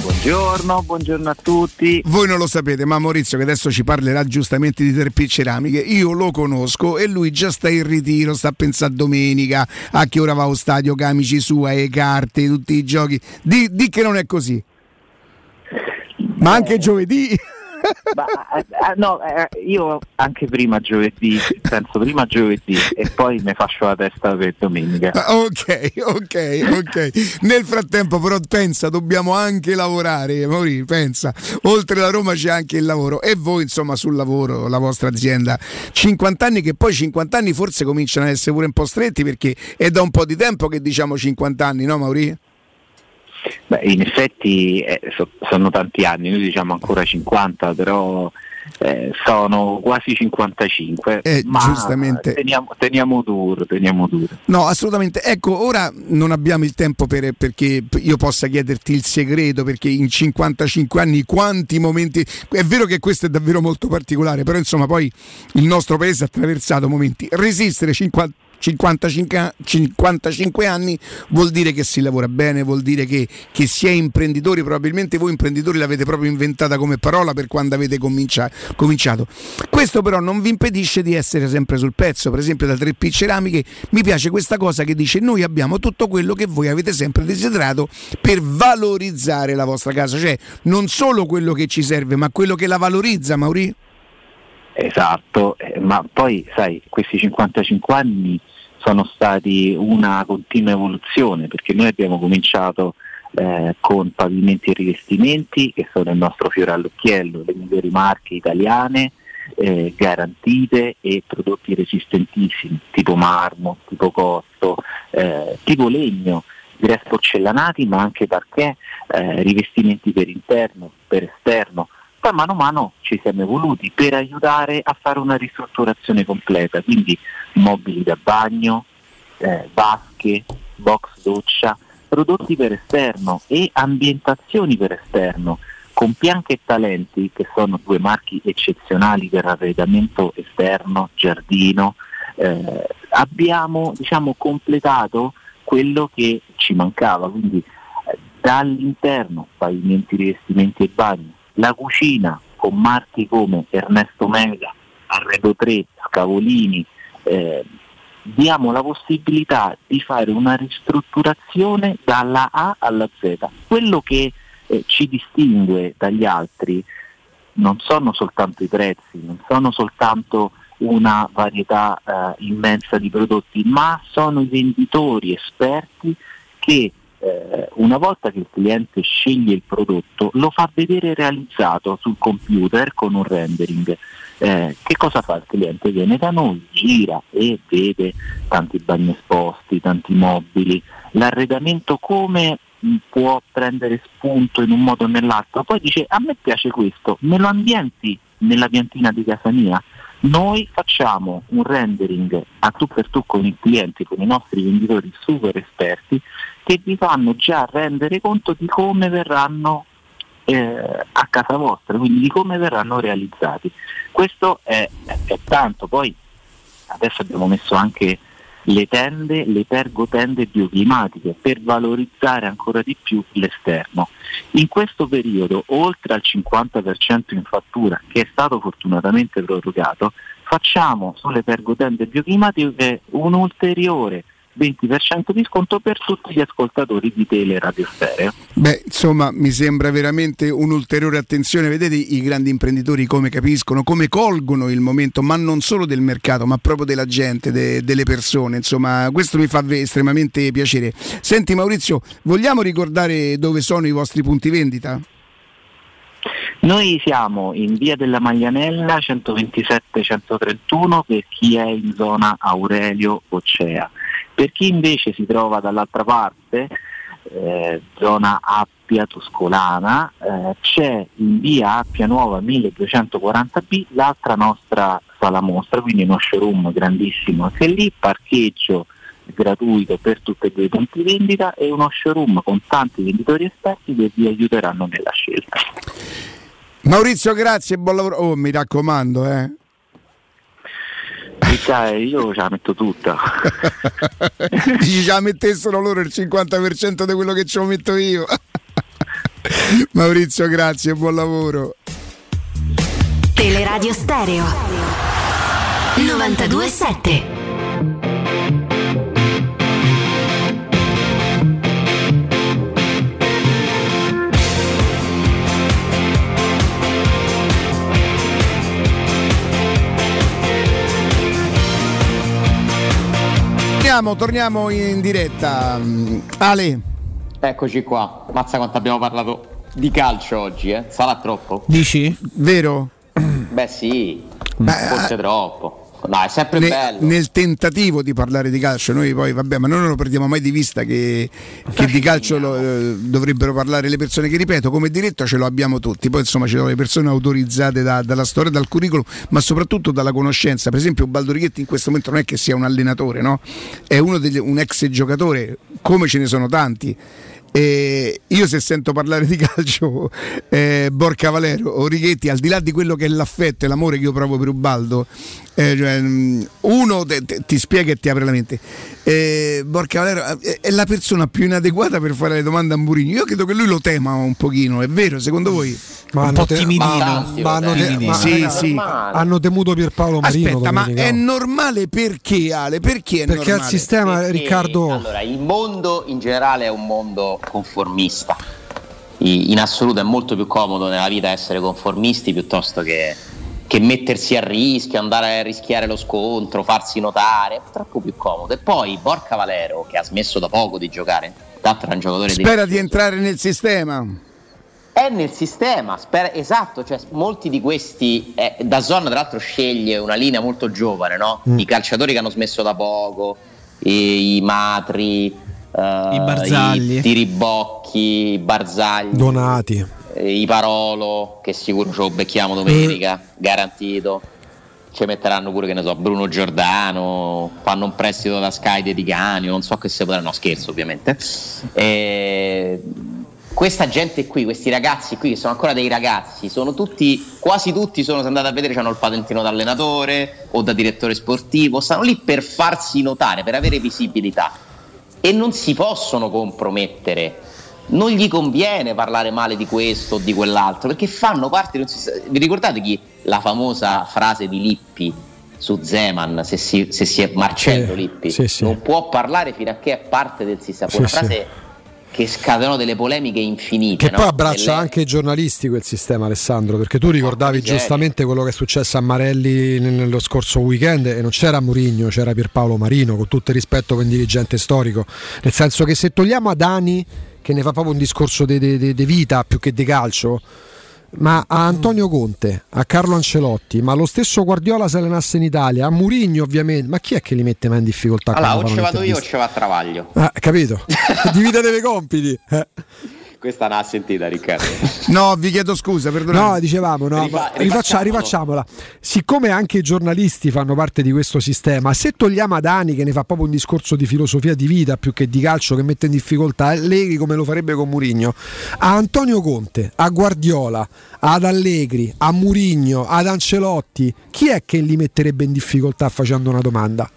Buongiorno, buongiorno a tutti. Voi non lo sapete, ma Maurizio, che adesso ci parlerà giustamente di Terpi Ceramiche, io lo conosco e lui già sta in ritiro, sta a pensare a domenica, a che ora va allo stadio, camici sua, le carte, tutti i giochi. Di, di che non è così. Ma anche giovedì. Ma, eh, eh, no, eh, io anche prima giovedì, penso prima giovedì e poi mi faccio la testa per domenica. Ah, Ok, ok, ok. Nel frattempo, però, pensa, dobbiamo anche lavorare. Maurizio, pensa, oltre la Roma c'è anche il lavoro. E voi, insomma, sul lavoro, la vostra azienda, 50 anni che poi 50 anni forse cominciano ad essere pure un po' stretti perché è da un po' di tempo che diciamo 50 anni, no, Maurizio? Beh, in effetti eh, so- sono tanti anni, noi diciamo ancora 50, però eh, sono quasi 55. Eh, ma giustamente. Teniamo, teniamo duro, teniamo duro. No, assolutamente. Ecco, ora non abbiamo il tempo per- perché io possa chiederti il segreto, perché in 55 anni quanti momenti... È vero che questo è davvero molto particolare, però insomma poi il nostro paese ha attraversato momenti. Resistere 50 55, 55 anni vuol dire che si lavora bene, vuol dire che, che si è imprenditori, probabilmente voi imprenditori l'avete proprio inventata come parola per quando avete comincia- cominciato. Questo però non vi impedisce di essere sempre sul pezzo, per esempio da 3P Ceramiche mi piace questa cosa che dice noi abbiamo tutto quello che voi avete sempre desiderato per valorizzare la vostra casa, cioè non solo quello che ci serve ma quello che la valorizza, Mauri. Esatto, eh, ma poi sai, questi 55 anni sono stati una continua evoluzione perché noi abbiamo cominciato eh, con pavimenti e rivestimenti che sono il nostro fiore all'occhiello, le migliori marche italiane, eh, garantite e prodotti resistentissimi, tipo marmo, tipo cotto, eh, tipo legno, grès porcellanati ma anche parquet, eh, rivestimenti per interno, per esterno. Poi mano a mano ci siamo evoluti per aiutare a fare una ristrutturazione completa, quindi mobili da bagno, eh, vasche, box doccia, prodotti per esterno e ambientazioni per esterno, con Pianca e Talenti, che sono due marchi eccezionali per arredamento esterno, giardino, eh, abbiamo diciamo, completato quello che ci mancava, quindi eh, dall'interno pavimenti, rivestimenti e bagni, la cucina con marchi come Ernesto Mega, Arredo 3, Scavolini, eh, diamo la possibilità di fare una ristrutturazione dalla A alla Z. Quello che eh, ci distingue dagli altri non sono soltanto i prezzi, non sono soltanto una varietà eh, immensa di prodotti, ma sono i venditori esperti che eh, una volta che il cliente sceglie il prodotto lo fa vedere realizzato sul computer con un rendering. Eh, che cosa fa il cliente? Viene da noi, gira e vede tanti bagni esposti, tanti mobili, l'arredamento come può prendere spunto in un modo o nell'altro, poi dice a me piace questo, me lo ambienti nella piantina di casa mia. Noi facciamo un rendering a tu per tu con i clienti, con i nostri venditori super esperti che vi fanno già rendere conto di come verranno eh, a casa vostra, quindi di come verranno realizzati. Questo è, è- è tanto, poi adesso abbiamo messo anche le tende, le pergotende bioclimatiche per valorizzare ancora di più l'esterno. In questo periodo, oltre al 50% in fattura, che è stato fortunatamente prorogato, facciamo sulle pergotende bioclimatiche un ulteriore 20% di sconto per tutti gli ascoltatori di Tele Radio Stereo. Beh, insomma, mi sembra veramente un'ulteriore attenzione. Vedete i grandi imprenditori come capiscono, come colgono il momento, ma non solo del mercato, ma proprio della gente, de- delle persone. Insomma, questo mi fa estremamente piacere. Senti Maurizio, vogliamo ricordare dove sono i vostri punti vendita? Noi siamo in via della Maglianella 127-131 per chi è in zona Aurelio Occea. Per chi invece si trova dall'altra parte, eh, zona Appia Tuscolana, eh, c'è in via Appia Nuova 1240B l'altra nostra sala mostra, quindi uno showroom grandissimo anche lì, parcheggio gratuito per tutti e due i punti vendita e uno showroom con tanti venditori esperti che vi aiuteranno nella scelta. Maurizio, grazie e buon lavoro. Oh, mi raccomando, eh. Ricca, io ce la metto tutta. Dici ce la mettessero loro il 50% di quello che ce lo metto io. Maurizio, grazie e buon lavoro. Teleradio Stereo 927 Torniamo, torniamo in diretta. Mm, Ale. Eccoci qua. Mazza quanto abbiamo parlato di calcio oggi, eh? Sarà troppo? Dici? Vero? Beh sì, Beh, forse troppo. No, è sempre Ne- bello. nel tentativo di parlare di calcio, noi poi vabbè, ma noi non lo perdiamo mai di vista che, che di calcio lo, eh, dovrebbero parlare le persone che ripeto, come diritto ce lo abbiamo tutti, poi insomma ci sono le persone autorizzate da- dalla storia, dal curriculum, ma soprattutto dalla conoscenza. Per esempio Baldo Righetti in questo momento non è che sia un allenatore, no? È uno degli- un ex giocatore, come ce ne sono tanti. E io se sento parlare di calcio eh, Borca Valero o Righetti al di là di quello che è l'affetto e l'amore che io provo per Ubaldo eh, cioè, mm, uno te- te- ti spiega e ti apre la mente eh, Borca Valero eh, è la persona più inadeguata per fare le domande a Mourinho io credo che lui lo tema un pochino è vero secondo voi? Ma hanno te- ma- ma hanno te- ma- sì, sì. hanno temuto Pierpaolo Marino aspetta ma è normale perché Ale? perché è Perché al normale? sistema, Perché, Riccardo, Allora, il mondo in generale è un mondo conformista. In assoluto è molto più comodo nella vita essere conformisti piuttosto che, che mettersi a rischio, andare a rischiare lo scontro, farsi notare. È troppo più comodo. E poi Borca Valero, che ha smesso da poco di giocare, d'altro è un giocatore di spera di entrare nel sistema è nel sistema, spera- esatto, cioè molti di questi, eh, da Zon tra l'altro sceglie una linea molto giovane, no? Mm. I calciatori che hanno smesso da poco, i, i Matri, eh, Barzagli. i Tiribocchi, i Barzagli, Donati. eh, i Parolo, che sicuro ce lo becchiamo domenica, garantito. Ci metteranno pure, che ne so, Bruno Giordano, fanno un prestito da Sky di Canio, non so che se potranno, no scherzo ovviamente. E questa gente qui, questi ragazzi qui, che sono ancora dei ragazzi, sono tutti, quasi tutti sono andati a vedere, hanno il patentino da allenatore o da direttore sportivo, stanno lì per farsi notare, per avere visibilità e non si possono compromettere. Non gli conviene parlare male di questo o di quell'altro, perché fanno parte di un sistema. Vi ricordate chi la famosa frase di Lippi su Zeman, se si, se si è Marcello Sì, Lippi? sì, sì. Non può parlare fino a che è parte del sistema. Una sì. frase che scatenò delle polemiche infinite. Che no? poi abbraccia Nelle- anche i giornalisti quel sistema, Alessandro, perché tu ricordavi giustamente quello che è successo a Marelli nel- nello scorso weekend e non c'era Murigno, c'era Pierpaolo Marino, con tutto il rispetto per un dirigente storico. Nel senso che se togliamo Adani, che ne fa proprio un discorso di vita più che di calcio, ma a Antonio Conte, a Carlo Ancelotti, ma lo stesso Guardiola se allenasse in Italia, a Murigno ovviamente, ma chi è che li mette mai in difficoltà? Allora, o ci vado io o ci va a Travaglio. Ah, capito? Dividete i compiti. Questa non l'ha sentita, Riccardo. no vi chiedo scusa perdonate No, dicevamo, no, Rifa- ma rifaccia- rifacciamolo. rifacciamola. Siccome anche i giornalisti fanno parte di questo sistema, se togliamo Adani che ne fa proprio un discorso di filosofia di vita più che di calcio che mette in difficoltà, Allegri come lo farebbe con Murigno, a Antonio Conte, a Guardiola, ad Allegri, a Murigno, ad Ancelotti, chi è che li metterebbe in difficoltà facendo una domanda?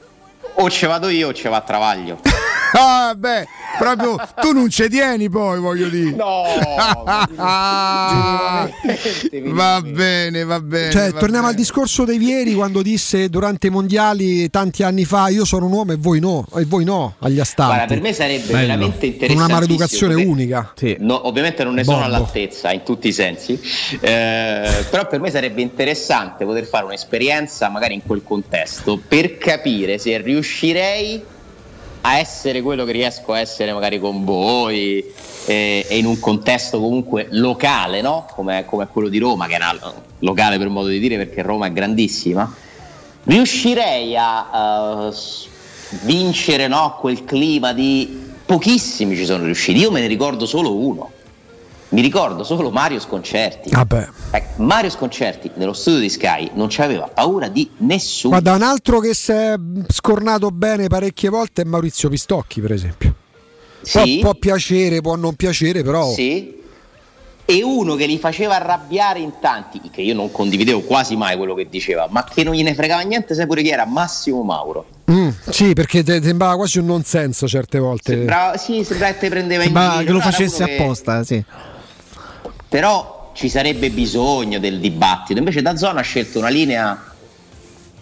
o ce vado io o ce va a Travaglio. Ah, beh, proprio tu non ci tieni poi, voglio dire. No, va bene, va bene. Cioè, va torniamo al bene. discorso dei Vieri quando disse durante i mondiali tanti anni fa io sono un uomo e voi no, e voi no agli astanti. Guarda, per me sarebbe Bello. veramente Con interessante. una maleducazione unica. No, ovviamente non ne sono Bombo. all'altezza in tutti i sensi, eh, però per me sarebbe interessante poter fare un'esperienza magari in quel contesto per capire se riuscirei a essere quello che riesco a essere magari con voi eh, e in un contesto comunque locale, no? come, come quello di Roma, che è una- locale per modo di dire perché Roma è grandissima. Riuscirei a s- vincere no, quel clima di pochissimi ci sono riusciti. Io me ne ricordo solo uno. Mi ricordo solo Mario Sconcerti. Vabbè. Eh, Mario Sconcerti nello studio di Sky non c'aveva paura di nessuno. Guarda, un altro che si è scornato bene parecchie volte è Maurizio Pistocchi, per esempio. Può, Sì. può piacere, può non piacere, però. Sì. E uno che li faceva arrabbiare in tanti, che io non condividevo quasi mai quello che diceva, ma che non gliene fregava niente, sai pure chi era? Massimo Mauro. Mm, sì, perché te- sembrava quasi un non senso certe volte. Sembrava, sì, sembrava che te prendeva in Ma giro. che lo facesse uno che- apposta, sì. Però ci sarebbe bisogno del dibattito. Invece da zona ha scelto una linea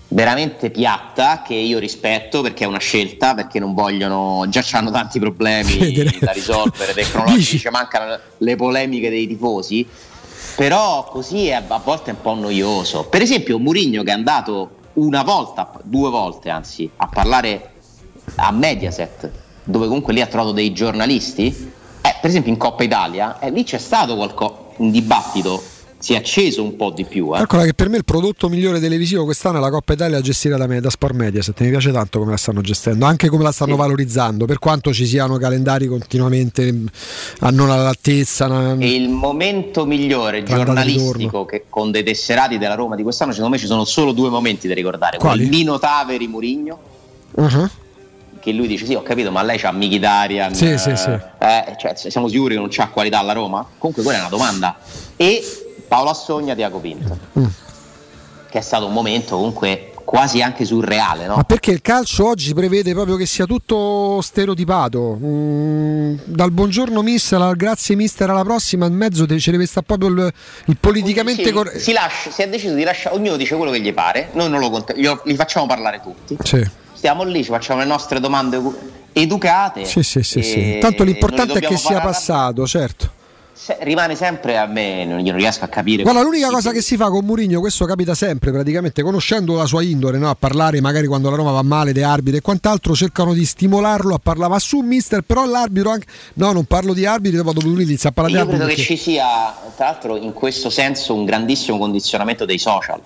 veramente piatta che io rispetto perché è una scelta, perché non vogliono, già hanno tanti problemi da risolvere tecnologici, ci mancano le polemiche dei tifosi. Però così è a volte un po' noioso. Per esempio, Murigno che è andato una volta, due volte anzi, a parlare a Mediaset, dove comunque lì ha trovato dei giornalisti. Eh, per esempio in Coppa Italia, eh, lì c'è stato qualco- un dibattito, si è acceso un po' di più. Eh. Calcola che per me il prodotto migliore televisivo quest'anno è la Coppa Italia gestita da, me, da Sport Mediaset. Mi piace tanto come la stanno gestendo, anche come la stanno valorizzando, per quanto ci siano calendari continuamente mm, a non all'altezza. na- E il momento migliore giornalistico che con dei tesserati della Roma di quest'anno, secondo me ci sono solo due momenti da ricordare. Quali? Il Nino Taveri Murigno, Uh-huh. Che lui dice: Sì, ho capito, ma lei c'ha Mkhitaryan. Sì, eh, sì, sì. eh, cioè, siamo sicuri che non c'ha qualità alla Roma? Comunque, quella è una domanda. E Paolo Assogna Diaco Pinto, Mm. che è stato un momento comunque quasi anche surreale, no? Ma perché il calcio oggi prevede proprio che sia tutto stereotipato? Mm, dal buongiorno mister al grazie mister alla prossima, in mezzo ci deve stare proprio il, il politicamente Sì, corretto. si, lascia- si è deciso di lasciare, ognuno dice quello che gli pare, noi non lo cont- glielo- li facciamo parlare tutti. Sì. Stiamo lì, ci facciamo le nostre domande edu- educate. Sì, sì, sì, sì. Tanto l'importante è che sia passato, certo. Se- rimane sempre a me, non, io non riesco a capire. Guarda, l'unica cosa che si fa con Mourinho, questo capita sempre praticamente, conoscendo la sua indole, no? a parlare magari quando la Roma va male dei arbitri e quant'altro, cercano di stimolarlo a parlare, ma su mister, però l'arbitro anche... No, non parlo di arbitri, dopo lui inizia a parlare Io di credo arbitri. che perché- ci sia, tra l'altro, in questo senso un grandissimo condizionamento dei social.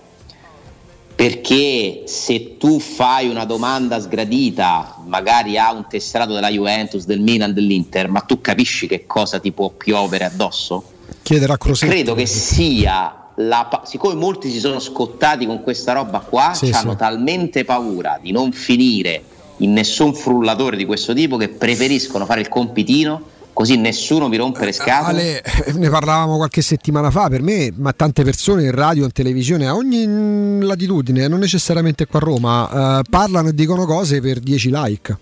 Perché se tu fai una domanda sgradita, magari a un tesserato della Juventus, del Milan, dell'Inter, ma tu capisci che cosa ti può piovere addosso? Chiedere a Crosetti. Credo che sia la siccome molti si sono scottati con questa roba qua, Sì, hanno sì. talmente paura di non finire in nessun frullatore di questo tipo che preferiscono fare il compitino così nessuno mi rompe le scatole. Ale, eh, ne parlavamo qualche settimana fa, per me, ma tante persone in radio, in televisione, a ogni latitudine, non necessariamente qua a Roma, eh, parlano e dicono cose per 10 like.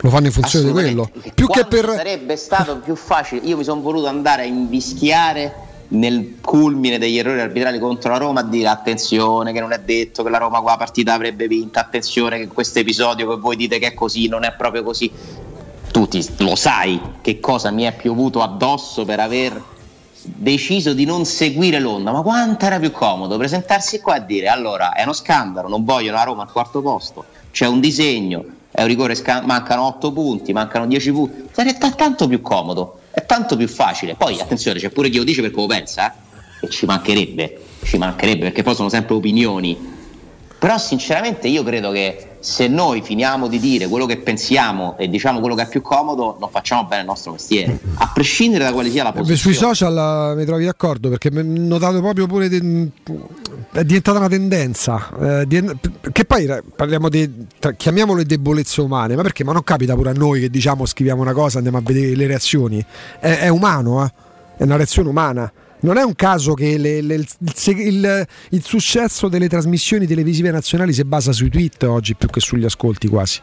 Lo fanno in funzione di quello. Più che per... sarebbe stato più facile, io mi sono voluto andare a invischiare nel culmine degli errori arbitrali contro la Roma a dire attenzione che non è detto che la Roma qua partita avrebbe vinto, attenzione che questo episodio che voi dite che è così non è proprio così. Tu ti- lo sai che cosa mi è piovuto addosso per aver deciso di non seguire l'onda, ma quanto era più comodo presentarsi qua e dire allora è uno scandalo, non vogliono la Roma al quarto posto, c'è un disegno, è un rigore, sca- mancano 8 punti, mancano 10 punti, sarebbe t- tanto più comodo, è tanto più facile. Poi attenzione, c'è pure chi lo dice perché lo pensa, eh, e ci mancherebbe, ci mancherebbe perché poi sono sempre opinioni. Però sinceramente io credo che se noi finiamo di dire quello che pensiamo e diciamo quello che è più comodo, non facciamo bene il nostro mestiere, a prescindere da quale sia la Eh, posizione. Sui social eh, mi trovi d'accordo perché mi ho notato proprio pure de- è diventata una tendenza eh, di- che poi parliamo di chiamiamole debolezze umane ma perché ma non capita pure a noi che diciamo scriviamo una cosa andiamo a vedere le reazioni è, è umano eh? è una reazione umana Non è un caso che le- le- il, il- il successo delle trasmissioni televisive nazionali si basa sui tweet oggi più che sugli ascolti quasi.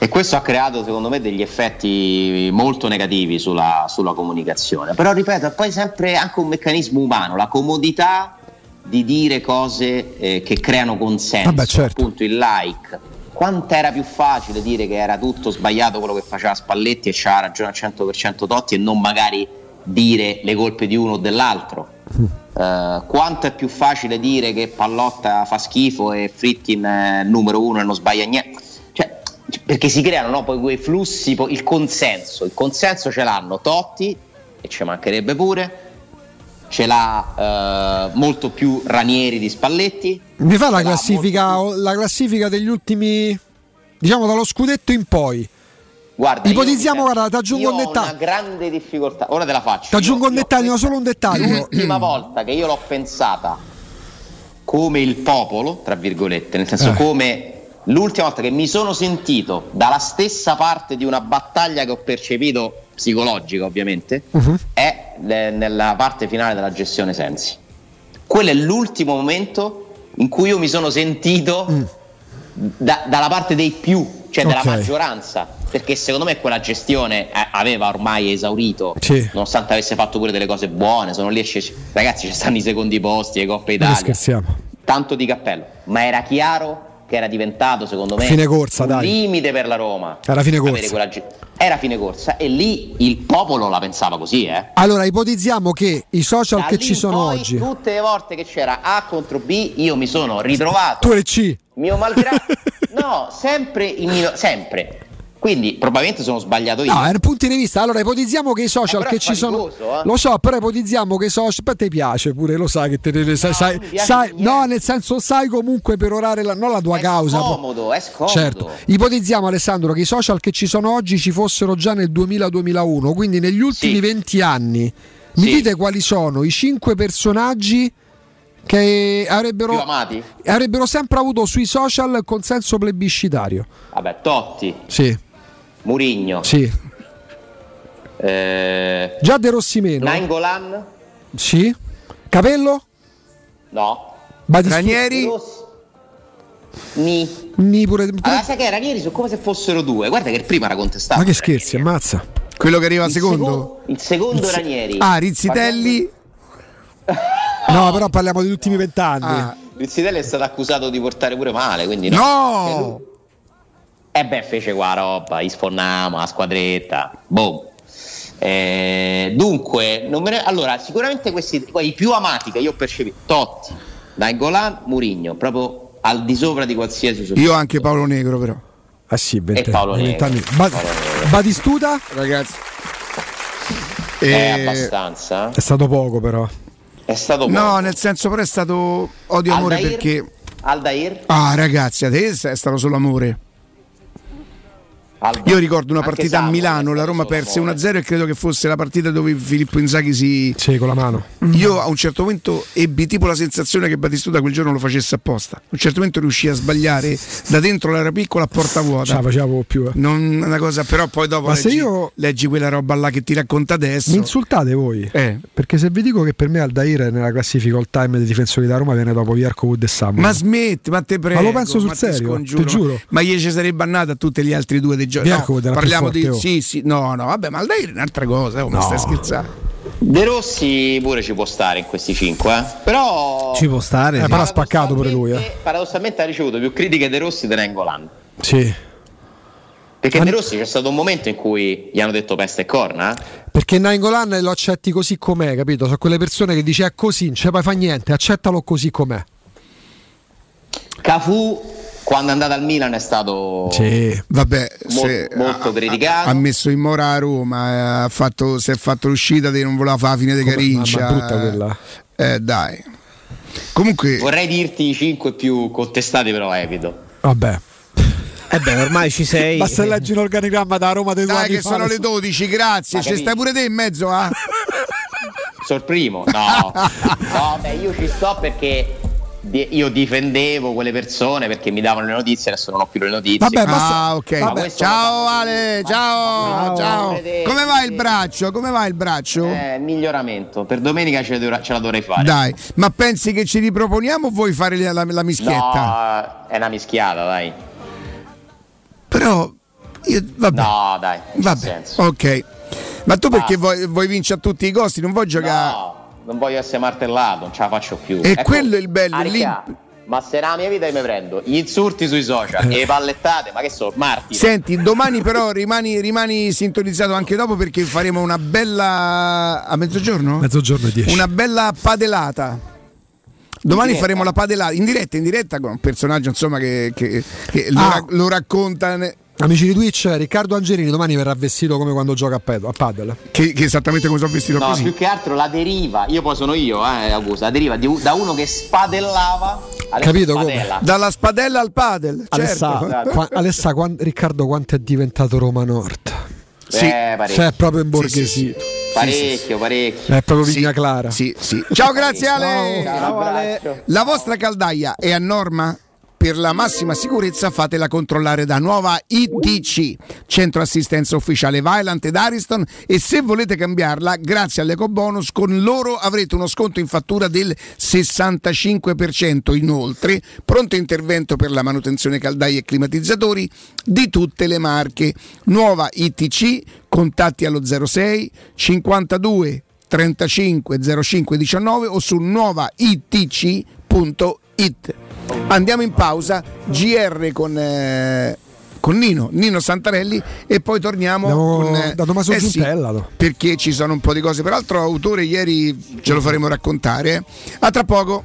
E questo ha creato secondo me degli effetti molto negativi sulla, sulla comunicazione. Però ripeto, è poi sempre anche un meccanismo umano, la comodità di dire cose eh, che creano consenso, Vabbè, certo. appunto il like. Quanto era più facile dire che era tutto sbagliato quello che faceva Spalletti e c'ha ragione al 100% Totti e non magari dire le colpe di uno o dell'altro. Eh, quanto è più facile dire che Pallotta fa schifo e Fritkin è il numero uno e non sbaglia niente. Cioè, perché si creano no, poi quei flussi, poi il consenso. Il consenso ce l'hanno Totti, e ci mancherebbe pure, ce l'ha eh, molto più Ranieri di Spalletti. Mi fa la classifica, la classifica degli ultimi, diciamo dallo scudetto in poi. Guarda, Ipotizziamo, guarda, ti aggiungo un ho dettaglio. una grande difficoltà. Ora te la faccio. Ti aggiungo un dettaglio, solo un dettaglio. L'ultima volta che io l'ho pensata come il popolo, tra virgolette, nel senso Eh. come l'ultima volta che mi sono sentito dalla stessa parte di una battaglia che ho percepito psicologica, ovviamente, Mhm. è nella parte finale della gestione Sensi. Quello è l'ultimo momento in cui io mi sono sentito da- dalla parte dei più, cioè della Ok. maggioranza. Perché secondo me quella gestione eh, aveva ormai esaurito, Sì. nonostante avesse fatto pure delle cose buone. Sono lì e sce- ragazzi, ci stanno i secondi posti, le Coppe Italia. scherziamo. Tanto di cappello, ma era chiaro che era diventato, secondo me, Fine corsa, un dai. limite per la Roma. Era fine corsa. quella ge- era fine corsa e lì il popolo la pensava così, eh. Allora, ipotizziamo che i social Da che ci sono poi, oggi, Tutte le volte che c'era A contro B, io mi sono ritrovato. tu e C, Mio malgrado. no, sempre in sempre. Quindi probabilmente sono sbagliato io. No, è un punto di vista. Allora, ipotizziamo che i social che è ci sono. eh. Lo so, però ipotizziamo che i social. Poi ti piace pure, lo sai che te ne sai. sai, piace sai- no, nel senso, sai comunque perorare la, non la tua causa. po- Scomodo, è scomodo. Certo, ipotizziamo Alessandro che i social che ci sono oggi ci fossero già nel 2000-2001, quindi negli ultimi 20 anni. Mi Sì. dite quali sono i cinque personaggi che avrebbero, amati? avrebbero sempre avuto sui social consenso plebiscitario? Vabbè, Totti, Sì, Murigno, sì. eh, Già De Rossi meno? Nainggolan? Sì. Capello? No. Batistuta? De Rossi? Ni. Ni pure, pure- Allora, sai che Ranieri sono come se fossero due. Guarda che il primo era contestato. Ma che scherzi, ammazza. Quello che arriva Il secondo? seco- il secondo Il se- Ranieri. Ah, Rizzitelli. No, però parliamo degli ultimi vent'anni. Ah, Rizzitelli è stato accusato di portare pure male, quindi no. No! E beh, fece qua roba, gli sfornama, la squadretta, boom. Eh, dunque, non me ne- allora, sicuramente questi poi i più amati che io ho percepito, Totti, Nainggolan, Murigno, proprio al di sopra di qualsiasi suo Io anche Paolo Negro, però. Ah sì, E Paolo vent'anni. Negro. Ba- Paolo Negro. Batistuta? Ragazzi. È Eh, abbastanza. È stato poco però. È stato poco. No, nel senso però è stato odio amore Aldair? perché Aldair? Ah, ragazzi, adesso è stato solo amore. Alba. Io ricordo una partita a Milano, è la Roma perse amore. 1-0 e credo che fosse la partita dove Filippo Inzaghi si... Sì, con la mano. Io a un certo momento ebbi tipo la sensazione che Batistuta quel giorno lo facesse apposta. A un certo momento riuscì a sbagliare da dentro l'era piccola a porta vuota. Ce la facevo più. eh. Non una cosa, però poi dopo Ma se leggi, io- leggi quella roba là che ti racconta adesso. Mi insultate voi? Eh. Perché se vi dico che per me Aldair nella classifica all time dei difensori da Roma viene dopo Vierco Wood e Samuel. Ma smetti, ma te prego. Ma lo penso sul serio, ti giuro. Ma gli ci sarebbe annata a tutti gli altri due dei Bianco No, parliamo forte, di. oh. Sì, sì, no, no, vabbè, ma Aldair è un'altra cosa, oh, No. stai scherzando. De Rossi pure ci può stare in questi cinque, eh. però Ci può stare. Eh, però ha spaccato pure lui, eh. paradossalmente ha ricevuto più critiche De Rossi di Nengolan. Sì. Perché De Rossi c'è stato un momento in cui gli hanno detto peste e corna. eh. Perché Nainggolan lo accetti così com'è, capito? Sono quelle persone che dici è così, non ce poi fa niente, accettalo così com'è. Cafu quando è andato al Milan è stato Sì. Vabbè, molto ha- criticato. Ha messo in mora a Roma, eh, ha fatto, si è fatto l'uscita di non voleva fare la fine di Carincia. ma- ma brutta quella. Eh, dai. Comunque, Vorrei dirti i cinque più contestati, però evito. Vabbè. Eh beh, ormai ci sei. Basta leggi un organigramma da Roma dei dai che sono le adesso- 12, grazie. Ci stai pure te in mezzo, ah? Sono il primo? No. no, beh, io ci sto perché io difendevo quelle persone perché mi davano le notizie, adesso non ho più le notizie. ah, ok. Ma questo Ciao Ale, ciao, ciao. Vedete. Come va il braccio? Come va il braccio? Eh, miglioramento. Per domenica ce, la dovrei fare. Dai, ma pensi che ci riproponiamo o vuoi fare la, la mischietta? No, è una mischiata, dai. Però io, vabbè. No, dai. Vabbè, senso. ok. Ma tu perché vuoi, vuoi vincere a tutti i costi? Non vuoi giocare? No, non voglio essere martellato, non ce la faccio più. E Ecco, quello è il bello, Aricà, Ma se nella mia vita mi prendo gli insulti sui social e le pallettate, ma che sono martiri? Senti, domani però rimani, rimani sintonizzato anche dopo perché faremo una bella. a mezzogiorno? Mezzogiorno e 10. Una bella padelata. Domani faremo la padelata in diretta, in diretta con un personaggio insomma che, che- che lo, Ah. ra- lo racconta. ne- Amici di Twitch, Riccardo Angelini domani verrà vestito come quando gioca a, pad- a paddle. Che, che esattamente come sono vestito No, così. più che altro la deriva, io poi sono io, eh, Augusto, la deriva di- da uno che spadellava, Capito spadella. come? Dalla spadella al padel, Alessa, certo. qua- Alessa, quan- Riccardo, quanto è diventato Roma Nord? Sì. Eh, parecchio. Cioè, proprio in borghesia. Parecchio, parecchio. È proprio Vigna Clara. Sì, sì. Ciao, grazie Ale. Ciao, Ale. La vostra caldaia è a norma? Per la massima sicurezza fatela controllare da Nuova ITC, Centro Assistenza Ufficiale Vailant ed Ariston e se volete cambiarla, grazie all'EcoBonus, con loro avrete uno sconto in fattura del 65%. Inoltre, pronto intervento per la manutenzione caldaie e climatizzatori di tutte le marche. Nuova ITC, contatti allo 06 52 35 05 19 o su nuovaitc.it. Andiamo in pausa, GR con, eh, con Nino, Nino Santarelli e poi torniamo Andiamo con eh, da Tommaso eh sì, Giuntella, no? perché ci sono un po' di cose. Peraltro, autore, ieri ce lo faremo raccontare. eh. A tra poco.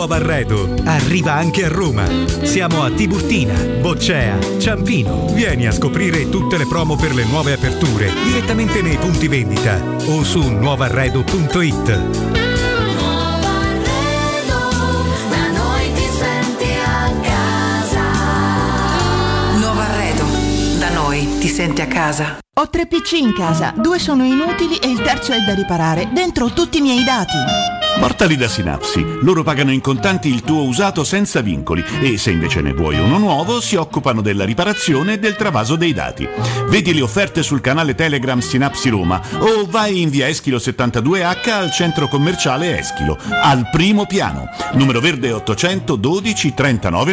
Nuovo arredo arriva anche a Roma. Siamo a Tiburtina, Boccea, Ciampino. Vieni a scoprire tutte le promo per le nuove aperture direttamente nei punti vendita o su nuovarredo.it. Da noi ti senti a casa. Nuovo arredo. Da noi ti senti a casa. Ho tre PC in casa, due sono inutili e il terzo è da riparare. Dentro tutti i miei dati. Portali da Synapsi. Loro pagano in contanti il tuo usato senza vincoli e se invece ne vuoi uno nuovo si occupano della riparazione e del travaso dei dati. Vedi le offerte sul canale Telegram Synapsi Roma o vai in via Eschilo 72H al centro commerciale Eschilo, al primo piano. Numero verde 812 39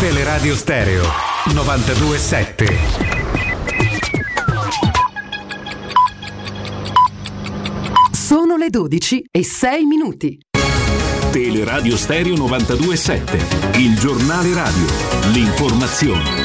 Teleradio Stereo 927. Sono le 12 e 6 minuti. Teleradio Stereo 927, il giornale radio, l'informazione.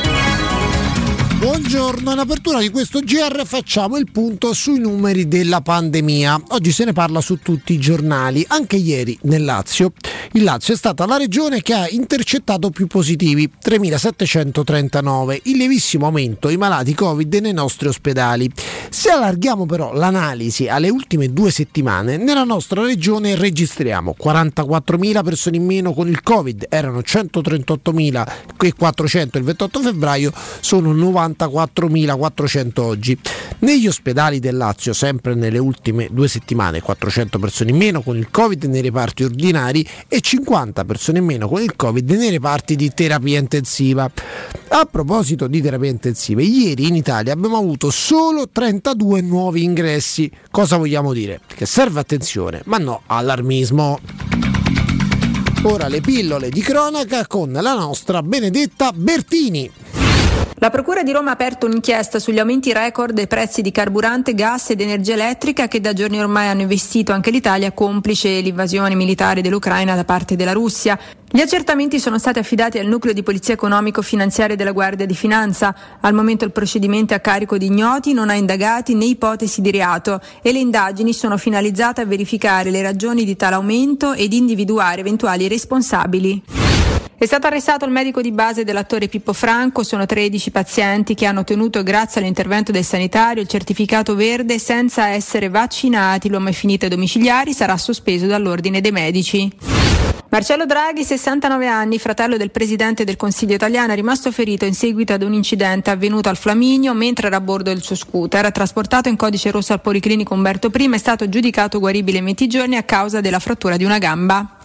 Buongiorno, in apertura di questo GR facciamo il punto sui numeri della pandemia. Oggi se ne parla su tutti i giornali, anche ieri nel Lazio. Il Lazio è stata la regione che ha intercettato più positivi, 3.739, il lievissimo aumento i malati Covid nei nostri ospedali. Se allarghiamo però l'analisi alle ultime due settimane, nella nostra regione registriamo 44.000 persone in meno con il Covid, erano 138.400 il 28 febbraio, sono 94.400 oggi. Negli ospedali del Lazio, sempre nelle ultime due settimane, 400 persone in meno con il Covid nei reparti ordinari e 50 persone in meno con il Covid nei reparti di terapia intensiva. A proposito di terapia intensiva, ieri in Italia abbiamo avuto solo 32 nuovi ingressi. Cosa vogliamo dire? Che serve attenzione, ma no allarmismo. Ora le pillole di cronaca con la nostra Benedetta Bertini. La Procura di Roma ha aperto un'inchiesta sugli aumenti record dei prezzi di carburante, gas ed energia elettrica che da giorni ormai hanno investito anche l'Italia, complice l'invasione militare dell'Ucraina da parte della Russia. Gli accertamenti sono stati affidati al nucleo di polizia economico-finanziaria della Guardia di Finanza. Al momento il procedimento è a carico di ignoti, non ha indagati né ipotesi di reato e le indagini sono finalizzate a verificare le ragioni di tale aumento ed individuare eventuali responsabili. È stato arrestato il medico di base dell'attore Pippo Franco, sono 13 pazienti che hanno ottenuto grazie all'intervento del sanitario il certificato verde senza essere vaccinati. L'uomo è finito ai domiciliari, sarà sospeso dall'ordine dei medici. Marcello Draghi, 69 anni, fratello del presidente del Consiglio italiano, è rimasto ferito in seguito ad un incidente avvenuto al Flaminio mentre era a bordo del suo scooter. Trasportato in codice rosso al Policlinico Umberto I, è stato giudicato guaribile in 20 giorni a causa della frattura di una gamba.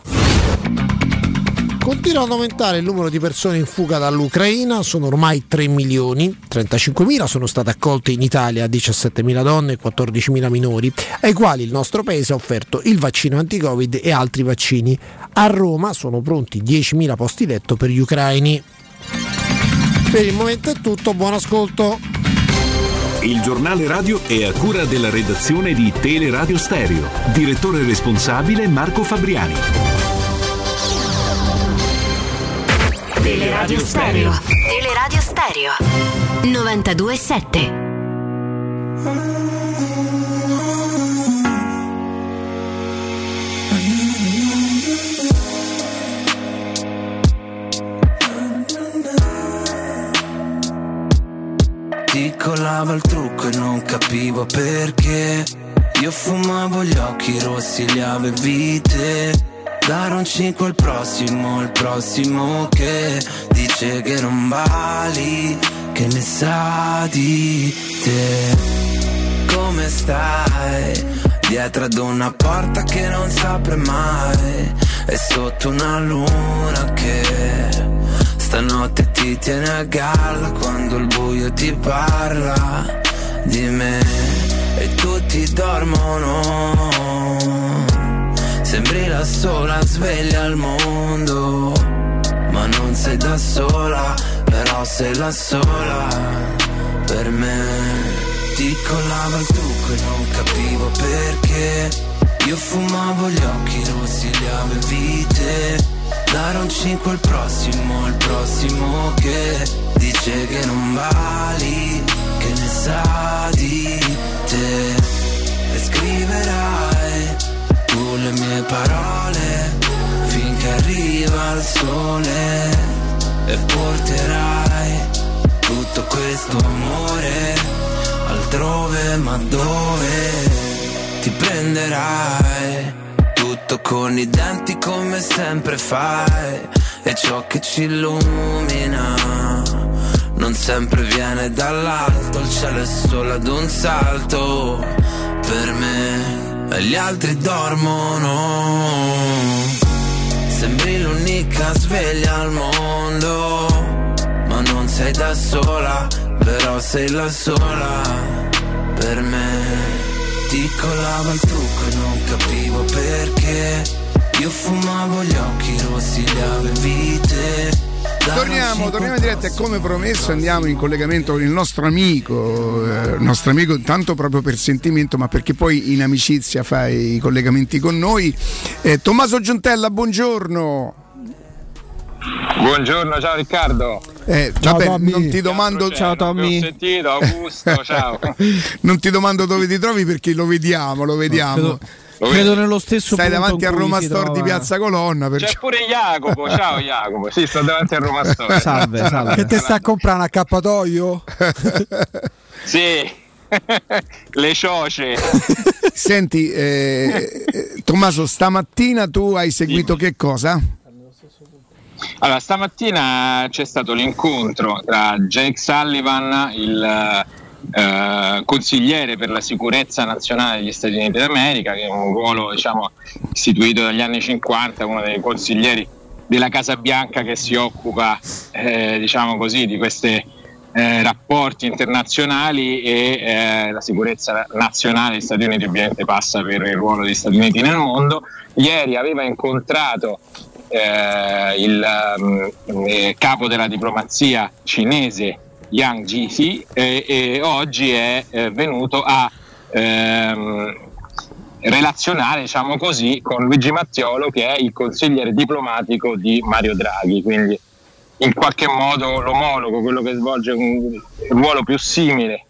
Continua ad aumentare il numero di persone in fuga dall'Ucraina, sono ormai 3 milioni, 35.000 sono state accolte in Italia, 17.000 donne e 14.000 minori, ai quali il nostro paese ha offerto il vaccino anti-Covid e altri vaccini. A Roma sono pronti 10.000 posti letto per gli ucraini. Per il momento è tutto, buon ascolto. Il giornale radio è a cura della redazione di Teleradio Stereo. Direttore responsabile Marco Fabriani. Teleradio Stereo. Teleradio Stereo 927. Ti colava il trucco e non capivo perché Io fumavo gli occhi rossi, li avevi te Dare un 5 al prossimo, il prossimo che Dice che non vali, che ne sa di te Come stai? Dietro ad una porta che non si apre mai E sotto una luna che Stanotte ti tiene a galla quando il buio ti parla di me e tutti dormono. Sembri la sola sveglia al mondo, ma non sei da sola, però sei la sola per me. Ti collava il trucco e non capivo perché. Io fumavo gli occhi rossi, le avevi te. Dare un 5 al prossimo, il prossimo che dice che non vali, che ne sa di te. E scriverai tu le mie parole finché arriva il sole e porterai tutto questo amore altrove ma dove ti prenderai? Tutto con i denti come sempre fai e ciò che ci illumina non sempre viene dall'alto il cielo è solo ad un salto per me gli altri dormono. Sembri l'unica sveglia al mondo ma non sei da sola però sei la sola. Per me ti collava il trucco e non capivo perché. Io fumavo gli occhi rossi, li avevi te Torniamo, torniamo in diretta e come promesso andiamo in collegamento con il nostro amico, eh, il nostro amico tanto proprio per sentimento ma perché poi in amicizia fa i collegamenti con noi. Eh, Tommaso Giuntella, buongiorno. Buongiorno, ciao Riccardo. Eh, Ciao, vabbè, Tommy. non ti domando Ciao, Tommy. Ho sentito, Augusto, ciao. non ti domando dove ti trovi perché lo vediamo, lo vediamo. credo- credo nello stesso Stai punto davanti a Roma Store di trova. Piazza Colonna. Perciò... C'è pure Jacopo, ciao Jacopo. Sì, sto davanti a Roma Store. Che te sta a comprare un accappatoio? Sì. Le cioce. Senti, eh, eh, Tommaso, stamattina tu hai seguito che cosa? Allora, stamattina c'è stato l'incontro tra Jake Sullivan, il eh, consigliere per la sicurezza nazionale degli Stati Uniti d'America, che è un ruolo diciamo, istituito dagli anni 50, uno dei consiglieri della Casa Bianca che si occupa eh, diciamo così, di questi rapporti internazionali e eh, la sicurezza nazionale degli Stati Uniti ovviamente passa per il ruolo degli Stati Uniti nel mondo. Ieri aveva incontrato eh, il um, eh, capo della diplomazia cinese Yang Jiechi e, e oggi è eh, venuto a ehm, relazionare diciamo così con Luigi Mattiolo che è il consigliere diplomatico di Mario Draghi. Quindi in qualche modo l'omologo quello che svolge un ruolo più simile.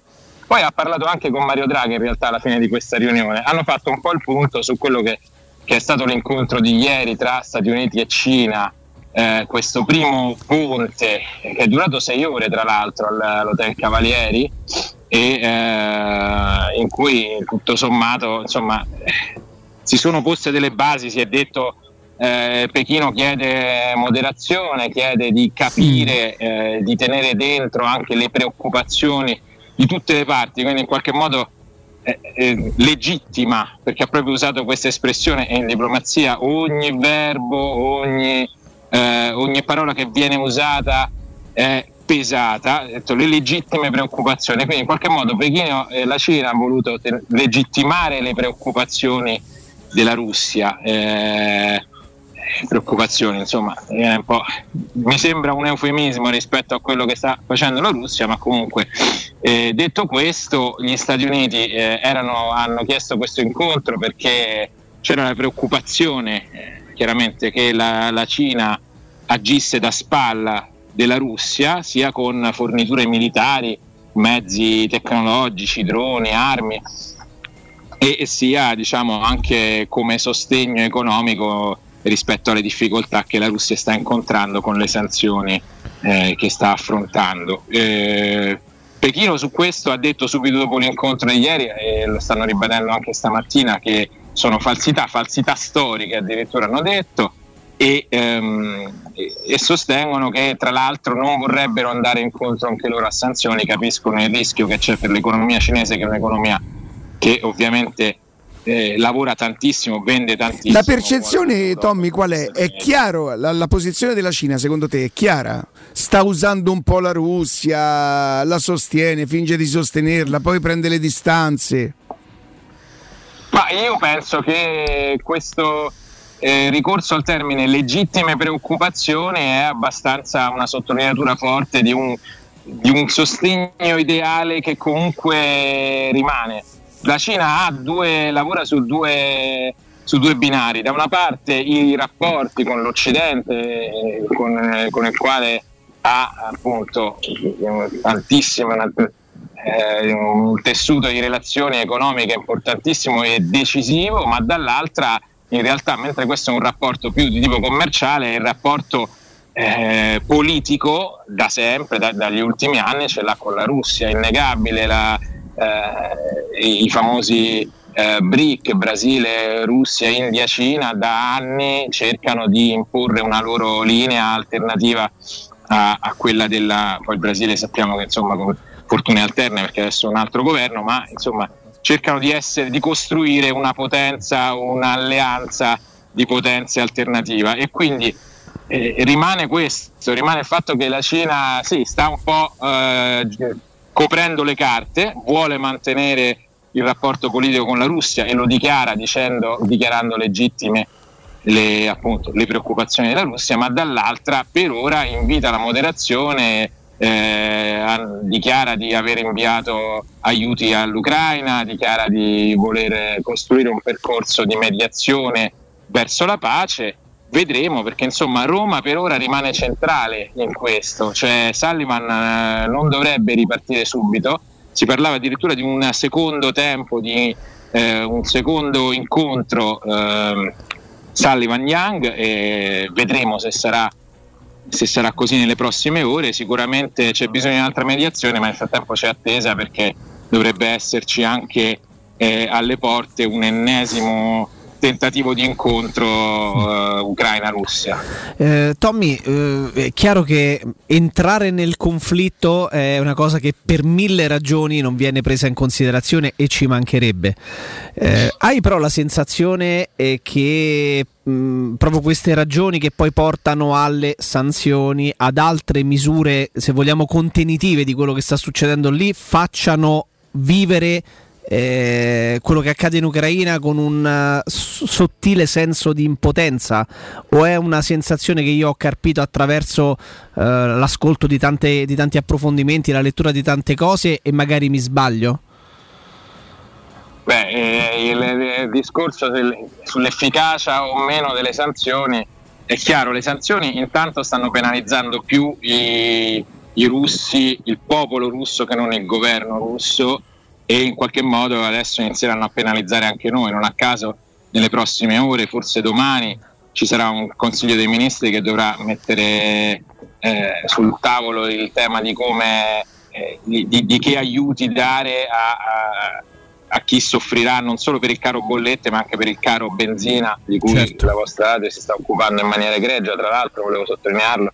Poi ha parlato anche con Mario Draghi in realtà alla fine di questa riunione. Hanno fatto un po' il punto su quello che che è stato l'incontro di ieri tra Stati Uniti e Cina, eh, questo primo ponte che è durato sei ore tra l'altro all- all'Hotel Cavalieri e eh, in cui tutto sommato insomma si sono poste delle basi, si è detto eh, Pechino chiede moderazione, chiede di capire, eh, di tenere dentro anche le preoccupazioni di tutte le parti, quindi in qualche modo eh, eh, legittima, perché ha proprio usato questa espressione e in diplomazia ogni verbo, ogni, eh, ogni parola che viene usata è pesata, detto le legittime preoccupazioni, quindi in qualche modo Pechino e la Cina hanno voluto legittimare le preoccupazioni della Russia. eh, preoccupazioni, insomma, mi sembra un eufemismo rispetto a quello che sta facendo la Russia, ma comunque eh, detto questo, gli Stati Uniti eh, erano- hanno chiesto questo incontro perché c'era la preoccupazione eh, chiaramente che la, la Cina agisse da spalla della Russia, sia con forniture militari, mezzi tecnologici, droni, armi, e e sia diciamo anche come sostegno economico rispetto alle difficoltà che la Russia sta incontrando con le sanzioni eh, che sta affrontando. Eh, Pechino su questo ha detto subito dopo l'incontro di ieri e lo stanno ribadendo anche stamattina che sono falsità, falsità storiche addirittura hanno detto e, ehm, e- sostengono che tra l'altro non vorrebbero andare incontro anche loro a sanzioni, capiscono il rischio che c'è per l'economia cinese che è un'economia che ovviamente eh, lavora tantissimo, vende tantissimo. La percezione, Tommy, qual è? È chiaro, la, la posizione della Cina secondo te è chiara? Sta usando un po' la Russia, la sostiene, finge di sostenerla, poi prende le distanze. Ma io penso che questo eh, ricorso al termine legittime preoccupazioni è abbastanza una sottolineatura forte di un, di un sostegno ideale che comunque rimane. La Cina due, lavora su due, su due binari, da una parte i rapporti con l'Occidente, con, con il quale ha appunto tantissimo eh, un tessuto di relazioni economiche importantissimo e decisivo, ma dall'altra in realtà mentre questo è un rapporto più di tipo commerciale, il rapporto eh, politico da sempre, da- dagli ultimi anni, ce l'ha con la Russia, è innegabile la, eh, i, famosi eh, BRIC, Brasile, Russia, India, Cina, da anni cercano di imporre una loro linea alternativa a, a quella della... poi il Brasile sappiamo che insomma con fortune alterne perché adesso è un altro governo, ma insomma cercano di, essere, di costruire una potenza, un'alleanza di potenze alternativa. E quindi eh, rimane questo, rimane il fatto che la Cina sì, sta un po' eh, coprendo le carte, vuole mantenere il rapporto politico con la Russia e lo dichiara dicendo, dichiarando legittime le, appunto, le preoccupazioni della Russia, ma dall'altra per ora invita la moderazione, eh, dichiara di aver inviato aiuti all'Ucraina, dichiara di voler costruire un percorso di mediazione verso la pace. Vedremo perché insomma Roma per ora rimane centrale in questo, cioè Sullivan eh, non dovrebbe ripartire subito, si parlava addirittura di un secondo tempo, di eh, un secondo incontro ehm, Sullivan Young e vedremo se sarà, se sarà così nelle prossime ore. Sicuramente c'è bisogno di un'altra mediazione, ma nel frattempo c'è attesa perché dovrebbe esserci anche eh, alle porte un ennesimo tentativo di incontro eh, Ucraina-Russia. Eh, Tommy, eh, è chiaro che entrare nel conflitto è una cosa che per mille ragioni non viene presa in considerazione e ci mancherebbe. Eh, hai però la sensazione eh, che mh, proprio queste ragioni che poi portano alle sanzioni, ad altre misure, se vogliamo, contenitive di quello che sta succedendo lì, facciano vivere eh, quello che accade in Ucraina con un eh, sottile senso di impotenza o è una sensazione che io ho carpito attraverso eh, l'ascolto di, tante- di tanti approfondimenti, la lettura di tante cose e magari mi sbaglio? Beh, eh, il, il discorso del- sull'efficacia o meno delle sanzioni è chiaro, le sanzioni intanto stanno penalizzando più i, i russi, il popolo russo che non il governo russo e in qualche modo adesso inizieranno a penalizzare anche noi, non a caso nelle prossime ore, forse domani, ci sarà un Consiglio dei Ministri che dovrà mettere eh, sul tavolo il tema di come eh, di, di- di che aiuti dare a, a- a chi soffrirà non solo per il caro bollette ma anche per il caro benzina di cui Certo. la vostra radio si sta occupando in maniera egregia, tra l'altro volevo sottolinearlo.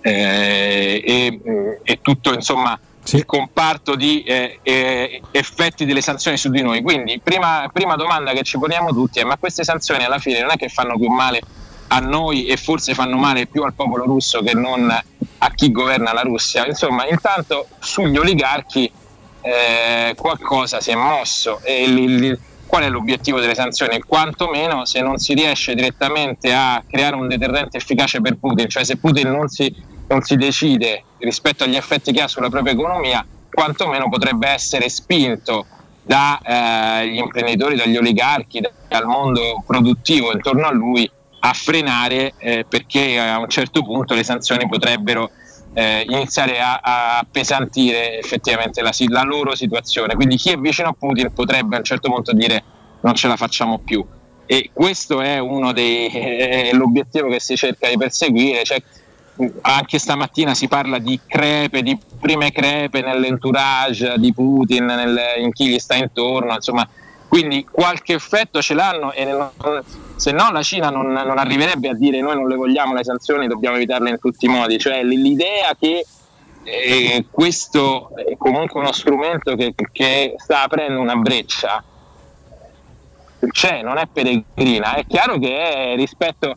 Eh, e, e tutto insomma il comparto di eh, eh, effetti delle sanzioni su di noi. Quindi, prima, prima domanda che ci poniamo tutti è: ma queste sanzioni alla fine non è che fanno più male a noi e forse fanno male più al popolo russo che non a chi governa la Russia? Insomma, intanto sugli oligarchi eh, qualcosa si è mosso. E il- il- qual è l'obiettivo delle sanzioni? Quantomeno se non si riesce direttamente a creare un deterrente efficace per Putin, cioè se Putin non si, non si decide rispetto agli effetti che ha sulla propria economia, quantomeno potrebbe essere spinto dagli imprenditori, dagli oligarchi, da- dal mondo produttivo intorno a lui a frenare eh, perché a un certo punto le sanzioni potrebbero eh, iniziare a, a appesantire effettivamente la, la loro situazione. Quindi chi è vicino a Putin potrebbe a un certo punto dire non ce la facciamo più. E questo è uno dei è l'obiettivo che si cerca di perseguire. Cioè, anche stamattina si parla di crepe, di prime crepe nell'entourage di Putin, nel- in chi gli sta intorno, insomma, quindi qualche effetto ce l'hanno e non- se no la Cina non, non arriverebbe a dire noi non le vogliamo le sanzioni, dobbiamo evitarle in tutti i modi, cioè l'idea che eh, questo è comunque uno strumento che, che sta aprendo una breccia c'è, non è peregrina. È chiaro che è rispetto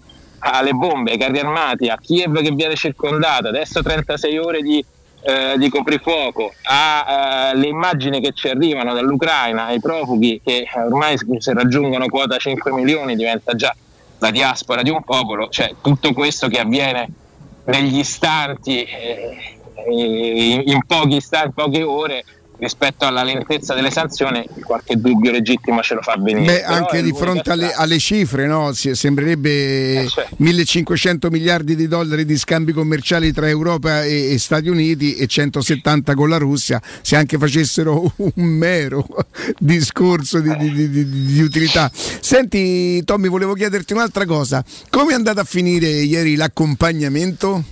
alle bombe, ai carri armati, a Kiev che viene circondata, adesso 36 ore di, eh, di coprifuoco, alle immagini che ci arrivano dall'Ucraina, ai profughi che ormai se raggiungono quota 5 milioni diventa già la diaspora di un popolo, cioè tutto questo che avviene negli istanti, eh, in, in pochi istanti, poche ore rispetto alla lentezza delle sanzioni qualche dubbio legittimo ce lo fa venire. Beh, anche di fronte alle, alle cifre, no? Si- sembrerebbe 1500 miliardi di dollari di scambi commerciali tra Europa e, e Stati Uniti e 170 con la Russia. Se anche facessero un mero discorso di, di- di- di- utilità. Senti, Tommy, volevo chiederti un'altra cosa. Come è andato a finire ieri l'accompagnamento?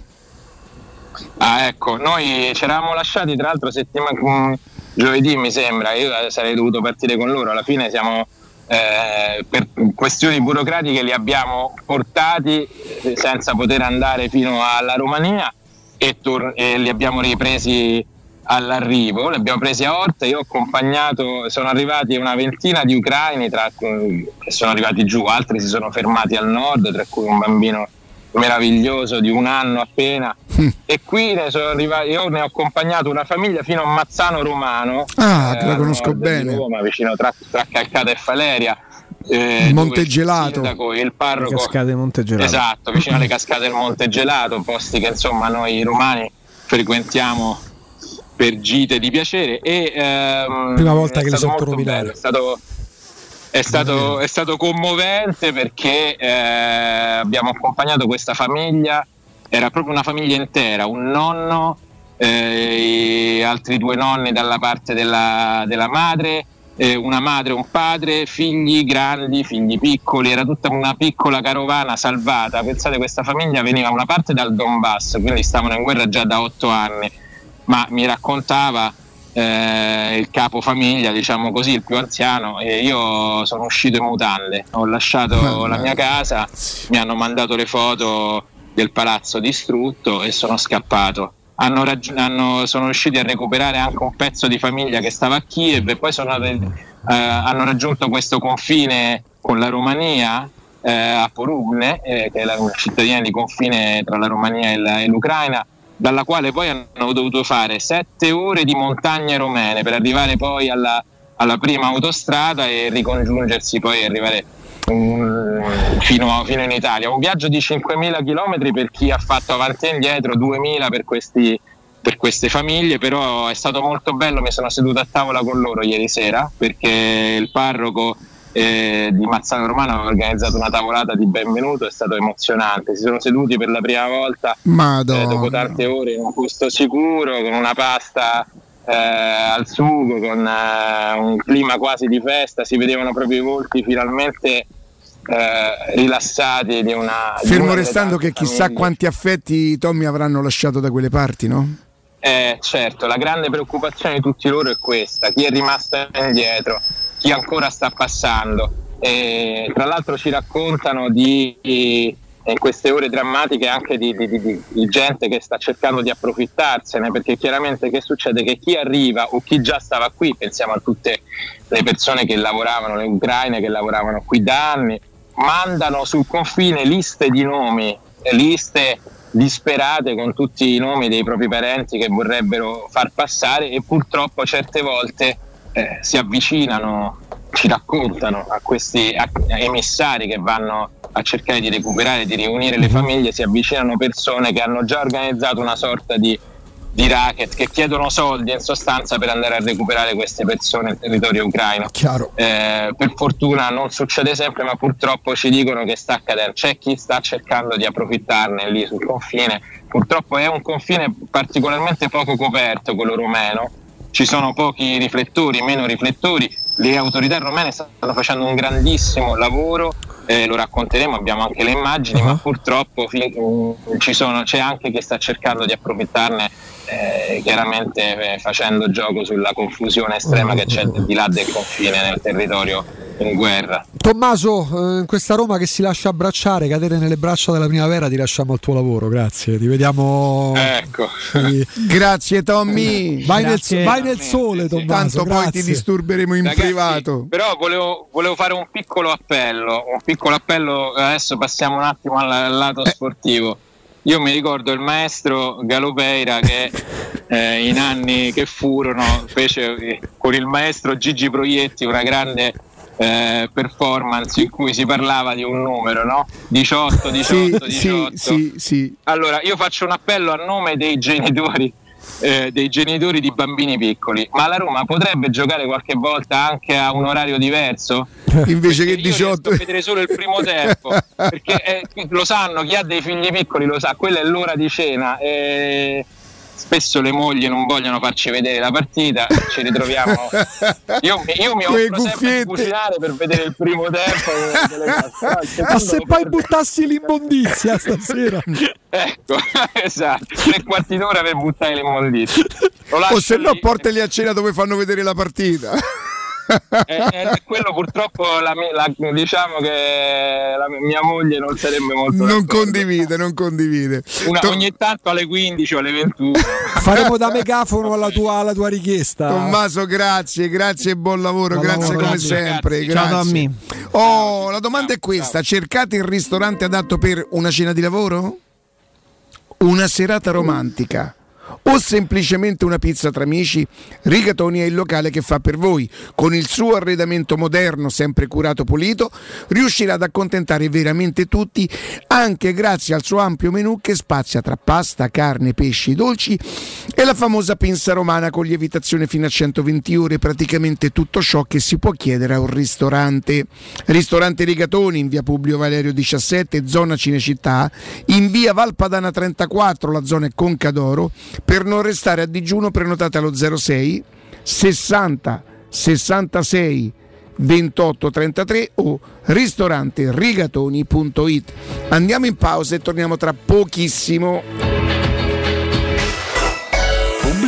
Ah, ecco, noi ci eravamo lasciati tra l'altro settimana, giovedì mi sembra, io sarei dovuto partire con loro, alla fine siamo eh, per questioni burocratiche li abbiamo portati eh, senza poter andare fino alla Romania e, tor- e li abbiamo ripresi all'arrivo, li abbiamo presi a Orta, io ho accompagnato, sono arrivati una ventina di ucraini tra che sono arrivati giù, altri si sono fermati al nord, tra cui un bambino meraviglioso di un anno appena e qui ne sono arrivati, io ne ho accompagnato una famiglia fino a Mazzano Romano Ah, che la al conosco bene. Roma, vicino tra, tra Calcata e Faleria eh, Montegelato. il sindaco il parroco Cascate Montegelato. Esatto, vicino alle cascate del Monte Gelato, posti che insomma noi romani frequentiamo per gite di piacere. E, ehm, Prima volta che le nominare. bello, È stato, è stato, è stato commovente perché eh, abbiamo accompagnato questa famiglia, era proprio una famiglia intera, un nonno, eh, altri due nonni dalla parte della, della madre, eh, una madre, un padre, figli grandi, figli piccoli, era tutta una piccola carovana salvata. Pensate, questa famiglia veniva una parte dal Donbass, quindi stavano in guerra già da otto anni, ma mi raccontava eh, il capo famiglia, diciamo così, il più anziano, e io sono uscito in mutande, ho lasciato la mia casa, mi hanno mandato le foto del palazzo distrutto e sono scappato. Hanno raggi- hanno- sono riusciti a recuperare anche un pezzo di famiglia che stava a Kiev e poi sono, eh, hanno raggiunto questo confine con la Romania eh, a Porubne, eh, che è la cittadina di confine tra la Romania e, la- e l'Ucraina, dalla quale poi hanno dovuto fare sette ore di montagne romene per arrivare poi alla, alla prima autostrada e ricongiungersi poi e arrivare mm, fino, fino in Italia. Un viaggio di 5.000 km per chi ha fatto avanti e indietro, 2.000 per, questi, per queste famiglie, però è stato molto bello, mi sono seduto a tavola con loro ieri sera perché il parroco eh, di Mazzano Romano aveva organizzato una tavolata di benvenuto, è stato emozionante, si sono seduti per la prima volta eh, dopo tante ore in un posto sicuro, con una pasta eh, al sugo, con eh, un clima quasi di festa, si vedevano proprio i volti finalmente eh, rilassati di una... di Fermo una delle restando che chissà quanti affetti Tommy avranno lasciato da quelle parti, no? Eh, certo, la grande preoccupazione di tutti loro è questa, chi è rimasto indietro, chi ancora sta passando. E, tra l'altro ci raccontano di, in queste ore drammatiche anche di, di- di- gente che sta cercando di approfittarsene, perché chiaramente che succede? Che chi arriva o chi già stava qui, pensiamo a tutte le persone che lavoravano, le ucraine che lavoravano qui da anni, mandano sul confine liste di nomi, eh, liste disperate con tutti i nomi dei propri parenti che vorrebbero far passare e purtroppo certe volte eh, si avvicinano, ci raccontano a questi a- emissari che vanno a cercare di recuperare, di riunire le famiglie, si avvicinano persone che hanno già organizzato una sorta di, di racket, che chiedono soldi in sostanza per andare a recuperare queste persone in territorio ucraino. Eh, per fortuna non succede sempre, ma purtroppo ci dicono che sta accadendo. C'è chi sta cercando di approfittarne lì sul confine. Purtroppo è un confine particolarmente poco coperto, quello rumeno. Ci sono pochi riflettori, meno riflettori. Le autorità romene stanno facendo un grandissimo lavoro, eh, lo racconteremo, abbiamo anche le immagini, ma purtroppo fi- mm, ci sono- c'è anche chi sta cercando di approfittarne eh, chiaramente eh, facendo gioco sulla confusione estrema che c'è di là del confine nel territorio in guerra. Tommaso, eh, in questa Roma che si lascia abbracciare, cadere nelle braccia della primavera, ti lasciamo al tuo lavoro, grazie. Ti vediamo. Ecco. Sì. Grazie Tommy. Vai, nel, Grazie. vai nel sole, Tommaso. Tanto poi ti grazie. disturberemo in Ragazzi, privato. Però volevo, volevo fare un piccolo appello, un piccolo appello, adesso passiamo un attimo al, al lato sportivo. Io mi ricordo il maestro Galopeira che eh, in anni che furono fece eh, con il maestro Gigi Proietti una grande eh, performance in cui si parlava di un numero, no? 18, 18, Sì, 18. sì, sì. Allora, io faccio un appello a nome dei genitori, eh, dei genitori di bambini piccoli. Ma la Roma potrebbe giocare qualche volta anche a un orario diverso? Invece che Perché io riesco 18. a vedere solo il primo tempo perché eh, lo sanno chi ha dei figli piccoli lo sa quella è l'ora di cena e spesso le mogli non vogliono farci vedere la partita ci ritroviamo io, io mi offro sempre di cucinare per vedere il primo tempo Ma se poi buttassi l'immondizia stasera. ecco esatto tre quarti d'ora per buttare l'immondizia O se no lì. portali a cena dove fanno vedere la partita. Eh, eh, quello purtroppo la la- diciamo che la mia moglie non sarebbe molto Non condivide, non condivide. Una- To- ogni tanto alle 15 o alle 21 Faremo da megafono alla tua, alla tua richiesta. Tommaso, grazie, grazie e buon lavoro, Buon grazie lavoro, come grazie, sempre. grazie. Tommy. Oh, la domanda è questa: cercate il ristorante adatto per una cena di lavoro? Una serata romantica? O semplicemente una pizza tra amici? Rigatoni è il locale che fa per voi. Con il suo arredamento moderno, sempre curato pulito, riuscirà ad accontentare veramente tutti, anche grazie al suo ampio menù che spazia tra pasta, carne, pesci, dolci e la famosa pinza romana con lievitazione fino a 120 ore, praticamente tutto ciò che si può chiedere a un ristorante. Ristorante Rigatoni in via Publio Valerio 17, zona Cinecittà, in via Valpadana 34, la zona è Concadoro. Per non restare a digiuno prenotate allo 06 60 66 28 33 o ristorante rigatoni.it. Andiamo in pausa e torniamo tra pochissimo.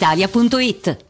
brispalitalia.it.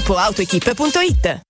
www.gruppoautoequip.it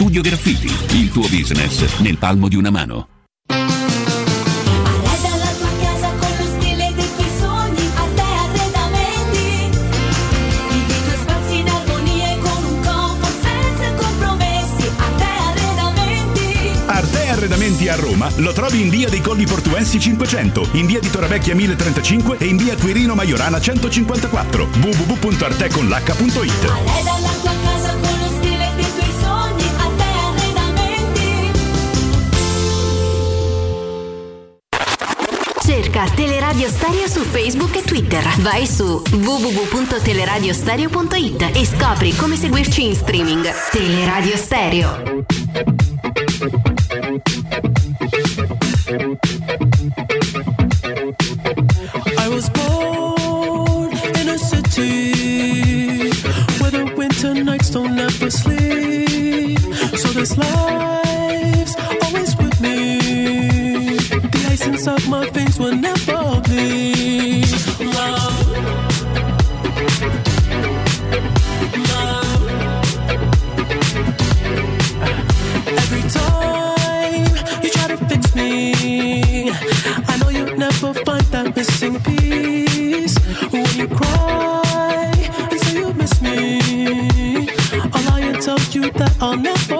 Studio Graffiti, il tuo business nel palmo di una mano. Arreda la tua casa con lo stile dei tuoi sogni, Arte Arredamenti. Vivi i tuoi spazi in armonia e con un comfort senza compromessi. Arte Arredamenti. Arte Arredamenti a Roma lo trovi in via dei Colli Portuensi 500, in via di Torrevecchia 1035 e in via Quirino Maiorana 154. www.arteconlh.it Cerca Teleradio Stereo su Facebook e Twitter. Vai su www.teleradiostereo.it e scopri come seguirci in streaming. Teleradio Stereo. I was born in a city where the winter nights don't ever sleep. So this life's will never bleed. Love. Love. Every time you try to fix me, I know you'll never find that missing piece. When you cry and say you miss me, I'll lie tell you that I'll never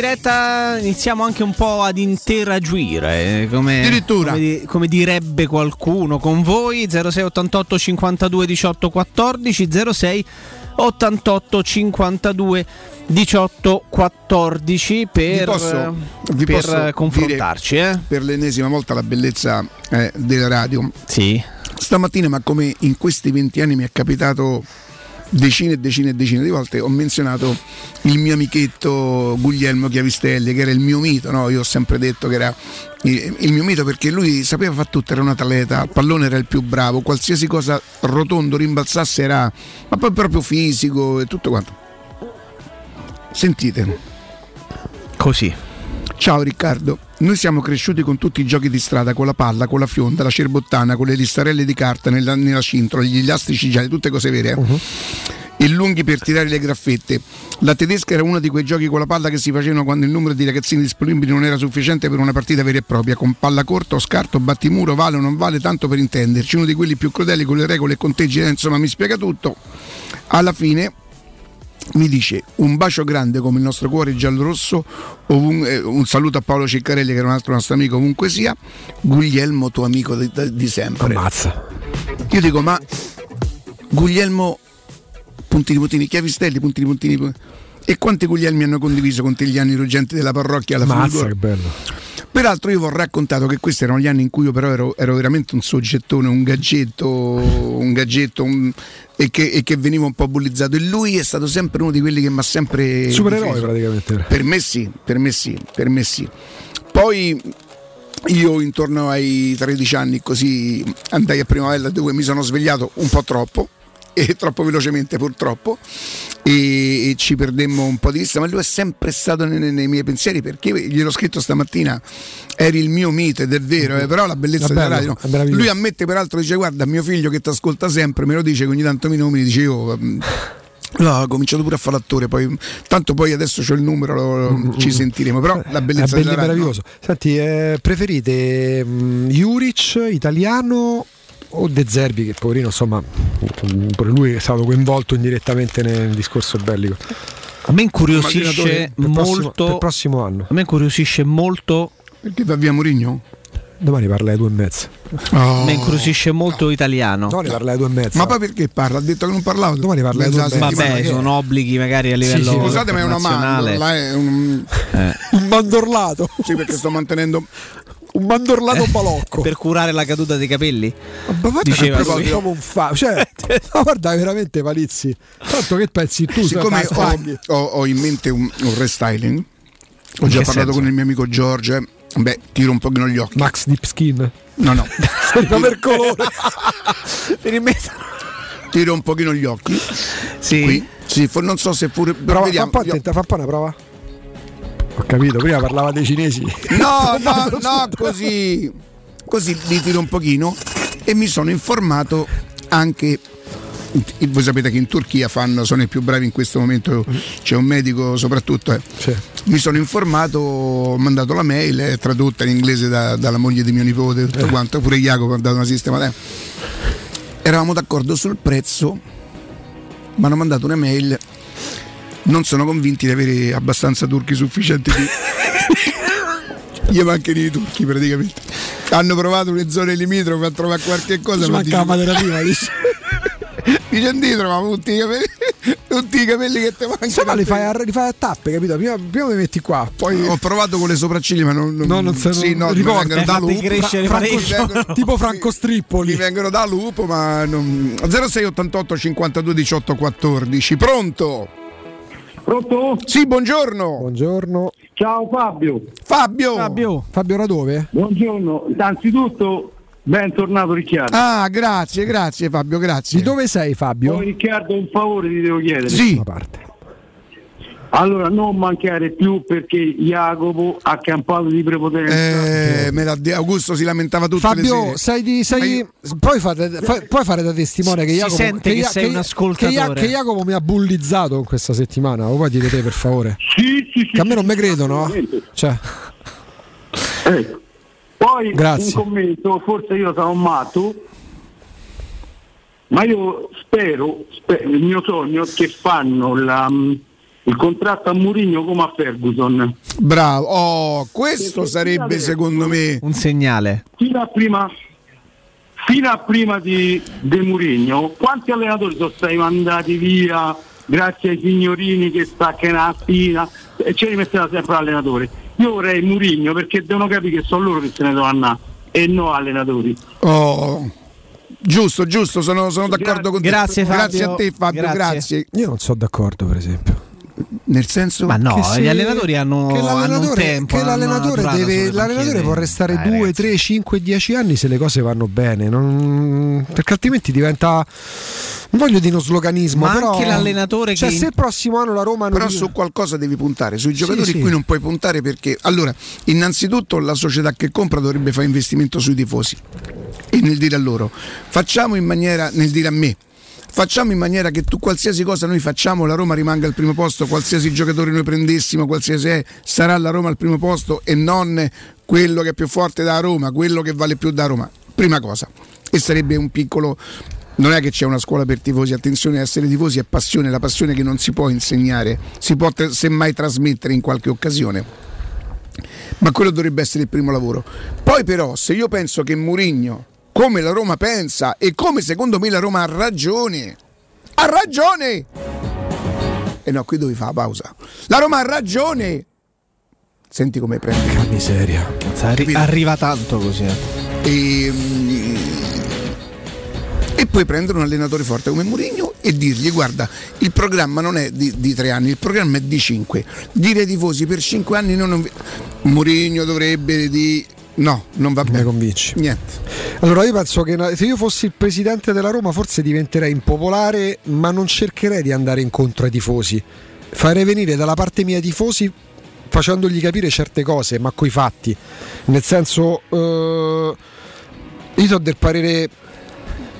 diretta, iniziamo anche un po' ad interagire, eh, come, come, come direbbe qualcuno con voi, 06 88 52 18 14, 06 88 52 18 14 per, vi posso, vi per confrontarci. eh? per l'ennesima volta la bellezza eh, della radio. Sì. Stamattina, ma come in questi 20 anni mi è capitato decine e decine e decine di volte, ho menzionato il mio amichetto Guglielmo Chiavistelli, che era il mio mito, no? io ho sempre detto che era il, mio mito perché lui sapeva fare tutto, era un atleta, il pallone era il più bravo, qualsiasi cosa rotondo rimbalzasse era, ma poi proprio fisico e tutto quanto. Sentite. Così. Ciao Riccardo, noi siamo cresciuti con tutti i giochi di strada, con la palla, con la fionda, la cerbottana, con le listarelle di carta nella, nella cintola, gli elastici gialli, tutte cose vere. eh. e lunghi per tirare le graffette. La tedesca era uno di quei giochi con la palla che si facevano quando il numero di ragazzini disponibili non era sufficiente per una partita vera e propria, con palla corta o scarto, battimuro, vale o non vale, tanto per intenderci, uno di quelli più crudeli con le regole e conteggi, eh, insomma mi spiega tutto. Alla fine mi dice un bacio grande come il nostro cuore giallorosso, ovun- eh, un saluto a Paolo Ciccarelli che era un altro nostro amico ovunque sia, Guglielmo tuo amico di, di sempre. Ammazza. Io dico ma Guglielmo puntini puntini, chiavistelli, puntini puntini. puntini. E quanti Guglielmi hanno condiviso con te gli anni ruggenti della parrocchia alla Mazza, Fulgor? che bello. Peraltro io vi ho raccontato che questi erano gli anni in cui io però ero, ero veramente un soggettone, un gadgetto, un gadgetto un- e, che, e che veniva un po' bullizzato. E lui è stato sempre uno di quelli che mi ha sempre... Supereroe difeso. praticamente. Per me sì, per me sì, per me sì. Poi io intorno ai 13 anni così andai a Primavera dove mi sono svegliato un po' troppo e troppo velocemente purtroppo e, e ci perdemmo un po' di vista ma lui è sempre stato nei, nei miei pensieri perché gliel'ho scritto stamattina eri il mio mito ed è vero eh, però la bellezza della radio meraviglioso. lui ammette peraltro dice guarda mio figlio che ti ascolta sempre me lo dice che ogni tanto mi nomini dice io mm, No, ho cominciato pure a fare l'attore, poi, tanto poi adesso c'ho il numero, lo- lo- ci sentiremo, però la bellezza è della radio, meraviglioso. Senti, eh, preferite mm, Juric italiano o De Zerbi che poverino insomma pure lui è stato coinvolto indirettamente nel discorso bellico. A me incuriosisce Per prossimo- molto. per prossimo anno. A me incuriosisce molto. Perché va via Mourinho? Domani parla alle due e mezza. A me incuriosisce molto italiano. Domani parla alle due e mezza. Ma poi perché parla? Ha detto che non parlava. Domani parla alle due e Mezza Vabbè, sono obblighi magari a livello. sì, scusate, ma è una internazionale. mandorla, è un... Un mandorlato. Sì, perché sto mantenendo un mandorlato balocco. Per curare la caduta dei capelli? Ma guarda Diceva che come un fa. Cioè, ma guarda veramente Palizzi. Tanto che pensi tu Siccome ho, ho- ho in mente un, un restyling, ho In già parlato senso? con il mio amico Giorgio, eh. beh, tiro un pochino gli occhi. Max Deep Skin. No, no. Sempre per colore. tiro un pochino gli occhi. Sì. Qui. Sì, non so se pure. Prova, fa vediamo. un po' attenta, fa un po' una prova. Ho capito, prima parlava dei cinesi. No, no, no, così, così li tiro un pochino e mi sono informato anche. Voi sapete che in Turchia fanno, sono i più bravi in questo momento, c'è un medico soprattutto. eh. Mi sono informato, ho mandato la mail, è tradotta in inglese da- dalla moglie di mio nipote, tutto quanto, pure Jacopo ha dato una sistemata. Eravamo d'accordo sul prezzo, mi hanno mandato una mail, non sono convinti di avere abbastanza turchi sufficienti di, gli mancano i turchi praticamente. Hanno provato le zone limitrofe a trovare qualche cosa. Ci ma manca la dice- materia prima, dice. Dice indietro, ma tutti i capelli, tutti i capelli che ti mancano. Insomma, li fai, a, li fai a tappe, capito? Prima, prima mi metti qua, poi. Ho provato con le sopracciglia, ma non, non, No, non se sì, no, ricordi. vengono da lupo. crescere Fra- vengono- tipo Franco Strippoli. Mi vengono da lupo, ma non... 0688 52 18 14. Pronto? Pronto? Sì, buongiorno. Buongiorno. Ciao Fabio. Fabio. Fabio. Fabio da dove? Buongiorno. Innanzitutto, bentornato Riccardo. Ah, grazie, grazie Fabio, grazie. Di dove sei Fabio? Poi Riccardo un favore ti devo chiedere. Sì. Parte. Allora, non mancare più perché Jacopo ha campato di prepotenza. Eh, me l'ha de- Augusto si lamentava tutte le Fabio, sei di, di- io- puoi, fare, fai- puoi fare da testimone che Jacopo, sente che Ja- sei un Ja- ascoltatore. Che, Ja- che Jacopo mi ha bullizzato in questa settimana. Lo puoi dire te per favore? Sì, sì, sì. Che a me non mi credono. Cioè, Ecco. Poi Grazie. un commento, forse io sarò matto, ma io spero, spe- il mio sogno che fanno la- il contratto a Mourinho come a Ferguson. Bravo. Oh, questo sarebbe secondo me un segnale. Fino a prima, fino a prima di, di Mourinho, quanti allenatori sono stati mandati via grazie ai signorini che staccano la spina e ce li metteva sempre l'allenatore? Io vorrei Mourinho perché devono capire che sono loro che se ne devono andare e no allenatori. Oh, giusto, giusto, sono, sono d'accordo con te. Grazie, Fabio. Grazie a te Fabio, Grazie. grazie. io non sono d'accordo, per esempio. Nel senso Ma no, Che se- gli allenatori hanno, che hanno un l'allenatore, tempo. che l'allenatore, deve, l'allenatore può restare Dai, 2, ragazzi. 3, 5, 10 anni se le cose vanno bene. non- perché altrimenti diventa. Non voglio dire uno sloganismo, Ma però. anche l'allenatore cioè, che- se il prossimo anno la Roma non. Però su qualcosa devi puntare, sui giocatori sì. qui non puoi puntare perché allora, innanzitutto la società che compra dovrebbe fare investimento sui tifosi e nel dire a loro facciamo in maniera nel dire a me facciamo in maniera che tu qualsiasi cosa noi facciamo la Roma rimanga al primo posto, qualsiasi giocatore noi prendessimo, qualsiasi è, sarà la Roma al primo posto e non quello che è più forte da Roma, quello che vale più da Roma. Prima cosa. E sarebbe un piccolo non è che c'è una scuola per tifosi, attenzione, essere tifosi è passione, la passione che non si può insegnare, si può semmai trasmettere in qualche occasione. Ma quello dovrebbe essere il primo lavoro. Poi però, se io penso che Murigno, come la Roma pensa e come secondo me la Roma ha ragione, ha ragione! E no, qui devi fare la pausa. La Roma ha ragione! Senti come prende. Che miseria. Arri- arriva tanto così. eh. E, mm, e poi prendere un allenatore forte come Mourinho e dirgli guarda il programma non è di, di tre anni il programma è di cinque dire ai tifosi per cinque anni non, Mourinho dovrebbe di no non va bene mi convinci niente Allora io penso che se io fossi il presidente della Roma forse diventerei impopolare, ma non cercherei di andare incontro ai tifosi. Farei venire dalla parte mia i tifosi facendogli capire certe cose, ma coi fatti. Nel senso, eh, io sono del parere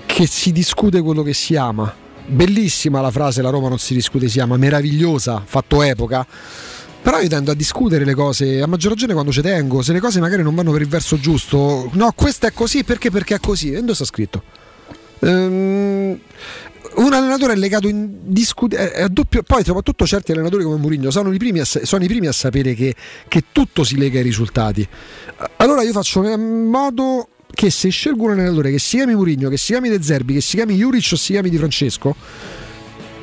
che si discute quello che si ama. Bellissima la frase la Roma non si discute, si ama, meravigliosa, fatto epoca. Però io tendo a discutere le cose, a maggior ragione quando ci tengo, se le cose magari non vanno per il verso giusto. No, questo è così perché? Perché è così. E dove sta scritto? Ehm, un allenatore è legato in discu- è- doppio. Poi, soprattutto, certi allenatori come Mourinho sono sono i primi a sapere che, che tutto si lega ai risultati. Allora io faccio in modo che se scelgo un allenatore che si chiami Mourinho, che si chiami De Zerbi, che si chiami Juric o si chiami Di Francesco,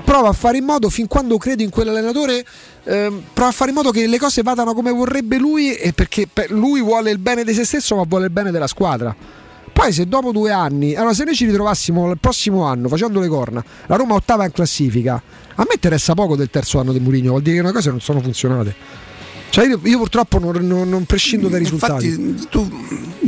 prova a fare in modo fin quando credo in quell'allenatore ehm, prova a fare in modo che le cose vadano come vorrebbe lui e perché per- lui vuole il bene di se stesso ma vuole il bene della squadra. Poi se dopo due anni allora se noi ci ritrovassimo il prossimo anno facendo le corna la Roma ottava in classifica a me interessa poco del terzo anno di Mourinho vuol dire che le cose non sono funzionate cioè io, io purtroppo non, non- non prescindo dai risultati infatti tu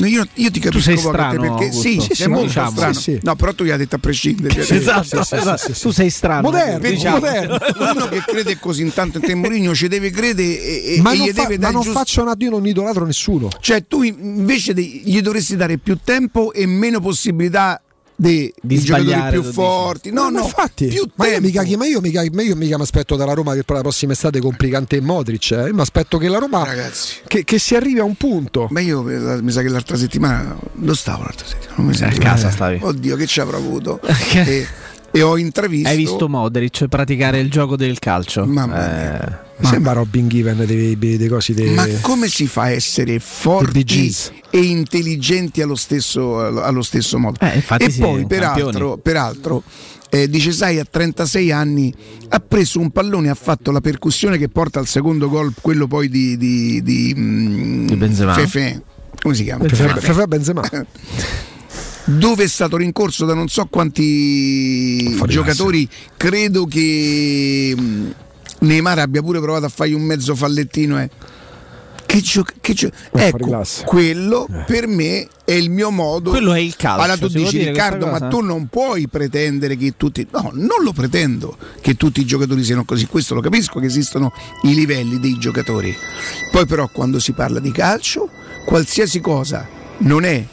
io, io ti capisco sei a te strano, perché Augusto. sì, Sì, è sì, molto diciamo, strano sì, sì. no però tu gli hai detto a prescindere cioè, Esatto, esatto. tu sei strano. Moderno, diciamo. moderno. uno che crede così in tanto in te Mourinho ci deve credere e, e- ma e non, gli fa- deve ma dare non giusto- faccio una, io non idolatro nessuno Cioè, tu invece gli dovresti dare più tempo e meno possibilità dei Di giocatori sbagliare, più forti. No, no, infatti, più ma io mica, ma io mica, ma io mica mi aspetto dalla Roma che per la prossima estate compri Kanté e Modric. Eh. Io mi aspetto che la Roma Ragazzi. che, che si arrivi a un punto. Ma io eh, mi sa che l'altra settimana dove stavo l'altra settimana? Non mi A sento. casa stavi. Oddio, che ci avrò avuto. e, e ho intravisto. Hai visto Modric praticare il gioco del calcio? Mamma Eh, Mi sembra Robin Given dei, dei, dei cosi dei, Ma come si fa a essere forti e intelligenti allo stesso, allo stesso modo? Eh, e sì, poi, peraltro, peraltro eh, dice Sai a 36 anni ha preso un pallone ha fatto la percussione che porta al secondo gol, quello poi di, di, di, mm, Di Benzema. Fefe. Come si chiama? Fefe. Fefe Benzema. dove è stato rincorso da non so quanti Fuori giocatori. Credo che mh, Neymar abbia pure provato a fargli un mezzo fallettino. eh. Che gio- che gio- fuori ecco, classe. quello per me è il mio modo. Quello è il calcio, Allora tu dici Riccardo, ma tu non puoi pretendere che tutti. No, non lo pretendo che tutti i giocatori siano così. Questo lo capisco che esistono i livelli dei giocatori. Poi però quando si parla di calcio, qualsiasi cosa non è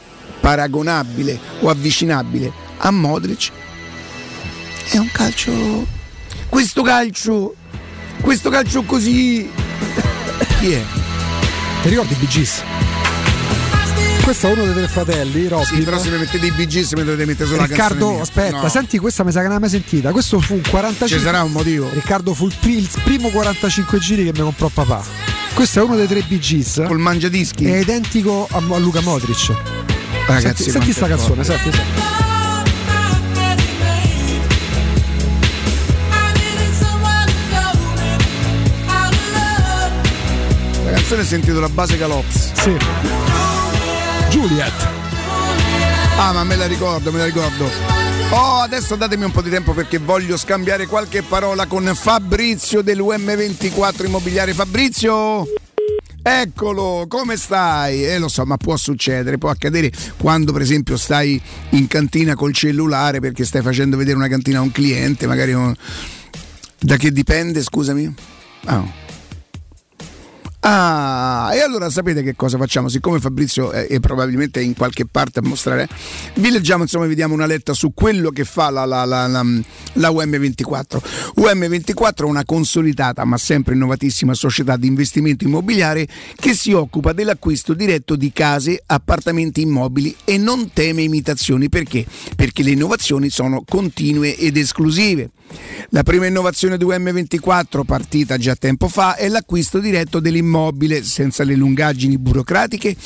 paragonabile o avvicinabile a Modric è un calcio. Questo calcio. Questo calcio così. Chi è? Ti ricordi BGs? Questo è uno dei tre fratelli, Robin. Sì, però se mi mettete i BG mi dovete mettere solo la Riccardo, mia. aspetta, No. senti questa mi sa che non l'hai mai sentita. Questo fu un 45. Ci sarà un motivo. Riccardo fu il, il primo 45 giri che mi comprò papà. Questo è uno dei tre BGs. Col mangiadischi. È identico a, a Luca Modric. Ragazzi, senti, senti canzone, senti, senti. La canzone è sentito la base Galops. Sì. Juliet. Ah, ma me la ricordo, me la ricordo. Oh, adesso datemi un po' di tempo perché voglio scambiare qualche parola con Fabrizio dell'UM24 Immobiliare. Fabrizio! Eccolo, come stai? Eh lo so, ma può succedere, può accadere quando per esempio stai in cantina col cellulare perché stai facendo vedere una cantina a un cliente, magari un- da che dipende, scusami? Ah. Ah, e allora sapete che cosa facciamo? Siccome Fabrizio è, è probabilmente in qualche parte a mostrare, vi leggiamo, insomma, vediamo una letta su quello che fa la, la, la, la, la UM24. UM24 è una consolidata ma sempre innovatissima società di investimento immobiliare che si occupa dell'acquisto diretto di case, appartamenti immobili e non teme imitazioni. Perché? Perché le innovazioni sono continue ed esclusive. La prima innovazione di UM24, partita già tempo fa, è l'acquisto diretto dell'immobile senza le lungaggini burocratiche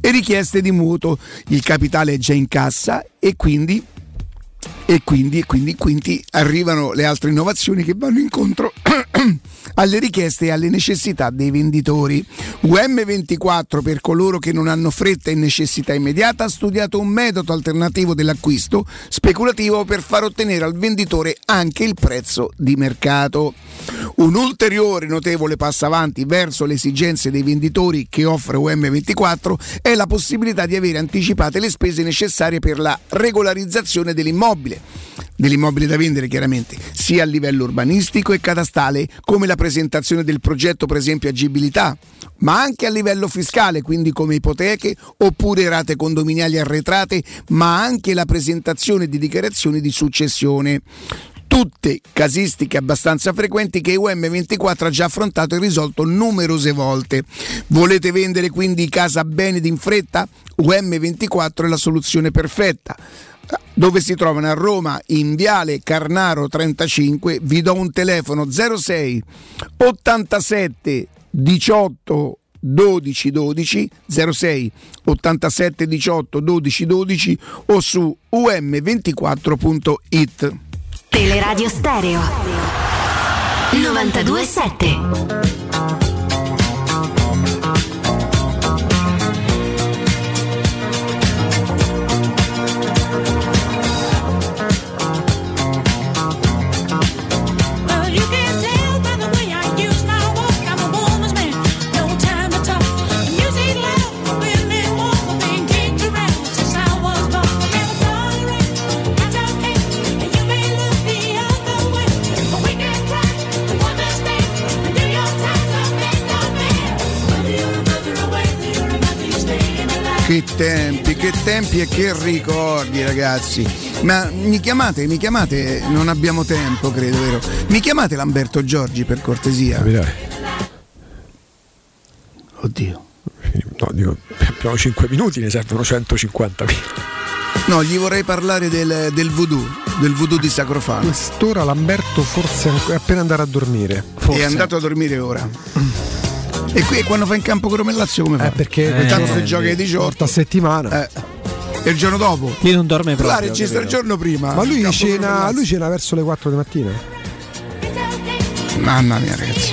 e richieste di mutuo. Il capitale è già in cassa e quindi e quindi, e quindi, quindi arrivano le altre innovazioni che vanno incontro alle richieste e alle necessità dei venditori. UM24 per coloro che non hanno fretta e necessità immediata ha studiato un metodo alternativo dell'acquisto speculativo per far ottenere al venditore anche il prezzo di mercato. Un ulteriore notevole passo avanti verso le esigenze dei venditori che offre UM24 è la possibilità di avere anticipate le spese necessarie per la regolarizzazione dell'immobile dell'immobile da vendere chiaramente, sia a livello urbanistico e catastale, come la presentazione del progetto per esempio agibilità, ma anche a livello fiscale, quindi come ipoteche oppure rate condominiali arretrate, ma anche la presentazione di dichiarazioni di successione tutte casistiche abbastanza frequenti che UM24 ha già affrontato e risolto numerose volte. Volete vendere quindi casa bene ed in fretta? UM24 è la soluzione perfetta dove si trovano? A Roma in Viale Carnaro 35 vi do un telefono 06 87 18 12 12 06 87 18 12 12 o su um24.it Teleradio Stereo 927 Che tempi, che tempi e che ricordi ragazzi. Ma mi chiamate, mi chiamate, non abbiamo tempo credo, vero? Mi chiamate Lamberto Giorgi per cortesia. Oddio. No, dico, abbiamo 5 minuti, ne servono 150 No, gli vorrei parlare del, del voodoo, del voodoo di Sacrofano. Quest'ora Lamberto forse è appena andato a dormire. È andato a dormire ora. E qui quando fa in campo con Roma e Lazio come fa? Eh, perché Eh, tanto se gioca alle 18 volta a settimana. Eh, e il giorno dopo? Lì non dorme La proprio. registra il giorno prima. Ma lui e cena, lui cena verso le 4 di mattina. Mamma mia ragazzi.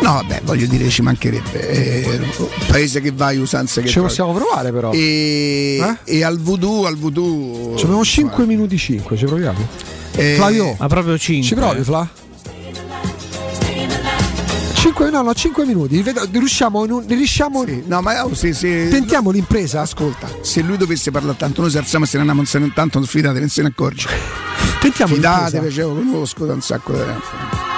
No, vabbè, voglio dire, ci mancherebbe. È un paese che vai, usanze che Ci trovi. possiamo provare però. E, e al voodoo, al voodoo. Ci abbiamo 5 minuti 5, ci proviamo. Eh, Flavio, Ma proprio 5. ci provi Fla? 5 no, no, 5 minuti. Riusciamo, un- riusciamo No, ma oh, se, se- Tentiamo l'impresa. Ascolta, se lui dovesse parlare tanto, noi si alziamo e se ne andiamo, se ne tanto, fidate, non se ne accorge. Tentiamo Fidate, l'impresa. facevo, conosco da un sacco di tempo.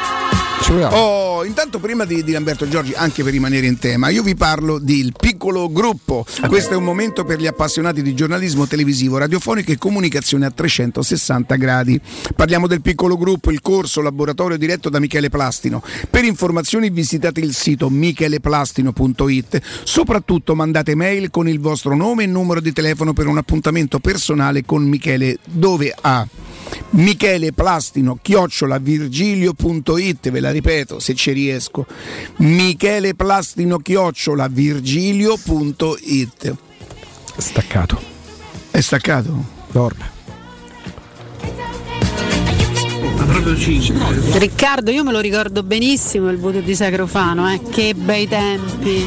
Oh, intanto prima di, di Lamberto Giorgi, anche per rimanere in tema, io vi parlo del piccolo gruppo. Questo è un momento per gli appassionati di giornalismo televisivo, radiofonico e comunicazione a 360 gradi. Parliamo del piccolo gruppo, il corso laboratorio diretto da Michele Plastino. Per informazioni visitate il sito micheleplastino.it. Soprattutto mandate mail con il vostro nome e numero di telefono per un appuntamento personale con Michele dove ha Michele Plastino chiocciola virgilio.it ve la ripeto se ci riesco Michele Plastino chiocciola virgilio.it Staccato. è staccato? Dorme. Riccardo, io me lo ricordo benissimo il voto di Sacrofano, eh. che bei tempi.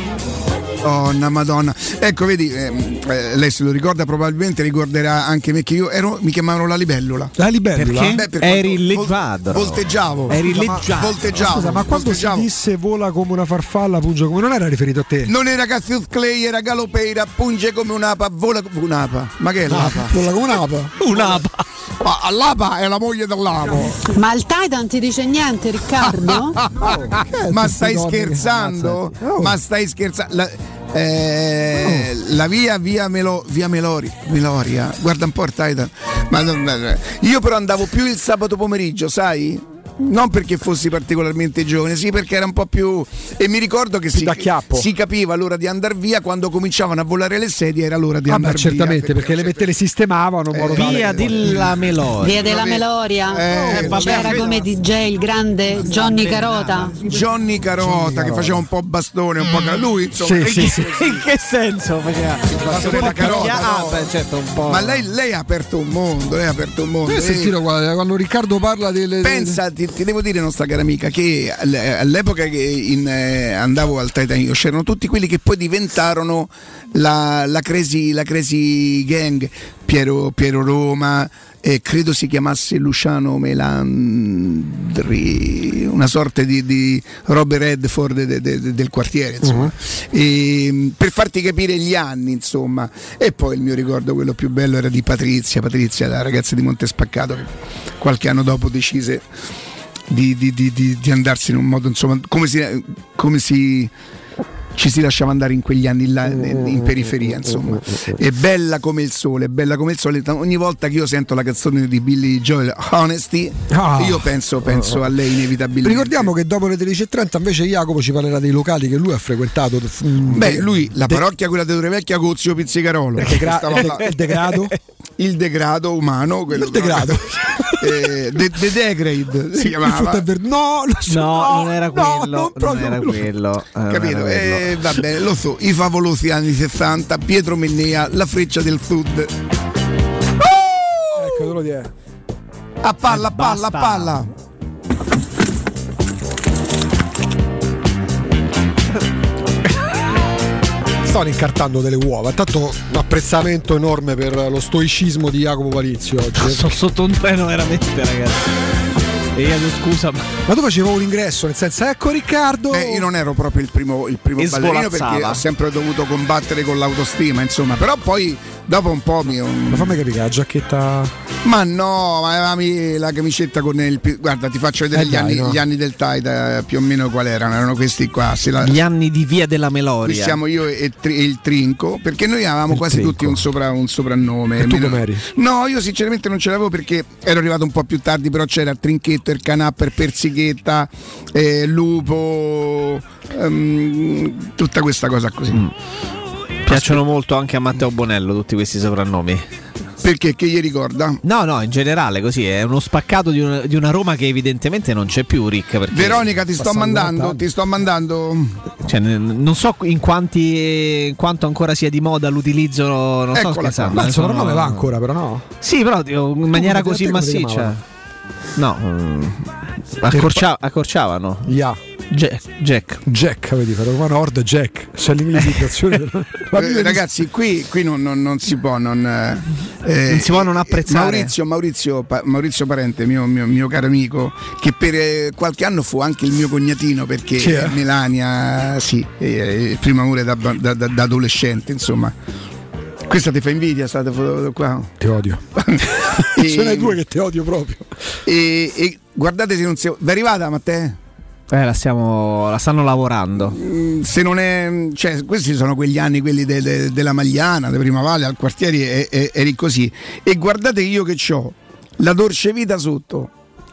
Oh, na madonna. Ecco, vedi, ehm, eh, lei se lo ricorda, probabilmente ricorderà anche me che io ero, mi chiamavano la libellula. La libellula? Perché? Beh, per Eri leggiadro. volteggiavo. Eri ma- leggiadro. Volteggiavo. Scusa, ma quando si volteggiavo. disse vola come una farfalla, punge come non era riferito a te? Non era Cassius Clay, era Galopeira, punge come un'apa, vola come un'apa. Ma che è l'apa? Vola come un'apa. Un'apa. Ma Lapa è la moglie dell'amo. Ma il Titan ti dice niente, Riccardo? Ma stai scherzando? Ma stai scherzando? La, eh, la via, via, Melo, via Melori, Meloria, guarda un po' il Titan. Ma non- io però andavo più il sabato pomeriggio, sai? Non perché fossi particolarmente giovane, sì perché era un po' più... E mi ricordo che si, si capiva l'ora di andare via, quando cominciavano a volare le sedie era l'ora di Ah, andare beh, via. certamente, perché le mette le sistemavano tale Via della Meloria. Via della Meloria. Eh, C'era vedi. come DJ il grande Johnny Carota. Johnny Carota che faceva un po' bastone, un po' ca- lui insomma. Sì, sì, sì. In che senso faceva? bastone da carota, Ah, no. beh, certo, un po'. Ma lei, lei ha aperto un mondo, lei ha aperto un mondo. Lei- sentito quando, quando Riccardo parla delle. Pensa, ti, ti devo dire, nostra cara amica, che all- all'epoca che in, eh, andavo al Titan io c'erano tutti quelli che poi diventarono la, la, crazy, la Crazy Gang, Piero, Piero Roma, eh, credo si chiamasse Luciano Melandri, una sorta di, di Robert Redford de- de- de- del quartiere, insomma. E, per farti capire gli anni, insomma. E poi il mio ricordo, quello più bello, era di Patrizia, Patrizia, la ragazza di Montespaccato, che qualche anno dopo decise di, di- di- di- andarsi in un modo, insomma, come si, come si ci si lasciava andare in quegli anni là in periferia, insomma. È bella come il sole, è bella come il sole. Ogni volta che io sento la canzone di Billy Joel, Honesty, Ah. io penso, penso a lei inevitabilmente. Ricordiamo che dopo le 13.30 invece Jacopo ci parlerà dei locali che lui ha frequentato. Beh, lui, la parrocchia, quella di Torrevecchia con Zio Pizzicarolo. Il degra- il degrado? Il degrado umano. Quello Il degrado. Eh, The, The Degrade si chiamava. verde. No, lo so, No, non era no, quello. non non proprio era quello. quello. eh, non Capito? era quello. Eh, va bene, lo so, i favolosi anni 60, Pietro Mennea, la freccia del sud. Ecco, te lo. A palla, a palla, a basta. palla. Stavano incartando delle uova. Intanto un apprezzamento enorme per lo stoicismo di Jacopo Palizio oggi. Sono sotto un treno veramente, ragazzi. E io chiedo scusa, ma Ma tu facevo un ingresso, nel senso, ecco Riccardo. Beh, io non ero proprio il primo, il primo ballerino perché ho sempre dovuto combattere con l'autostima, insomma, però poi dopo un po' mi... Ma fammi capire, la giacchetta. Ma no, ma avevamo la camicetta con il... Guarda, ti faccio vedere Eh gli, dai, anni, no. gli anni del Taita, più o meno qual erano, erano questi qua. la- gli anni di via della Qui Meloria. siamo io e, Tri- e il Trinco, perché noi avevamo Il quasi Trinco. tutti un, sopra- un soprannome. E tu com'eri? No, io sinceramente non ce l'avevo perché ero arrivato un po' più tardi, però c'era il Trinchetto, il Canapper, Persichetta, eh, Lupo, ehm, tutta questa cosa così. Mm. Piacciono molto anche a Matteo Bonello tutti questi soprannomi. Perché che gli ricorda? No, no, in generale così è uno spaccato di una, di una Roma che evidentemente non c'è più, Rick. Veronica, ti sto mandando, ti sto mandando. cioè, non so in, quanti, in quanto ancora sia di moda l'utilizzo, non Eccola scherzando. Ma il soprannome va ancora, però no. Sì, però in maniera così massiccia. No, mm, accorcia- accorciavano. Ya. Jack. Jack. Jack, vedi, per Roma Nord Jack. C'è l'inglesizzazione. del- La Eh, ragazzi, qui, qui non, non- non si può non, eh, Non si può non apprezzare. Maurizio, Maurizio, Pa- Maurizio Parente, mio, mio- mio caro amico, che per eh, qualche anno fu anche il mio cognatino perché Chi è? Melania, sì, eh, il primo amore da, da- da- da adolescente, insomma. Questa ti fa invidia, state foto qua. Ti odio. E- Ce n'è due che ti odio proprio. E, e guardate se non si. Vi è arrivata Matteo? Eh, la, stiamo, la stanno lavorando. Mm, se non è cioè questi sono quegli anni quelli de- de- della Magliana di Prima Valle al quartiere eri così e guardate io che ho la dolce vita sotto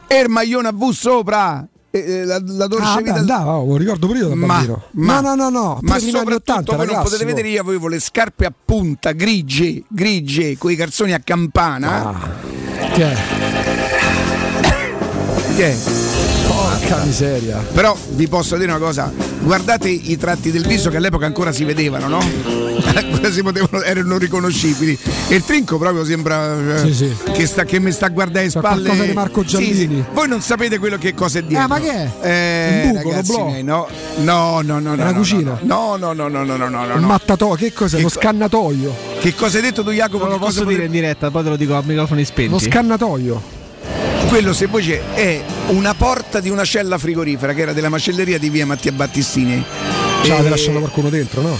e il maglione a V sopra e- e la, la dolce Ah, beh, vita andava, oh, lo ricordo pure io da ma, ma- no, no, no, no. ma prima soprattutto 80, voi non potete oh. vedere io avevo le scarpe a punta grigie grigie con i calzoni a campana Ah? Che è? Porca miseria. Però vi posso dire una cosa, guardate i tratti del viso che all'epoca ancora si vedevano, no? Ancora si potevano, erano riconoscibili. E il trinco proprio sembra eh, Sì, sì. Che, sta, che mi sta a guardare Sa spalle. qualcosa di Marco Sì, Giallini. sì. Voi non sapete quello che cosa è dietro. Eh, ma che è? Eh, Un buco, ragazzi miei, no, no, no, no, no. Una no, cucina? No, no, no, no, no, no, no, no. No. mattatoio, che cos'è? Che Lo co- scannatoio. Che cosa hai detto tu Jacopo? Non lo posso dire in diretta, poi te lo dico a microfoni Lo spenti. scannatoio. Quello se voi c'è è una porta di una cella frigorifera che era della macelleria di via Mattia Battistini. Ce E- l'avete lasciato qualcuno dentro, no?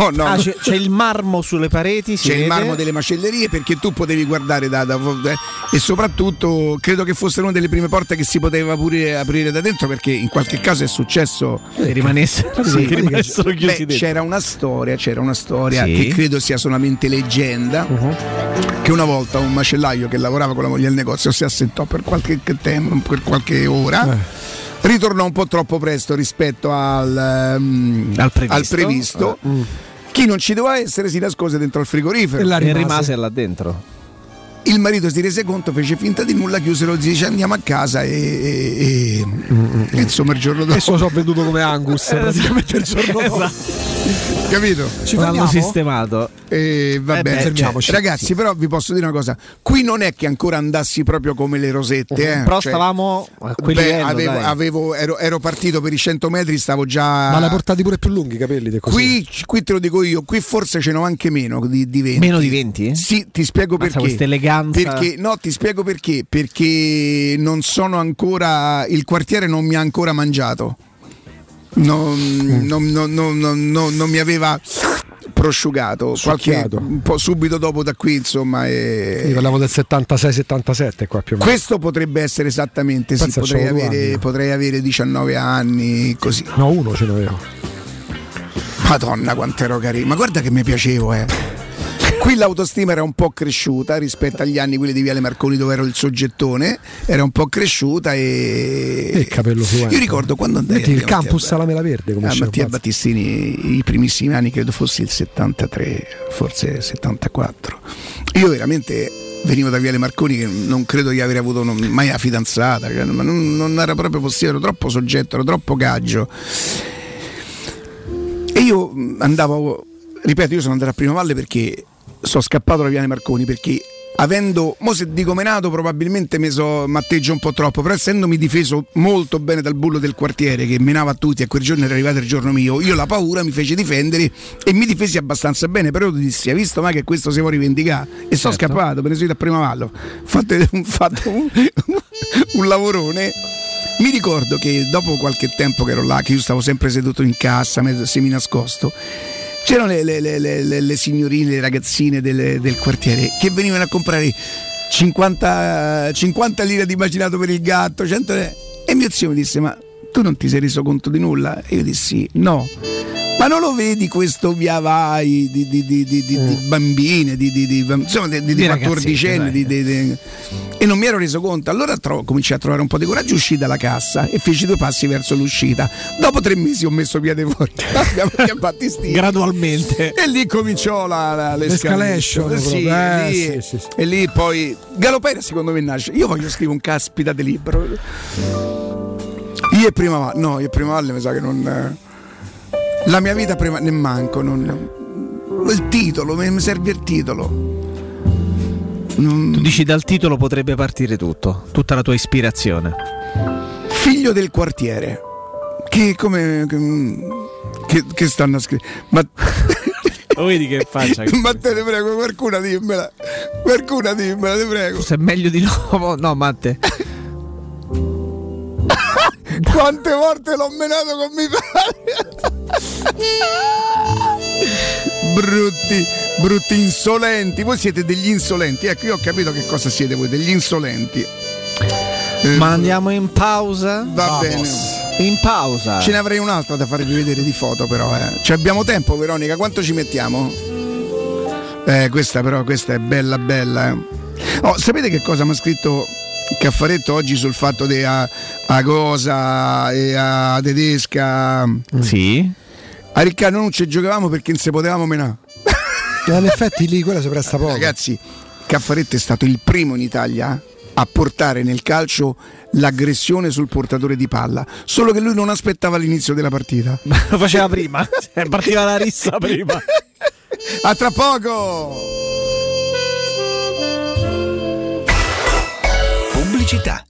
No, no, Ah, c'è, c'è il marmo sulle pareti, C'è il vede. marmo delle macellerie perché tu potevi guardare da, da- eh, e soprattutto credo che fosse una delle prime porte che si poteva pure aprire da dentro perché in qualche caso è successo Che rimanesse- Sì. che rimanessero chiusi Beh, dentro. c'era una storia, c'era una storia Sì. che credo sia solamente leggenda che una volta un macellaio che lavorava con la moglie al negozio si assentò per qualche tempo, per qualche ora. Ritornò un po' troppo presto rispetto al, ehm, Al previsto. al previsto. Chi non ci doveva essere si nascose dentro al frigorifero. E là rimase. E rimase là dentro. Il marito si rese conto, fece finta di nulla, chiusero, dice andiamo a casa e, e- e- e insomma il giorno dopo. Adesso lo so venduto come Angus, praticamente il giorno dopo. Capito? Ci L'hanno sistemato. E va Eh bene, beh, cioè, Ragazzi, sì. però vi posso dire una cosa: qui non è che ancora andassi proprio come le rosette, eh. Però Cioè, stavamo a quel beh, livello, avevo- avevo- ero, ero partito per i 100 metri, stavo già. Ma l'hai portati pure più lunghi i capelli. Qui, qui te lo dico io, qui forse ce n'ho anche meno di, di 20. Meno di 20? Sì, ti spiego Mazza, perché. questa eleganza. Perché, no, ti spiego perché. Perché non sono ancora. Il quartiere non mi ha ancora mangiato. Non, Mm. non- non- non- non- non- non mi aveva prosciugato qualche, un po' subito dopo da qui insomma e- Io parlavo del 76-77 qua più o meno. questo potrebbe essere esattamente sì, potrei avere, potrei avere 19 anni così No, uno ce l'avevo. Madonna quanto ero carino, ma guarda che mi piacevo eh. Qui l'autostima era un po' cresciuta rispetto agli anni quelli di Viale Marconi dove ero il soggettone, era un po' cresciuta e... E il capello fluente. Io ricordo quando andai Metti il campus alla mela verde come a Mattia. Battistini i primissimi anni, credo fosse il 73, forse 74. Io veramente venivo da Viale Marconi che non credo di aver avuto mai una fidanzata, cioè, ma non, non era proprio possibile, ero troppo soggetto, ero troppo gaggio. E io andavo, ripeto, io sono andato a Prima Valle perché sono scappato da Viale Marconi perché avendo, mo se dico menato probabilmente mi so matteggio un po' troppo, però essendomi difeso molto bene dal bullo del quartiere che menava a tutti e quel giorno era arrivato il giorno mio, io la paura mi fece difendere e mi difesi abbastanza bene, però io dissi, hai visto mai che questo si può rivendicare? E sono Certo. scappato, me ne sono ido a Prima Valle, ho fatto, fatto un, un lavorone. Mi ricordo che dopo qualche tempo che ero là, che io stavo sempre seduto in cassa, semi nascosto, c'erano le, le- le- le- signorine, le ragazzine del, del quartiere che venivano a comprare 50, 50 lire di macinato per il gatto, 100 lire. e mio zio mi disse ma tu non ti sei reso conto di nulla? E io dissi no. Ma non lo vedi questo via vai di, di- di- di- di bambine, di, di, di- insomma, di, di, Di 14 anni? E non mi ero reso conto. Allora tro- cominciai a trovare un po' di coraggio, uscì dalla cassa e feci due passi verso l'uscita. Dopo tre mesi ho messo piede fuori. A Battistini. Gradualmente. E lì cominciò la, la, l'escalation. L'escalation, Sì. Eh, lì- sì, sì, sì. E lì poi Galopera secondo me nasce. Io voglio scrivere un caspita di libro. Io e Prima Valle, no, io e Prima Valle mi sa che non. La mia vita prima ne manco, non. Il titolo, mi serve il titolo. Non- Tu dici dal titolo potrebbe partire tutto, tutta la tua ispirazione. Figlio del quartiere. Che come. Che, che stanno a scrivere. Ma. Lo vedi che faccia? Ma te ne prego, qualcuna dimmela. Qualcuna dimmela, te prego. Se è meglio di no, no, Matte. Quante volte l'ho menato con mio padre? brutti, brutti insolenti. Voi siete degli insolenti. Ecco, io ho capito che cosa siete voi, degli insolenti. Eh, Ma andiamo in pausa? Va Vamos. bene. In pausa. Ce ne avrei un'altra da farvi vedere di foto, però. Eh. Ci abbiamo tempo, Veronica? Quanto ci mettiamo? Eh, questa però, questa è bella, bella. eh. Oh, sapete che cosa mi ha scritto Caffaretto oggi sul fatto di a, a Cosa e a Tedesca? Sì. A Riccardo non ci giocavamo perché non si potevamo menare. Eh, in effetti lì quella si presta poco. Ragazzi, Caffaretto è stato il primo in Italia a portare nel calcio l'aggressione sul portatore di palla, solo che lui non aspettava l'inizio della partita. Lo faceva prima. Eh, Partiva la rissa prima. A tra poco! Pubblicità.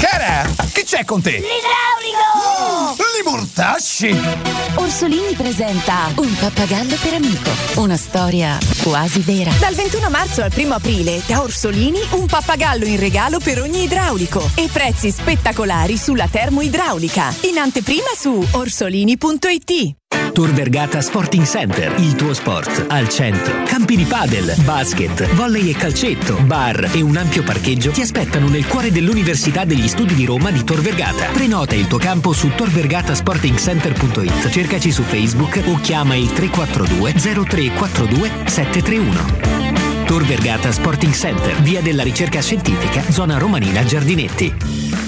Cara, che c'è con te? L'idraulico! Li mortasci! Orsolini presenta Un pappagallo per amico. Una storia quasi vera. Dal 21 marzo al 1 aprile, da Orsolini, un pappagallo in regalo per ogni idraulico e prezzi spettacolari sulla termoidraulica. In anteprima su orsolini.it. Tor Vergata Sporting Center, il tuo sport al centro. Campi di padel, basket, volley e calcetto, bar e un ampio parcheggio ti aspettano nel cuore dell'Università degli Studi di Roma di Tor Vergata. Prenota il tuo campo su torvergatasportingcenter.it. Cercaci su Facebook o chiama il 342 0342 731. Tor Vergata Sporting Center, via della ricerca scientifica, zona romanina Giardinetti.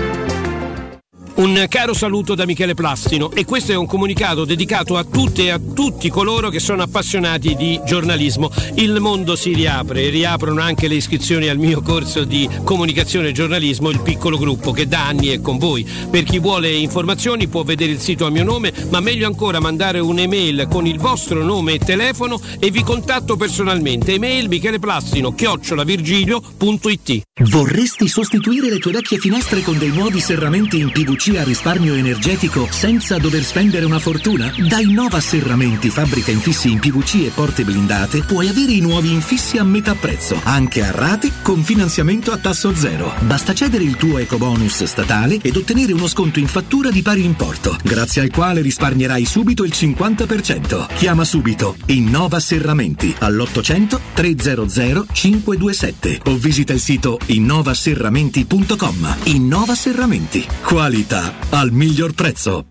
Un caro saluto da Michele Plastino e questo è un comunicato dedicato a tutte e a tutti coloro che sono appassionati di giornalismo. Il mondo si riapre, riaprono anche le iscrizioni al mio corso di comunicazione e giornalismo, il piccolo gruppo che da anni è con voi. Per chi vuole informazioni può vedere il sito a mio nome, ma meglio ancora mandare un'email con il vostro nome e telefono e vi contatto personalmente. Email micheleplastino chiocciolavirgilio.it Vorresti sostituire le tue vecchie finestre con dei nuovi serramenti in PVC a risparmio energetico senza dover spendere una fortuna? Da Innova Serramenti, fabbrica infissi in PVC e porte blindate, puoi avere i nuovi infissi a metà prezzo, anche a rate con finanziamento a tasso zero. Basta cedere il tuo ecobonus statale ed ottenere uno sconto in fattura di pari importo, grazie al quale risparmierai subito il 50%. Chiama subito Innova Serramenti all'800 300 527 o visita il sito innovaserramenti.com. Innova Serramenti. Qualità al miglior prezzo.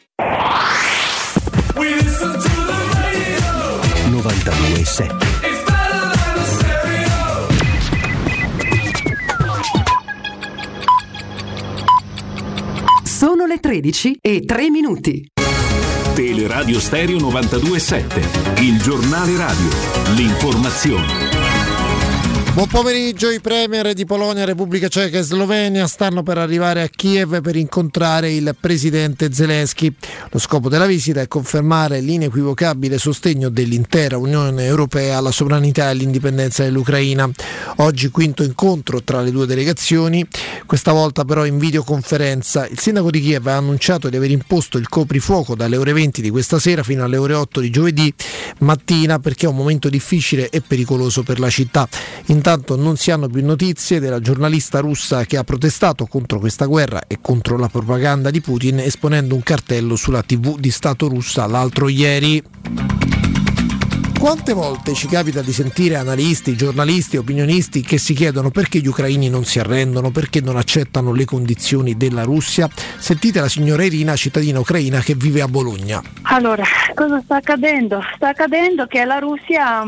92.7 Sono le 13 e 3 minuti. Teleradio Stereo 92.7, il giornale radio, l'informazione. Buon pomeriggio, i premier di Polonia, Repubblica Ceca e Slovenia stanno per arrivare a Kiev per incontrare il presidente Zelensky. Lo scopo della visita è confermare l'inequivocabile sostegno dell'intera Unione Europea alla sovranità e all'indipendenza dell'Ucraina. Oggi quinto incontro tra le due delegazioni, questa volta però in videoconferenza. Il sindaco di Kiev ha annunciato di aver imposto il coprifuoco dalle ore 20 di questa sera fino alle ore 8 di giovedì mattina perché è un momento difficile e pericoloso per la città. Intanto non si hanno più notizie della giornalista russa che ha protestato contro questa guerra e contro la propaganda di Putin esponendo un cartello sulla TV di Stato russa l'altro ieri. Quante volte ci capita di sentire analisti, giornalisti, opinionisti che si chiedono perché gli ucraini non si arrendono, perché non accettano le condizioni della Russia? Sentite la signora Irina, cittadina ucraina che vive a Bologna. Allora, cosa sta accadendo? Sta accadendo che la Russia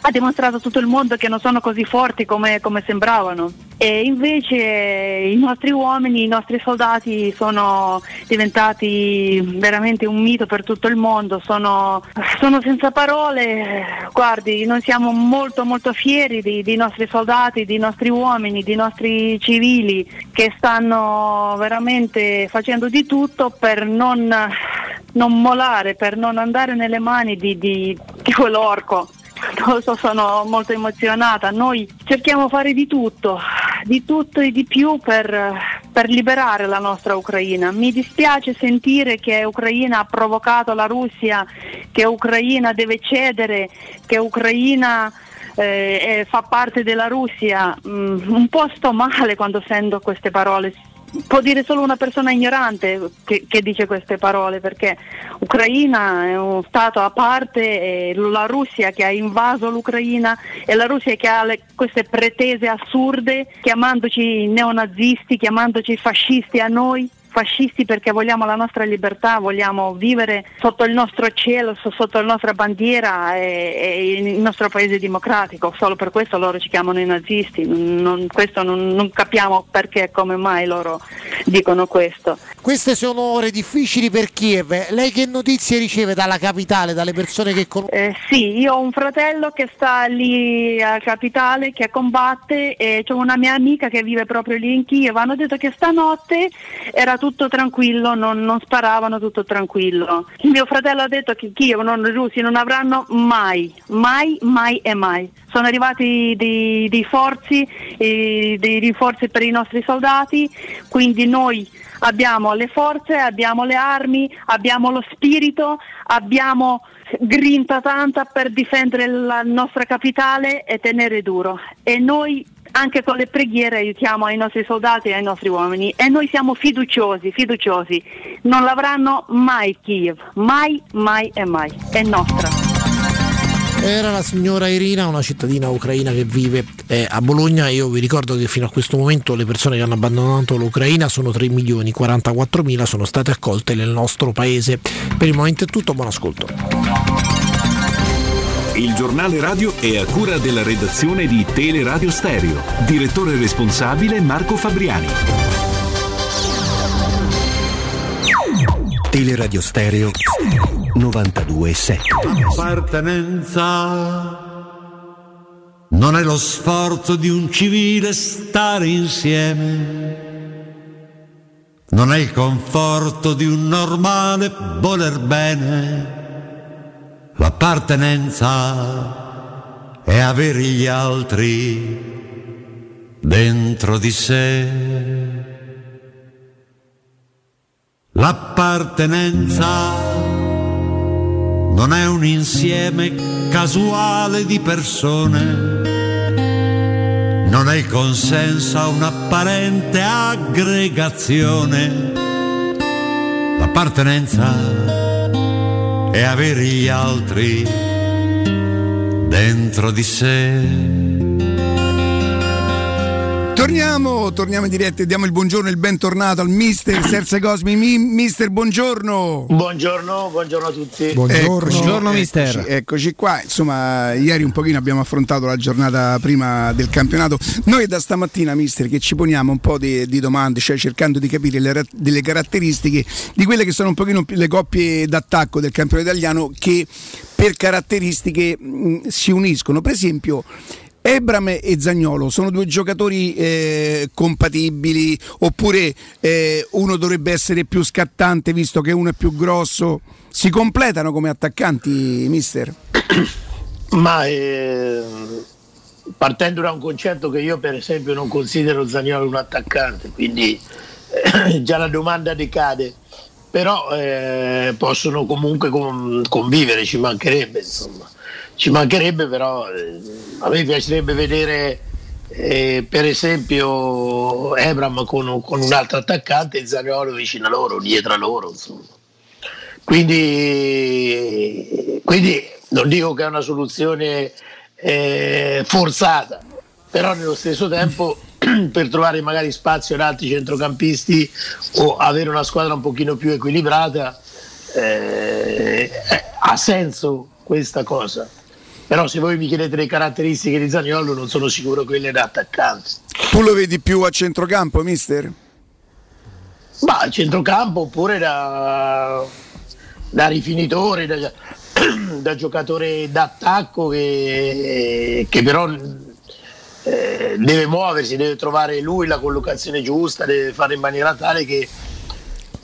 ha dimostrato a tutto il mondo che non sono così forti come, come sembravano. E invece i nostri uomini, i nostri soldati sono diventati veramente un mito per tutto il mondo, sono, sono senza parole, guardi, noi siamo molto molto fieri di- dei nostri soldati, dei nostri uomini, dei nostri civili che stanno veramente facendo di tutto per non, non molare, per non andare nelle mani di, di, di quell'orco. Non lo so, sono molto emozionata. Noi cerchiamo di fare di tutto, di tutto e di più per, per liberare la nostra Ucraina. Mi dispiace sentire che Ucraina ha provocato la Russia, che Ucraina deve cedere, che Ucraina eh, fa parte della Russia. Mm, un po' sto male quando sento queste parole. Può dire solo una persona ignorante che, che dice queste parole perché Ucraina è un stato a parte, è la Russia che ha invaso l'Ucraina e la Russia che ha le- queste pretese assurde chiamandoci neonazisti, chiamandoci fascisti a noi fascisti perché vogliamo la nostra libertà, vogliamo vivere sotto il nostro cielo, so- sotto la nostra bandiera e, e il nostro paese democratico. Solo per questo loro ci chiamano i nazisti. Non- questo non, non capiamo perché e come mai loro dicono questo. Queste sono ore difficili per Kiev. Lei che notizie riceve dalla capitale, dalle persone che conosce? Eh, sì, io ho un fratello che sta lì a capitale, che combatte e c'è una mia amica che vive proprio lì in Kiev. Hanno detto che stanotte era tutto tranquillo, non, non sparavano, tutto tranquillo. Il mio fratello ha detto che Kiev, non, i russi non avranno mai, mai, mai e mai. Sono arrivati dei, dei forzi, eh, dei rinforzi per i nostri soldati, quindi noi abbiamo le forze, abbiamo le armi, abbiamo lo spirito, abbiamo grinta tanta per difendere la nostra capitale e tenere duro. E noi anche con le preghiere aiutiamo ai nostri soldati e ai nostri uomini e noi siamo fiduciosi, fiduciosi. Non l'avranno mai Kiev, mai, mai e mai. È nostra. Era la signora Irina, una cittadina ucraina che vive eh, a Bologna. Io vi ricordo che fino a questo momento le persone che hanno abbandonato l'Ucraina sono 3 milioni 44 mila, sono state accolte nel nostro paese. Per il momento è tutto, buon ascolto. Il giornale radio è a cura della redazione di Teleradio Stereo. Direttore responsabile Marco Fabriani. Teleradio Stereo 92.7 Appartenenza non è lo sforzo di un civile stare insieme, non è il conforto di un normale voler bene. L'appartenenza è avere gli altri dentro di sé. L'appartenenza non è un insieme casuale di persone, non è il consenso a un'apparente aggregazione. L'appartenenza è avere gli altri dentro di sé. Torniamo, torniamo in diretta e diamo il buongiorno e il bentornato al mister Serse Cosmi. Mi- mister, buongiorno. Buongiorno, buongiorno a tutti. Eccoci, eccoci, Eccoci qua. Insomma, ieri un pochino abbiamo affrontato la giornata prima del campionato. Noi da stamattina, mister, che ci poniamo un po' di, di domande, cioè cercando di capire le, delle caratteristiche di quelle che sono un pochino più le coppie d'attacco del campionato italiano che per caratteristiche mh, si uniscono. Per esempio, Ebram e Zagnolo sono due giocatori eh, compatibili oppure eh, uno dovrebbe essere più scattante visto che uno è più grosso? Si completano come attaccanti, mister? Ma eh, partendo da un concetto che io per esempio non considero Zagnolo un attaccante, quindi già la domanda decade, però eh, possono comunque con- convivere, ci mancherebbe insomma, ci mancherebbe però eh, a me piacerebbe vedere eh, per esempio Ebram con, con un altro attaccante e Zagnolo vicino a loro, dietro a loro. Quindi, quindi non dico che è una soluzione eh, forzata, però nello stesso tempo per trovare magari spazio ad altri centrocampisti o avere una squadra un pochino più equilibrata eh, ha senso questa cosa. Però se voi mi chiedete le caratteristiche di Zaniolo non sono sicuro quelle da attaccante. Tu lo vedi più a centrocampo, mister? Ma a centrocampo oppure da, da rifinitore, da, da giocatore d'attacco che, che però eh, deve muoversi, deve trovare lui la collocazione giusta, deve fare in maniera tale che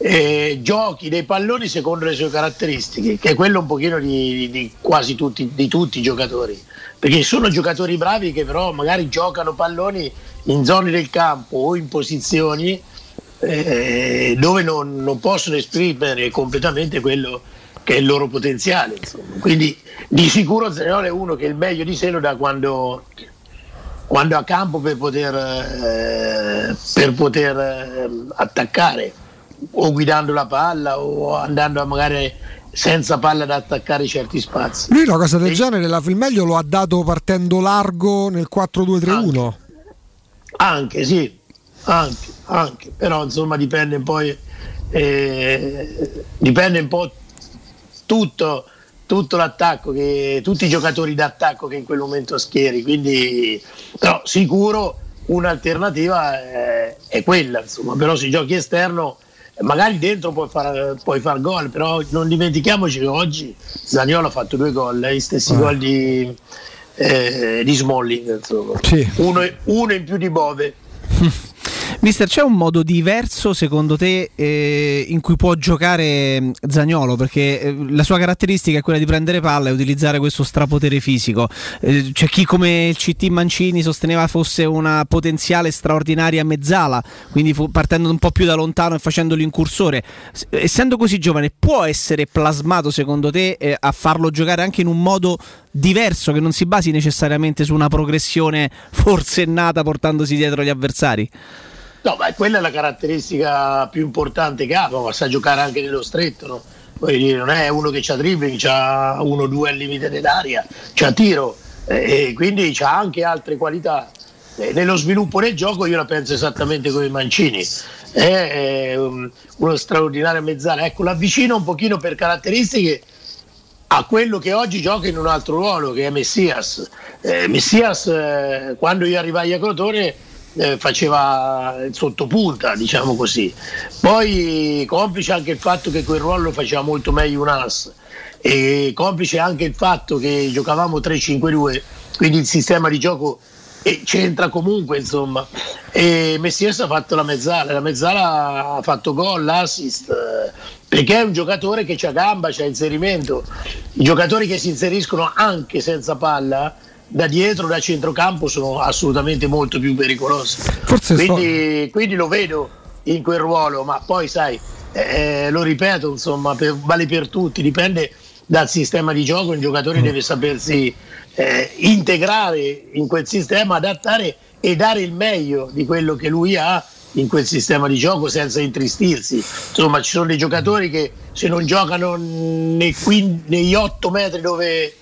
eh, giochi dei palloni secondo le sue caratteristiche, che è quello un pochino di, di quasi tutti, di tutti i giocatori, perché sono giocatori bravi che però magari giocano palloni in zone del campo o in posizioni eh, dove non, non possono esprimere completamente quello che è il loro potenziale. Insomma. Quindi di sicuro Zaniolo è uno che il meglio di sé lo dà quando, quando a campo per poter, eh, per poter eh, attaccare o guidando la palla o andando magari senza palla da attaccare certi spazi. Lui una cosa del genere, la- il meglio lo ha dato partendo largo nel 4-2-3-1. Anche sì, anche, anche. però insomma dipende poi eh, dipende un po' tutto, tutto l'attacco, che, tutti i giocatori d'attacco che in quel momento schieri, quindi però sicuro un'alternativa è, è quella, insomma, però se giochi esterno magari dentro puoi far, puoi far gol, però non dimentichiamoci che oggi Zaniolo ha fatto due gol, eh, gli stessi gol di, eh, di Smalling, insomma. Uno, uno in più di Bove. Mister, c'è un modo diverso secondo te eh, in cui può giocare mh, Zagnolo? Perché eh, la sua caratteristica è quella di prendere palla e utilizzare questo strapotere fisico. Eh, c'è chi come il CT Mancini sosteneva fosse una potenziale straordinaria mezzala, quindi partendo un po' più da lontano e facendo l'incursore. S- essendo così giovane, può essere plasmato secondo te eh, a farlo giocare anche in un modo diverso che non si basi necessariamente su una progressione forsennata portandosi dietro gli avversari? No, ma quella è la caratteristica più importante che ha, ma sa giocare anche nello stretto, no? Dire, non è uno che c'ha dribbling, c'ha uno o due al limite dell'aria, c'ha tiro e quindi c'ha anche altre qualità. Eh, nello sviluppo del gioco io la penso esattamente come Mancini, è um, uno straordinario mezzala, ecco l'avvicino un pochino per caratteristiche a quello che oggi gioca in un altro ruolo che è Messias. Eh, Messias eh, quando io arrivai a Crotone eh, faceva sottopunta, diciamo così. Poi complice anche il fatto che quel ruolo lo faceva molto meglio un as e complice anche il fatto che giocavamo 3-5-2, quindi il sistema di gioco eh, c'entra comunque, insomma. E Messias ha fatto la mezzala, la mezzala ha fatto gol, assist, eh, perché è un giocatore che ha gamba, c'ha inserimento. I giocatori che si inseriscono anche senza palla da dietro, da centrocampo, sono assolutamente molto più pericolosi. Quindi, quindi lo vedo in quel ruolo, ma poi sai, eh, lo ripeto, insomma, per- vale per tutti, dipende dal sistema di gioco, il giocatore deve sapersi eh, integrare in quel sistema, adattare e dare il meglio di quello che lui ha in quel sistema di gioco senza intristirsi. Insomma, ci sono dei giocatori che se non giocano nei quin- negli 8 metri dove,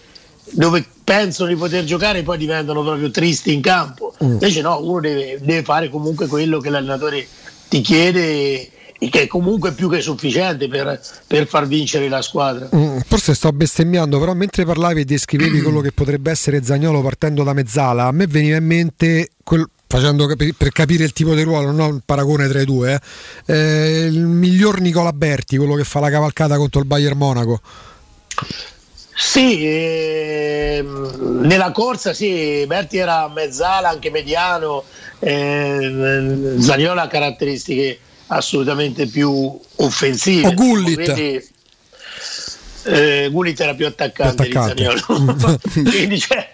dove pensano di poter giocare poi diventano proprio tristi in campo. Mm. Invece no, uno deve, deve fare comunque quello che l'allenatore ti chiede e che è comunque più che sufficiente per, per far vincere la squadra. Mm, Forse sto bestemmiando, però mentre parlavi e descrivevi quello che potrebbe essere Zagnolo partendo da mezzala, a me veniva in mente, quel- facendo capi- per capire il tipo di ruolo, non il paragone tra i due, eh, eh, il miglior Nicola Berti, quello che fa la cavalcata contro il Bayern Monaco. Sì, ehm, nella corsa sì, Berti era mezzala, anche mediano, ehm, Zaniola ha caratteristiche assolutamente più offensive. O Gullit. Quindi, eh, Gullit era più attaccante, di Attaccante. Zaniolo. Quindi, cioè,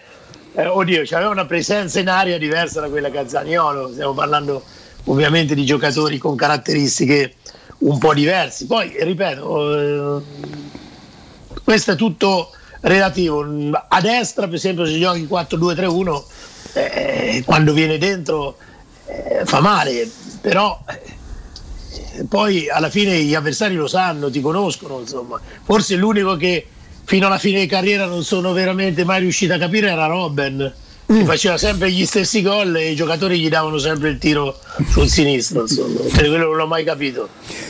eh, oddio, aveva una presenza in aria diversa da quella che ha Zaniolo. Stiamo parlando ovviamente di giocatori con caratteristiche un po' diverse. Poi, ripeto, eh, questo è tutto relativo. A destra, per esempio, se giochi 4-2-3-1, eh, quando viene dentro eh, fa male, però eh, poi alla fine gli avversari lo sanno, ti conoscono, insomma. Forse l'unico che fino alla fine di carriera non sono veramente mai riuscito a capire era Robben. Che faceva sempre gli stessi gol e i giocatori gli davano sempre il tiro sul sinistro, insomma. Per quello non l'ho mai capito.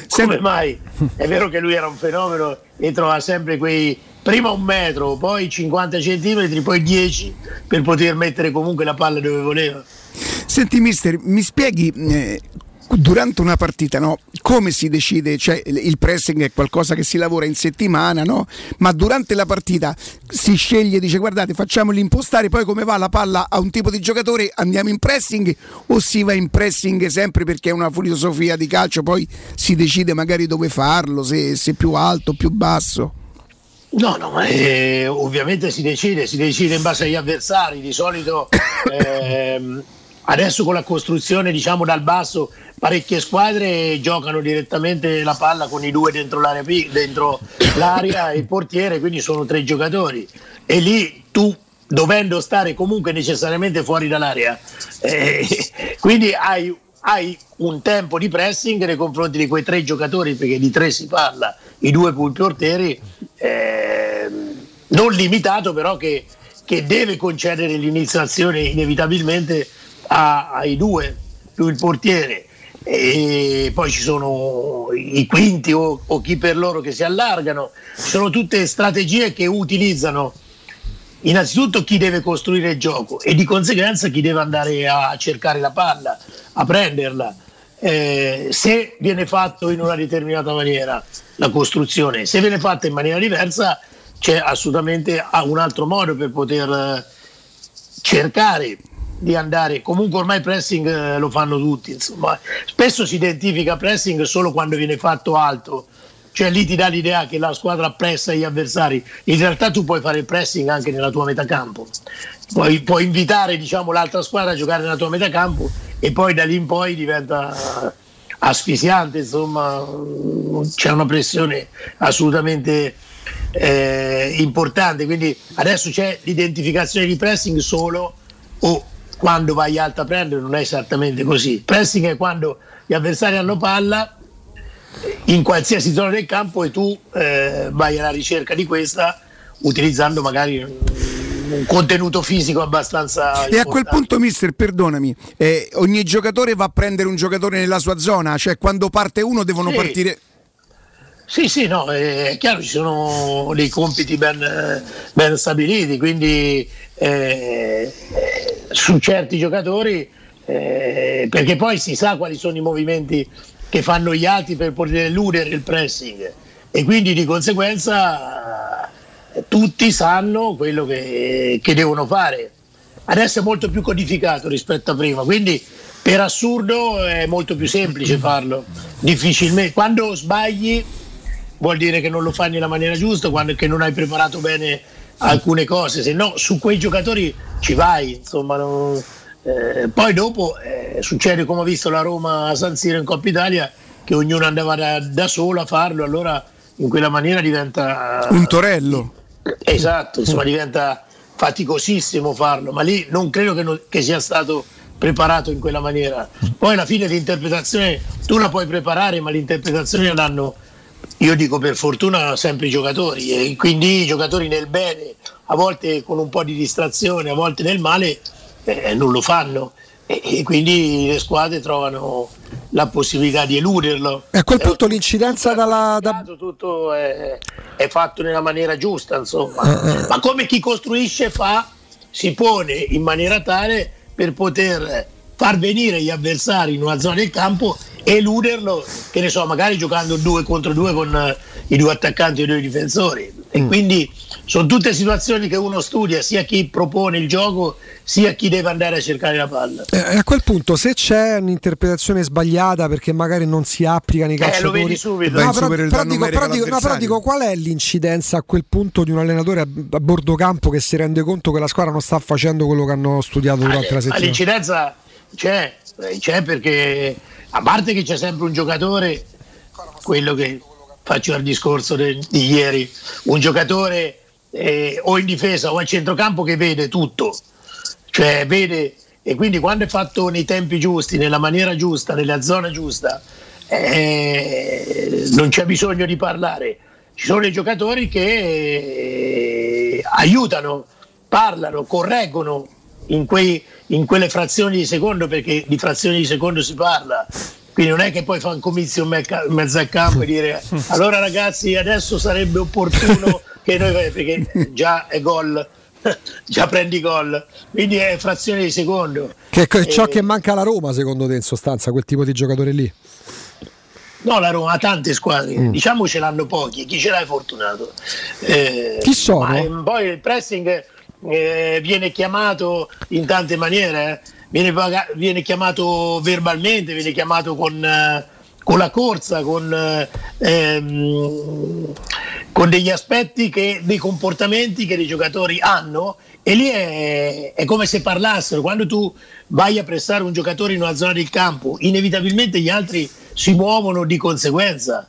Come mai? È vero che lui era un fenomeno e trovava sempre quei prima un metro, poi 50 centimetri, poi 10 per poter mettere comunque la palla dove voleva. Senti mister, mi spieghi eh, durante una partita no, come si decide? Cioè, il pressing è qualcosa che si lavora in settimana, no? ma durante la partita si sceglie, dice guardate facciamoli impostare, poi come va la palla a un tipo di giocatore andiamo in pressing o si va in pressing sempre perché è una filosofia di calcio, poi si decide magari dove farlo, se, se più alto, più basso. No, no, ma eh, ovviamente si decide, si decide in base agli avversari, di solito ehm, adesso con la costruzione diciamo dal basso parecchie squadre giocano direttamente la palla con i due dentro l'area, dentro l'area e il portiere, quindi sono tre giocatori. E lì tu dovendo stare comunque necessariamente fuori dall'area, eh, quindi hai, hai un tempo di pressing nei confronti di quei tre giocatori, perché di tre si parla, i due portieri, eh, non limitato però che, che deve concedere l'iniziazione inevitabilmente a- ai due più il portiere e poi ci sono i quinti o, o chi per loro che si allargano, sono tutte strategie che utilizzano innanzitutto chi deve costruire il gioco e di conseguenza chi deve andare a cercare la palla, a prenderla. Eh, se viene fatto in una determinata maniera la costruzione, se viene fatta in maniera diversa c'è assolutamente un altro modo per poter eh, cercare di andare. Comunque ormai pressing eh, lo fanno tutti, insomma. Spesso si identifica pressing solo quando viene fatto alto. Cioè lì ti dà l'idea che la squadra pressa gli avversari. In realtà tu puoi fare il pressing anche nella tua metà campo. Puoi, puoi invitare diciamo, l'altra squadra a giocare nella tua metà campo e poi da lì in poi diventa asfissiante, insomma, c'è una pressione assolutamente eh, importante. Quindi adesso c'è l'identificazione di pressing solo o quando vai alta a prendere non è esattamente così. Pressing è quando gli avversari hanno palla in qualsiasi zona del campo e tu eh, vai alla ricerca di questa utilizzando magari un, contenuto fisico abbastanza E a quel punto, mister, perdonami, eh, ogni giocatore va a prendere un giocatore nella sua zona, cioè quando parte uno devono Sì. partire. Sì, sì, no, è chiaro, ci sono dei compiti ben, ben stabiliti, quindi eh, su certi giocatori, eh, perché poi si sa quali sono i movimenti che fanno gli altri per poter eludere il pressing e quindi di conseguenza eh, tutti sanno quello che, che devono fare. Adesso è molto più codificato rispetto a prima, quindi per assurdo è molto più semplice farlo, difficilmente. Quando sbagli vuol dire che non lo fai nella maniera giusta, quando che non hai preparato bene alcune cose, se no su quei giocatori ci vai, insomma. non- eh, poi dopo eh, succede come ho visto la Roma a San Siro in Coppa Italia, che ognuno andava da, da solo a farlo, allora in quella maniera diventa... Un torello. Esatto, insomma diventa faticosissimo farlo, ma lì non credo che, non- che sia stato preparato in quella maniera. Poi alla fine l'interpretazione tu la puoi preparare, ma l'interpretazione l'hanno, io dico per fortuna, sempre i giocatori, e quindi i giocatori nel bene, a volte con un po' di distrazione, a volte nel male, eh, non lo fanno. E, e quindi le squadre trovano la possibilità di eluderlo. E a quel punto l'incidenza dalla. da- Tutto è, è fatto nella maniera giusta, insomma. Ma come chi costruisce fa, si pone in maniera tale per poter far venire gli avversari in una zona del campo eluderlo, che ne so, magari giocando due contro due con eh, i due attaccanti e i due difensori. E quindi sono tutte situazioni che uno studia, sia chi propone il gioco, sia chi deve andare a cercare la palla. Eh, a quel punto, se c'è un'interpretazione sbagliata perché magari non si applica nei Eh, lo calciatori, vedi subito. No, però, però dico, però dico- no, però dico, qual è l'incidenza a quel punto di un allenatore a, a bordo campo che si rende conto che la squadra non sta facendo quello che hanno studiato durante la Ma settimana? l'incidenza c'è, c'è perché a parte che c'è sempre un giocatore, quello che faccio al discorso de- di ieri, un giocatore eh, o in difesa o a centrocampo che vede tutto, cioè vede e quindi quando è fatto nei tempi giusti, nella maniera giusta, nella zona giusta, eh, non c'è bisogno di parlare. Ci sono dei giocatori che eh, aiutano, parlano, correggono in, quei- in quelle frazioni di secondo, perché di frazioni di secondo si parla. Quindi non è che poi fa un comizio in mezzo al campo e dire allora ragazzi adesso sarebbe opportuno che noi perché già è gol, già prendi gol, quindi è frazioni di secondo. Che è ciò Eh, che manca alla Roma, secondo te, in sostanza, quel tipo di giocatore lì? No, la Roma ha tante squadre, Mm. diciamo ce l'hanno pochi, chi ce l'ha è fortunato. Eh, Chi sono? eh, poi il pressing eh, viene chiamato in tante maniere, eh. viene, viene chiamato verbalmente, viene chiamato con, eh, con la corsa, con, eh, ehm, con degli aspetti, che, dei comportamenti che i giocatori hanno e lì è, è come se parlassero. Quando tu vai a pressare un giocatore in una zona del campo, inevitabilmente gli altri si muovono di conseguenza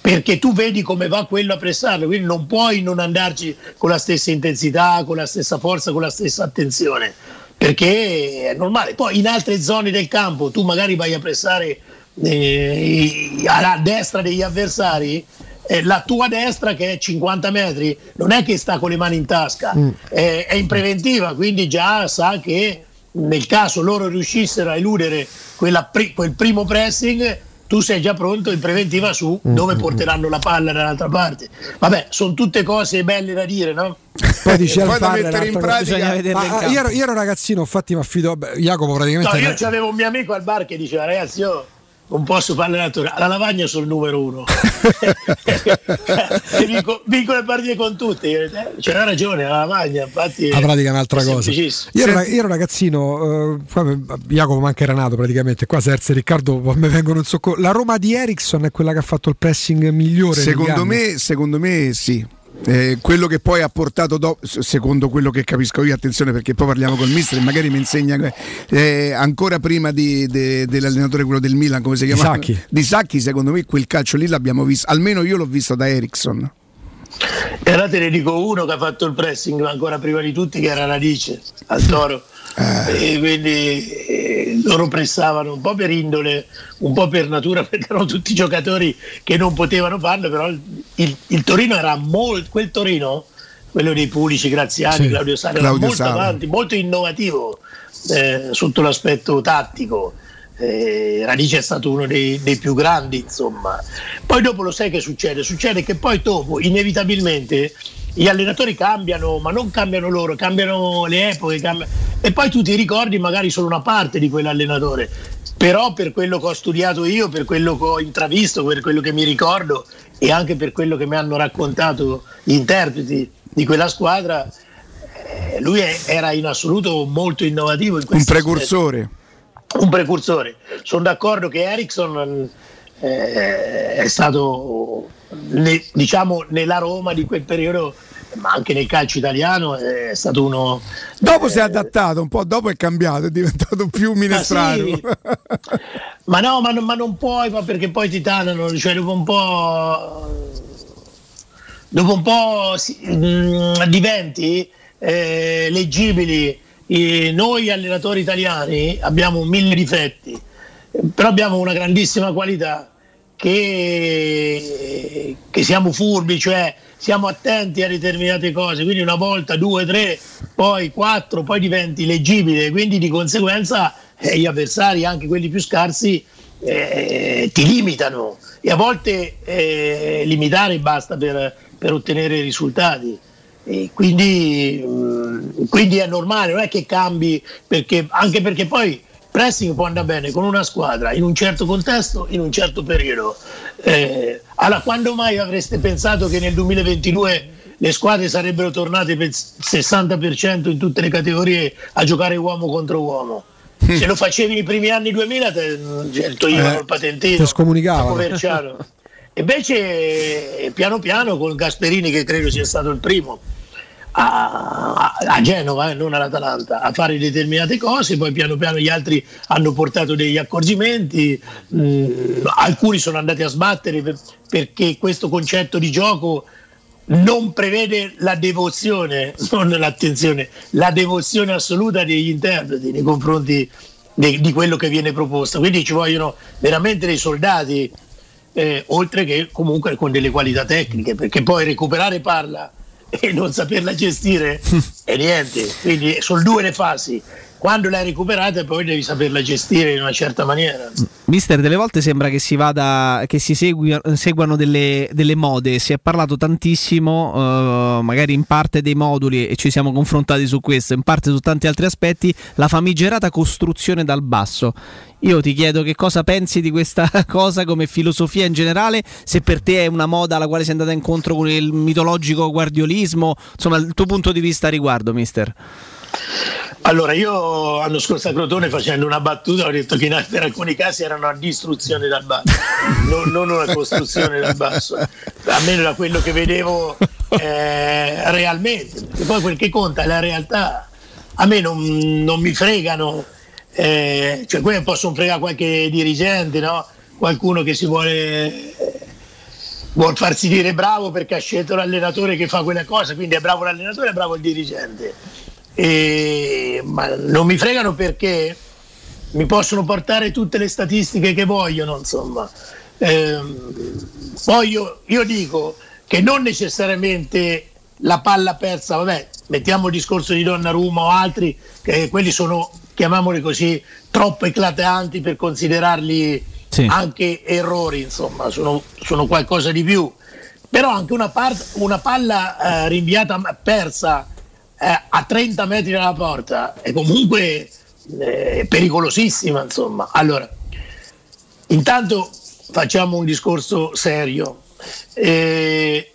perché tu vedi come va quello a pressarlo, quindi non puoi non andarci con la stessa intensità, con la stessa forza, con la stessa attenzione, perché è normale. Poi in altre zone del campo tu magari vai a pressare eh, alla destra degli avversari, eh, la tua destra che è 50 metri non è che sta con le mani in tasca, è, è in preventiva, quindi già sa che nel caso loro riuscissero a eludere quella quel primo pressing, tu sei già pronto in preventiva su dove porteranno la palla dall'altra parte. Vabbè, sono tutte cose belle da dire, no? Poi dice Poi da mettere in pratica- in Ma, ah, io, ero, io ero ragazzino, infatti mi affido. vabbè, Jacopo praticamente. No, io avevo un mio amico al bar che diceva ragazzi io non posso fare l'allenatore, alla lavagna sono il numero uno. e vinco, vinco le partite con tutti. C'era ragione, la lavagna, infatti. La pratica è un'altra è cosa. Io ero, io ero ragazzino, eh, qua Jacopo manca era nato praticamente. Qua Serse e Riccardo mi vengono in soccorso. La Roma di Ericsson è quella che ha fatto il pressing migliore. Secondo me, secondo me sì. Eh, quello che poi ha portato dopo, secondo quello che capisco io, attenzione perché poi parliamo col mister e magari mi insegna eh, ancora prima di- de- dell'allenatore quello del Milan, come si Di chiama? Sacchi. Di Sacchi, secondo me quel calcio lì l'abbiamo visto, almeno io l'ho visto da Ericsson. E allora te ne dico uno che ha fatto il pressing ancora prima di tutti, che era Radice al Toro. E quindi eh, loro pressavano un po' per indole, un po' per natura, perché erano tutti giocatori che non potevano farlo, però il, il- il Torino era molto, quel Torino, quello dei Pulici, Graziani, Sì, Claudio Sala, era molto Sala. avanti, molto innovativo eh, sotto l'aspetto tattico. Eh, Radice è stato uno dei, dei più grandi, insomma. Poi dopo lo sai che succede? Succede che poi dopo, inevitabilmente, gli allenatori cambiano, ma non cambiano loro, cambiano le epoche, cambia- e poi tu ti ricordi magari solo una parte di quell'allenatore. Però per quello che ho studiato io, per quello che ho intravisto, per quello che mi ricordo e anche per quello che mi hanno raccontato gli interpreti di quella squadra, eh, lui era in assoluto molto innovativo. In Un precursore. un precursore. Sono d'accordo che Ericsson eh, è stato, ne- diciamo, nella Roma di quel periodo, ma anche nel calcio italiano, è stato uno. Dopo si è adattato, un po' dopo è cambiato, è diventato più minestrano. sì. Ma no, ma, non- ma non puoi, ma perché poi ti tanano, cioè dopo un po'. Dopo un po' si- mm, diventi eh, leggibili. Eh, noi allenatori italiani abbiamo mille difetti, eh, però abbiamo una grandissima qualità che, che siamo furbi, cioè siamo attenti a determinate cose, quindi una volta, due, tre, poi quattro, poi diventi leggibile, quindi di conseguenza eh, gli avversari, anche quelli più scarsi, eh, ti limitano e a volte eh, limitare basta per, per ottenere risultati. Quindi, mh, quindi è normale, non è che cambi, perché, anche perché poi pressing può andare bene con una squadra in un certo contesto, in un certo periodo. Eh, allora, quando mai avreste pensato che nel 2022 le squadre sarebbero tornate per il 60% in tutte le categorie a giocare uomo contro uomo. Se lo facevi nei primi anni 2000 te, cioè, toglievano Eh, il patentino. Coverciano. Invece piano piano con Gasperini che credo sia stato il primo a, a- Genova, eh, non all'Atalanta, a fare determinate cose, poi piano piano gli altri hanno portato degli accorgimenti, mh, alcuni sono andati a sbattere per- perché questo concetto di gioco non prevede la devozione, non l'attenzione, la devozione assoluta degli interpreti nei confronti de- di quello che viene proposto. Quindi ci vogliono veramente dei soldati, eh, oltre che comunque con delle qualità tecniche, perché poi recuperare parla e non saperla gestire è niente. Quindi sono due le fasi. Quando l'hai recuperata poi devi saperla gestire in una certa maniera. Mister, delle volte sembra che si vada, che si segui- seguano delle, delle mode. Si è parlato tantissimo, eh, magari in parte dei moduli, e ci siamo confrontati su questo, in parte su tanti altri aspetti, la famigerata costruzione dal basso. Io ti chiedo che cosa pensi di questa cosa come filosofia in generale, se per te è una moda alla quale sei andata incontro con il mitologico guardiolismo, insomma il tuo punto di vista a riguardo, mister. Allora, io l'anno scorso a Crotone facendo una battuta ho detto che in, per alcuni casi era una distruzione dal basso, non, non una costruzione dal basso, almeno da quello che vedevo eh, realmente, perché poi quel che conta è la realtà. A me non, non mi fregano, eh, cioè quelli possono fregare qualche dirigente, no? qualcuno che si vuole vuol farsi dire bravo perché ha scelto l'allenatore che fa quella cosa, quindi è bravo l'allenatore, è bravo il dirigente. E- ma non mi fregano perché mi possono portare tutte le statistiche che vogliono, insomma. Ehm, poi io, io dico che non necessariamente la palla persa, vabbè, mettiamo il discorso di Donnarumma o altri, che quelli sono, chiamiamoli così, troppo eclatanti per considerarli Sì. anche errori, insomma, sono, sono qualcosa di più. Però anche una, par- una palla eh, rinviata persa eh, a 30 metri dalla porta è comunque eh, pericolosissima, insomma. Allora, intanto facciamo un discorso serio. Eh,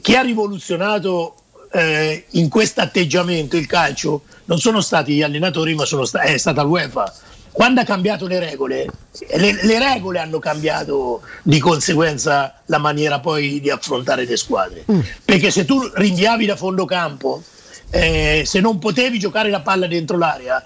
chi ha rivoluzionato eh, in questo atteggiamento il calcio non sono stati gli allenatori, ma sta- è stata l'UEFA. Quando ha cambiato le regole, le, le regole hanno cambiato di conseguenza la maniera poi di affrontare le squadre. Perché se tu rinviavi da fondo campo, eh, se non potevi giocare la palla dentro l'area,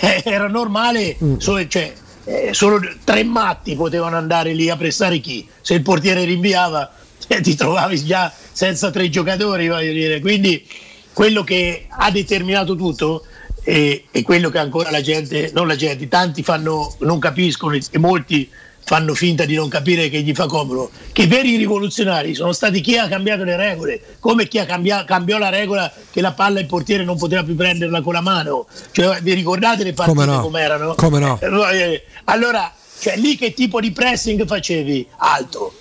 eh, era normale, so- cioè, eh, solo tre matti potevano andare lì a pressare chi? Se il portiere rinviava, eh, ti trovavi già senza tre giocatori, voglio dire. Quindi quello che ha determinato tutto è, è quello che ancora la gente, non la gente, tanti fanno, non capiscono e molti fanno finta di non capire che gli fa comodo, che i veri rivoluzionari sono stati chi ha cambiato le regole, come chi ha cambia- cambiò la regola che la palla il portiere non poteva più prenderla con la mano. Cioè, vi ricordate le partite Come no? com'erano? Come no? Eh, Allora, cioè, lì che tipo di pressing facevi? Alto.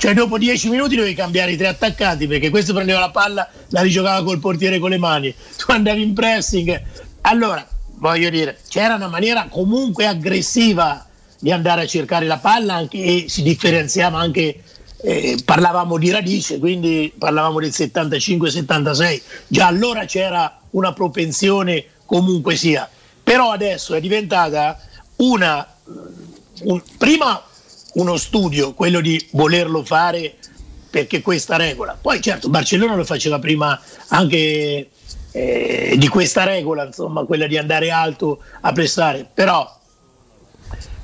Cioè dopo 10 minuti dovevi cambiare i tre attaccanti perché questo prendeva la palla, la rigiocava col portiere con le mani, tu andavi in pressing. Allora, voglio dire, c'era una maniera comunque aggressiva di andare a cercare la palla anche, e si differenziava anche, eh, parlavamo di radice, quindi parlavamo del 75-76, già allora c'era una propensione comunque sia, però adesso è diventata una, un- prima uno studio, quello di volerlo fare perché questa regola. Poi certo Barcellona lo faceva prima anche eh, di questa regola, insomma, quella di andare alto a pressare, però,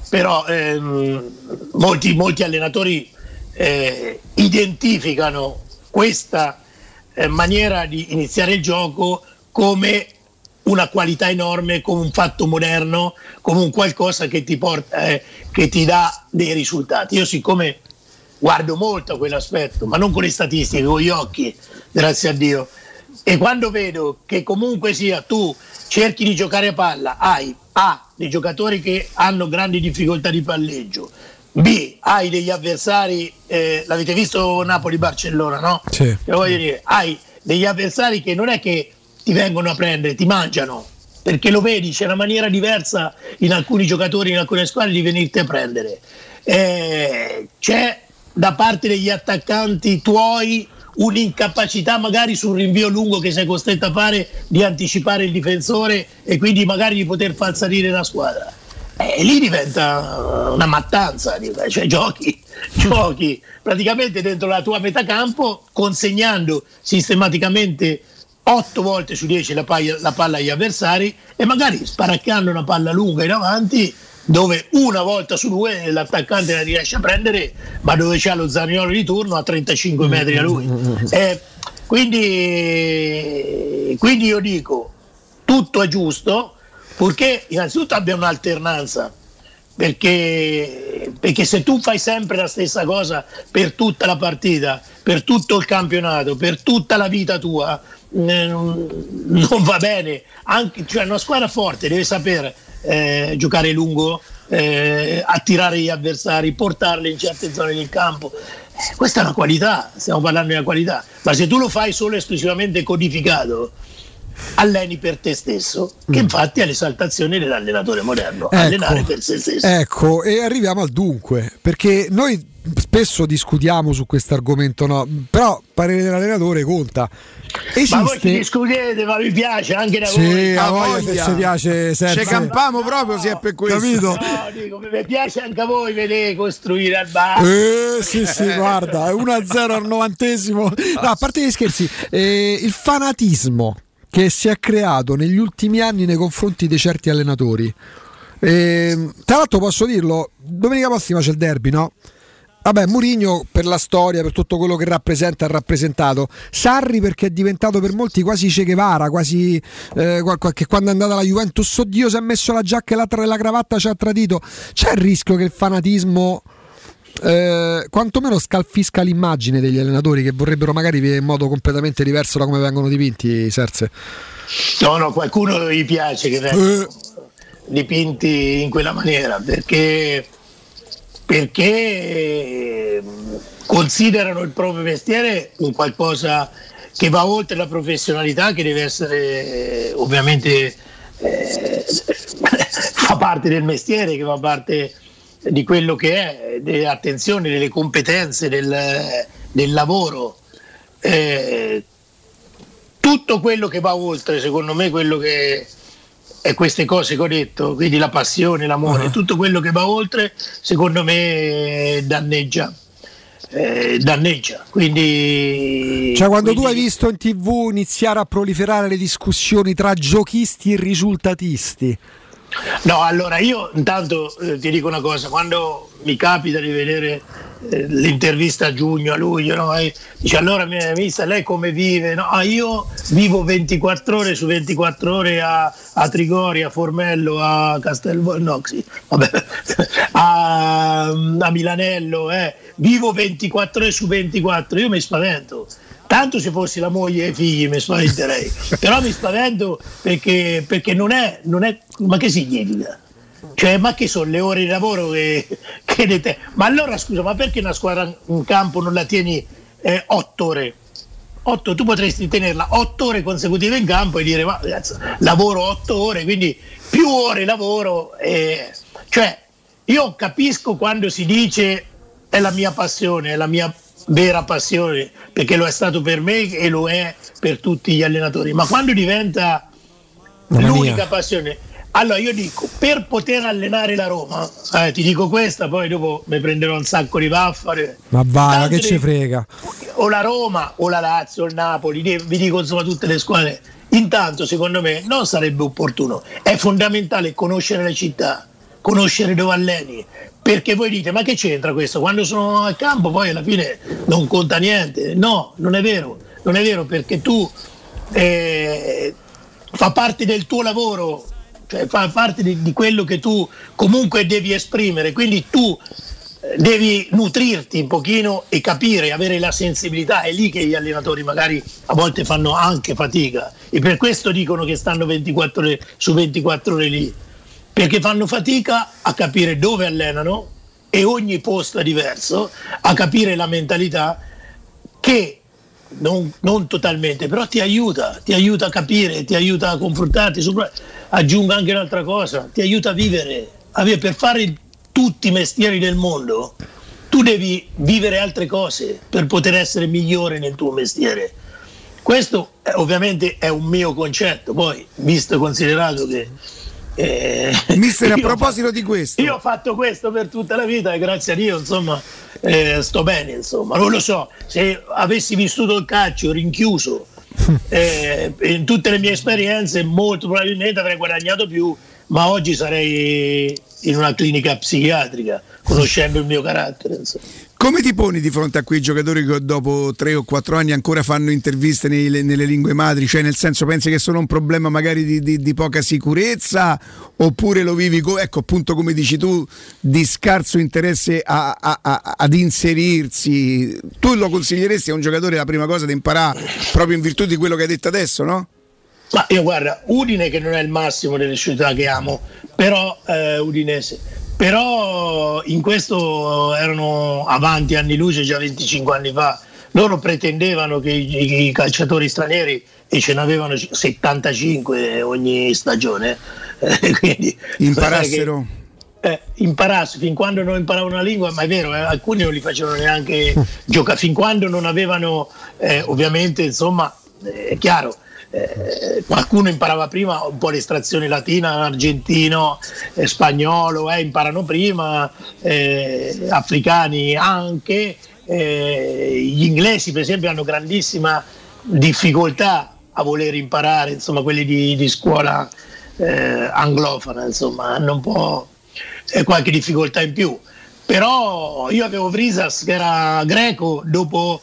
però ehm, molti, molti allenatori eh, identificano questa eh, maniera di iniziare il gioco come una qualità enorme, come un fatto moderno, come un qualcosa che ti, porta, eh, che ti dà dei risultati. Io siccome guardo molto a quell'aspetto, ma non con le statistiche, con gli occhi, grazie a Dio, e quando vedo che comunque sia tu cerchi di giocare a palla, hai A, dei giocatori che hanno grandi difficoltà di palleggio, B, hai degli avversari, eh, l'avete visto Napoli-Barcellona, no? Sì. Che voglio dire, hai degli avversari che non è che ti vengono a prendere, ti mangiano, perché lo vedi, c'è una maniera diversa in alcuni giocatori, in alcune squadre di venirti a prendere. Eh, c'è da parte degli attaccanti tuoi un'incapacità magari sul rinvio lungo che sei costretto a fare di anticipare il difensore e quindi magari di poter far salire la squadra. E lì diventa una mattanza, cioè giochi, giochi praticamente dentro la tua metà campo consegnando sistematicamente 8 volte su 10 la, palla, la palla agli avversari e magari sparaccando una palla lunga in avanti dove una volta su due l'attaccante la riesce a prendere ma dove c'è lo Zaniolo di turno a 35 metri a lui. Eh, quindi, quindi io dico tutto è giusto purché innanzitutto abbia un'alternanza perché, perché, se tu fai sempre la stessa cosa per tutta la partita, per tutto il campionato, per tutta la vita tua, non va bene. Anche, cioè una squadra forte deve sapere eh, giocare lungo, eh, attirare gli avversari, portarli in certe zone del campo. Eh, questa è una qualità, stiamo parlando di una qualità, ma se tu lo fai solo e esclusivamente codificato, alleni per te stesso, che infatti è l'esaltazione dell'allenatore moderno, Ecco. allenare per se stesso. Ecco, e arriviamo al dunque, perché noi spesso discutiamo su questo argomento, no? però parere dell'allenatore conta. Ma voi Esiste... discutete, ma vi piace anche da Sì, voi. a voi se ci piace Sergio. Ci campamo proprio se è per questo. Capito? No, dico, mi piace anche a voi vedere costruire al bar. Eh, sì, sì, guarda, 1-0 al novantesimo. No, a parte gli scherzi, eh, il fanatismo che si è creato negli ultimi anni nei confronti di certi allenatori. Eh, tra l'altro posso dirlo, domenica prossima c'è il derby, no? Vabbè, Murigno per la storia, per tutto quello che rappresenta, ha rappresentato. Sarri perché è diventato per molti quasi Che Guevara, quasi eh, che quando è andata alla Juventus, oddio, si è messo la giacca e la, tra- la cravatta ci ha tradito. C'è il rischio che il fanatismo eh, quantomeno scalfisca l'immagine degli allenatori che vorrebbero magari vivere in modo completamente diverso da come vengono dipinti, Serse. No, no, qualcuno gli piace che vengano dipinti in quella maniera perché, perché ehm, considerano il proprio mestiere un qualcosa che va oltre la professionalità che deve essere eh, ovviamente eh, fa parte del mestiere, che fa parte di quello che è, dell'attenzione, delle competenze, del, del lavoro. Eh, tutto quello che va oltre, secondo me, quello che è queste cose che ho detto, quindi la passione, l'amore, tutto quello che va oltre, secondo me danneggia. eh, danneggia. Quindi, Cioè, quando tu quindi- hai visto in tv iniziare a proliferare le discussioni tra giochisti e risultatisti, No, allora io intanto eh, ti dico una cosa, quando mi capita di vedere eh, l'intervista a giugno, a luglio, no, e dice allora mia vista lei come vive? No, ah, io vivo 24 ore su 24 ore a, a Trigori, a Formello, a Castelvo, no, sì, vabbè, a, a Milanello, eh. vivo 24 ore su 24, io mi spavento. Tanto se fossi la moglie e i figli mi spaventerei, però mi spavento perché, perché non, è, non è. Ma che significa? Cioè, ma che sono le ore di lavoro che, che ne te- Ma allora scusa, ma perché una squadra in campo non la tieni eh, otto ore? Otto, tu potresti tenerla otto ore consecutive in campo e dire ma ragazzi, lavoro otto ore, quindi più ore lavoro. eh, cioè, io capisco quando si dice è la mia passione, è la mia vera passione, perché lo è stato per me e lo è per tutti gli allenatori, ma quando diventa Mamma l'unica mia. passione, allora io dico, per poter allenare la Roma, eh, ti dico questa, poi dopo mi prenderò un sacco di vaffare, ma vai, ma che ci frega? o la Roma o la Lazio o il Napoli, vi dico insomma tutte le squadre, intanto secondo me non sarebbe opportuno, è fondamentale conoscere le città, conoscere dove alleni, perché voi dite ma che c'entra questo? Quando sono al campo poi alla fine non conta niente, no, non è vero, non è vero perché tu eh, fa parte del tuo lavoro, cioè fa parte di, di quello che tu comunque devi esprimere, quindi tu eh, devi nutrirti un pochino e capire, avere la sensibilità, è lì che gli allenatori magari a volte fanno anche fatica. E per questo dicono che stanno 24 ore su 24 ore lì, perché fanno fatica a capire dove allenano e ogni posto è diverso, a capire la mentalità che non, non totalmente, però ti aiuta, ti aiuta a capire, ti aiuta a confrontarti. sopra- aggiungo anche un'altra cosa, ti aiuta a vivere, a vivere per fare tutti i mestieri del mondo. tu devi vivere altre cose per poter essere migliore nel tuo mestiere. Questo eh, ovviamente è un mio concetto, poi visto e considerato che... eh, Mister, a proposito di questo, io ho fatto questo per tutta la vita e grazie a Dio, insomma, eh, sto bene, insomma. Non lo so, se avessi vissuto il calcio rinchiuso eh, in tutte le mie esperienze, molto probabilmente avrei guadagnato più, ma oggi sarei in una clinica psichiatrica, conoscendo il mio carattere, insomma. Come ti poni di fronte a quei giocatori che dopo tre o quattro anni ancora fanno interviste nei- nelle lingue madri? Cioè, nel senso, pensi che sono un problema magari di, di- di poca sicurezza? Oppure lo vivi, co- ecco, appunto come dici tu, di scarso interesse a- a- a- ad inserirsi? Tu lo consiglieresti a un giocatore la prima cosa di imparare proprio in virtù di quello che hai detto adesso, no? Ma io guarda, Udine che non è il massimo delle città che amo, però eh, Udinese, però in questo erano avanti anni luce già 25 anni fa. Loro pretendevano che i, i calciatori stranieri e ce n'avevano 75 ogni stagione, eh, quindi Imparassero. eh, imparasse fin quando non imparavano una lingua, ma è vero, eh, alcuni non li facevano neanche giocare, fin quando non avevano, eh, ovviamente, insomma, eh, è chiaro, eh, qualcuno imparava prima un po' l'estrazione latina, argentino, eh, spagnolo, eh, imparano prima, eh, africani anche, gli inglesi per esempio hanno grandissima difficoltà a voler imparare, insomma quelli di, di scuola anglofona, insomma hanno un po' qualche difficoltà in più. Però io avevo Vrisas che era greco, dopo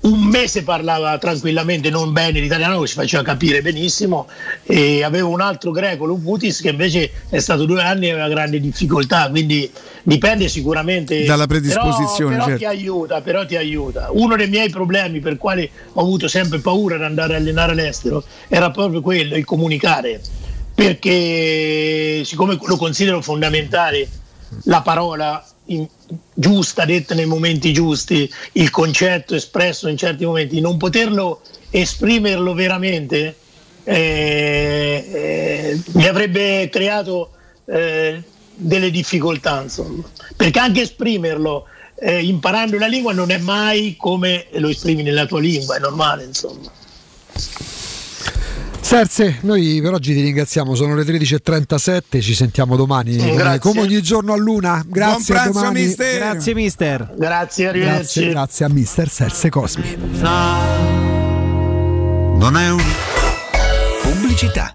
un mese parlava tranquillamente, non bene l'italiano, si faceva capire benissimo, e avevo un altro greco, Luputis, che invece è stato due anni e aveva grandi difficoltà, quindi dipende sicuramente Dalla predisposizione, però, però certo. ti aiuta, però ti aiuta. Uno dei miei problemi per quali ho avuto sempre paura di andare a allenare all'estero era proprio quello, il comunicare, perché siccome lo considero fondamentale la parola in- giusta, detta nei momenti giusti, il concetto espresso in certi momenti, non poterlo esprimerlo veramente eh, eh, mi avrebbe creato eh, delle difficoltà, insomma. Perché anche esprimerlo eh, imparando la lingua non è mai come lo esprimi nella tua lingua, è normale, insomma. Serse, noi per oggi ti ringraziamo, sono le 13.37, ci sentiamo domani come, grazie. come ogni giorno a luna. Grazie a domani. Grazie mister. Grazie, arrivederci. Grazie, grazie a mister Serse Cosmi. Non è un... Pubblicità.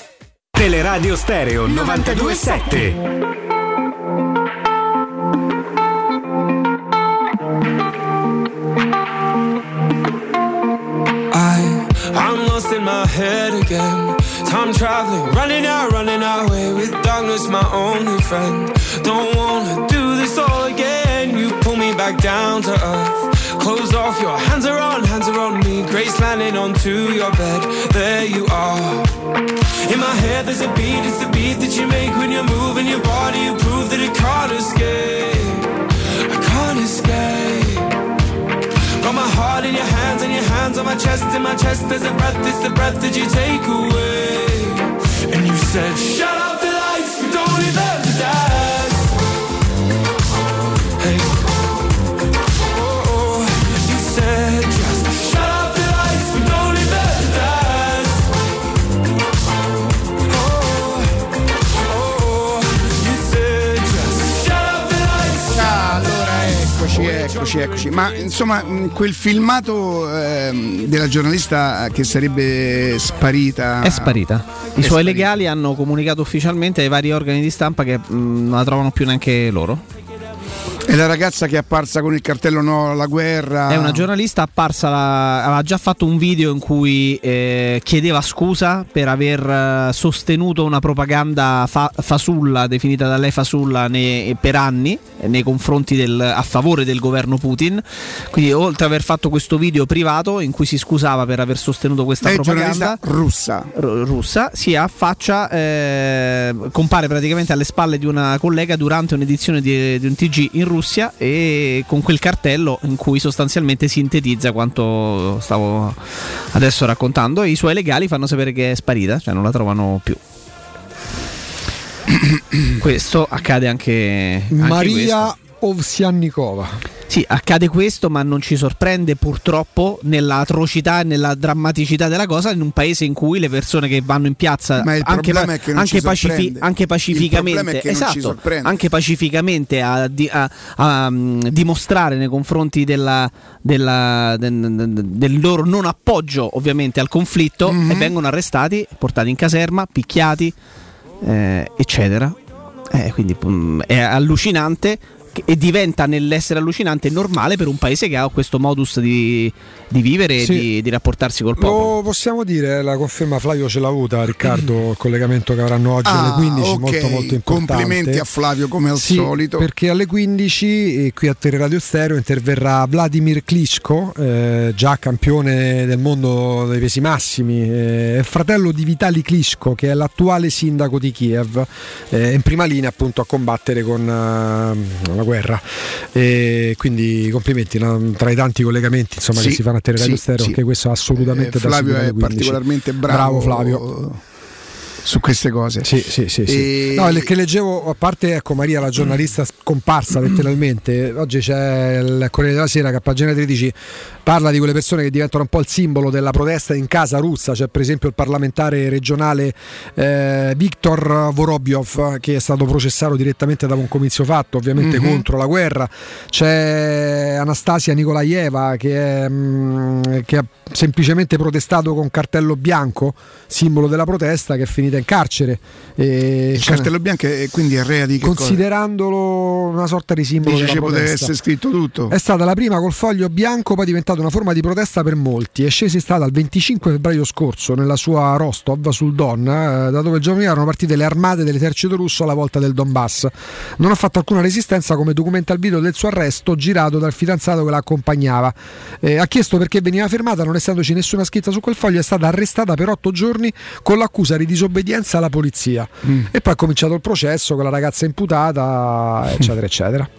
Teleradio Stereo 927. I, I'm lost in my head again. Time traveling, running out, running away with darkness, my only friend. Don't wanna do this all again. You pull me back down to earth. Close off, your hands are on, hands are on me. Grace landing onto your bed. There you are. In my head, there's a beat, it's the beat that you make when you're moving your body. You prove that it can't escape. I can't escape. Got my heart in your hands and your hands on my chest. In my chest, there's a breath, it's the breath that you take away. And you said, Shut up the lights, we don't need them to dance. Eccoci, eccoci. Ma insomma, mh, quel filmato ehm, della giornalista che sarebbe sparita. È sparita. I suoi legali hanno comunicato ufficialmente ai vari organi di stampa che mh, non la trovano più neanche loro. E la ragazza che è apparsa con il cartello no alla guerra. È una giornalista apparsa, la- aveva già fatto un video in cui eh, chiedeva scusa per aver eh, sostenuto una propaganda fa- fasulla, definita da lei fasulla, ne- per anni nei confronti del, a favore del governo Putin. Quindi, oltre ad aver fatto questo video privato in cui si scusava per aver sostenuto questa È propaganda russa. ru- russa, si affaccia, eh, compare praticamente alle spalle di una collega durante un'edizione di, di un TG in Russia e con quel cartello in cui sostanzialmente sintetizza quanto stavo adesso raccontando e i suoi legali fanno sapere che è sparita, cioè non la trovano più. Questo accade anche, anche Maria questo. Ovsiannikova. Sì, accade questo, ma non ci sorprende purtroppo nella atrocità e nella drammaticità della cosa in un paese in cui le persone che vanno in piazza anche, non anche ci sorprende. anche pacificamente, esatto, anche pacificamente a, di- a- a, mm, dimostrare nei confronti della- della- del, del loro non appoggio ovviamente al conflitto Mhm. e vengono arrestati, portati in caserma, picchiati, eh, eccetera. Eh, quindi mm, è allucinante e diventa nell'essere allucinante normale per un paese che ha questo modus di, di vivere Sì. e di, di rapportarsi col popolo. Lo possiamo dire, la conferma Flavio ce l'ha avuta, Riccardo, il collegamento che avranno oggi alle Ah, 15, ok. molto molto importante. Complimenti a Flavio come al Sì, solito. Perché alle 15 eh, qui a Teleradio Stereo interverrà Vladimir Klitschko, eh, già campione del mondo dei pesi massimi, eh, è fratello di Vitali Klitschko che è l'attuale sindaco di Kiev, eh, in prima linea appunto a combattere con eh, la guerra. E quindi complimenti no? tra i tanti collegamenti insomma, che Sì, si fanno a Teleradio sì, Stereo, sì. che questo assolutamente Eh, da Flavio è 15. particolarmente bravo, Flavio. Su queste cose. Sì, sì, sì. sì. E- No, che leggevo, a parte ecco, Maria, la giornalista scomparsa letteralmente, oggi c'è il Corriere della Sera che a pagina 13 parla di quelle persone che diventano un po' il simbolo della protesta in casa russa, c'è per esempio il parlamentare regionale eh, Viktor Vorobyov che è stato processato direttamente da un comizio fatto, ovviamente Mhm. contro la guerra, c'è Anastasia Nikolaeva che, è, mm, che ha semplicemente protestato con cartello bianco, simbolo della protesta, che è finita in carcere. E Il cartello bianco è quindi è rea di che cosa? considerandolo una sorta di simbolo Dice della ci poteva essere scritto tutto. È stata la prima col foglio bianco, poi è diventata una forma di protesta per molti. È scesa in strada il 25 febbraio scorso nella sua Rostov sul Don, eh, da dove il giorno erano partite le armate dell'esercito russo alla volta del Donbass. Non ha fatto alcuna resistenza, come documenta il video del suo arresto girato dal fidanzato che la accompagnava. Eh, ha chiesto perché veniva fermata, non essendoci nessuna scritta su quel foglio, è stata arrestata per otto giorni con l'accusa di disobbedienza alla polizia. E poi è cominciato il processo con la ragazza imputata, eccetera, eccetera.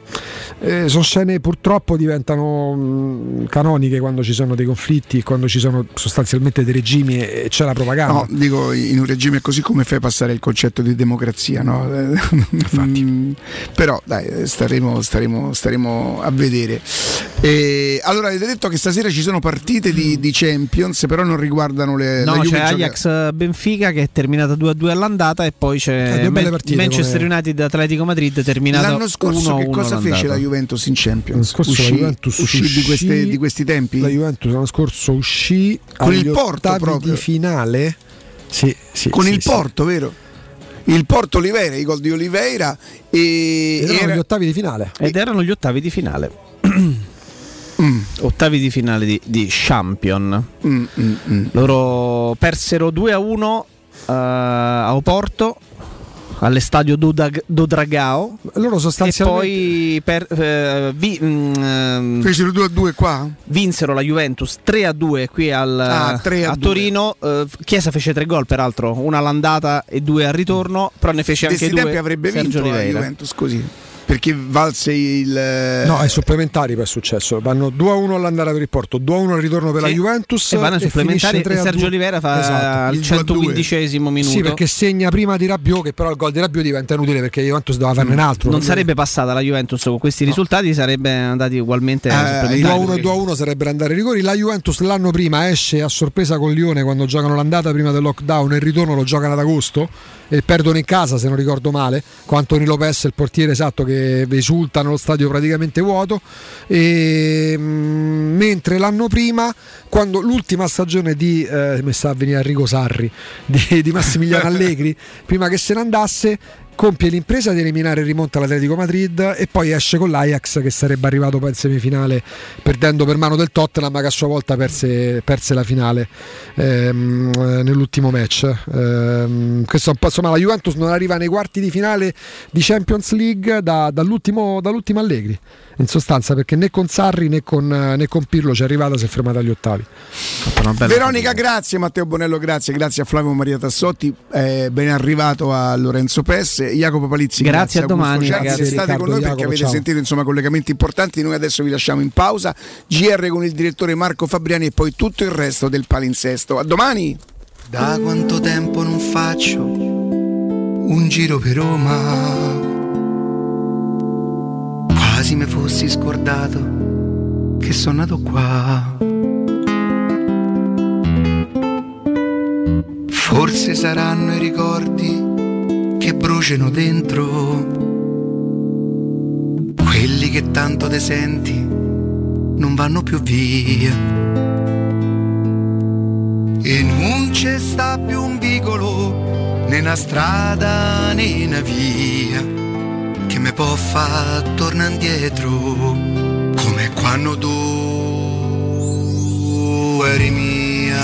Eh, sono scene purtroppo diventano mh, canoniche quando ci sono dei conflitti, quando ci sono sostanzialmente dei regimi e, e c'è la propaganda. No, dico in un regime così come fai passare il concetto di democrazia, no? Mm, Però dai, staremo, staremo, staremo a vedere. E, allora, avete detto che stasera ci sono partite di, di Champions, però non riguardano le No, la Juve c'è gioca- Ajax Benfica che è terminata 2-2 all'andata e poi Eh, c'è due belle Man- partite Manchester come- United Atletico Madrid terminata L'anno scorso 1-1 che cosa fece all'andata. la Juventus in Champions? L'anno scorso uscì, la Juventus uscì di, queste- di questi tempi? La Juventus l'anno scorso uscì Con il Porto proprio. di finale. Sì, sì, Con sì, il sì. Porto, vero? Il Porto Oliveira, i gol di Oliveira e Ed erano era- gli ottavi di finale. Ed erano gli ottavi di finale. Mm. Ottavi di finale di, di Champion. Mm, mm, mm. Loro persero 2-1 eh, a Oporto all'estadio Dodag- Dodragao Loro e sostanzialmente poi per, eh, vi- mm, ehm, Fecero 2 a 2 qua? vinsero la Juventus 3-2 qui al, Ah, 3 a a 2. Torino. Eh, Chiesa fece tre gol peraltro, una all'andata e due al ritorno, però ne fece anche questi due tempi avrebbe Sergio vinto la Oliveira. Juventus così. Perché valse il. No, ai supplementari poi è successo. Vanno 2-1 all'andare per il Porto, 2-1 al ritorno per la Sì. Juventus E vanno ai supplementari e 3-2. Sergio Oliveira fa Esatto. al 115 minuto. Sì, perché segna prima di Rabiot, che però il gol di Rabiot diventa inutile perché la Juventus doveva farne un altro. non sarebbe passata la Juventus con questi risultati, sarebbe andati ugualmente ai Eh, supplementari. 2-1 e 2-1 sarebbero andare ai rigori. La Juventus l'anno prima esce a sorpresa con Lione quando giocano l'andata prima del lockdown e il ritorno lo giocano ad agosto e perdono in casa se non ricordo male. Con Antonio Lopez, il portiere esatto, che esulta nello stadio praticamente vuoto. E, mm, mentre l'anno prima, quando l'ultima stagione di eh, mi sta a venire Enrico Sarri di, di Massimiliano Allegri, prima che se ne andasse compie l'impresa di eliminare il rimonta all'Atletico Madrid e poi esce con l'Ajax che sarebbe arrivato poi in semifinale perdendo per mano del Tottenham che a sua volta perse, perse la finale ehm, eh, nell'ultimo match. Ehm, insomma la Juventus non arriva nei quarti di finale di Champions League da- dall'ultimo, dall'ultimo Allegri in sostanza perché né con Sarri né con, né con Pirlo ci è arrivata si è fermata agli ottavi Veronica, grazie. Matteo Bonello, grazie. Grazie a Flavio Maria Tassotti. Eh, ben arrivato a Lorenzo Pesse. Jacopo Palizzi, Grazie, a Augusto domani, Ciardi. ragazzi. State Riccardo, con noi perché Jacopo, avete ciao. sentito insomma, collegamenti importanti. Noi adesso vi lasciamo in pausa. GR con il direttore Marco Fabriani e poi tutto il resto del palinsesto. A domani. Da quanto tempo non faccio un giro per Roma? Quasi mi fossi scordato che sono nato qua. Forse saranno i ricordi che bruciano dentro, quelli che tanto te senti non vanno più via. E non c'è sta più un vicolo, né una strada né una via, che mi può far tornare indietro, come quando tu eri mia.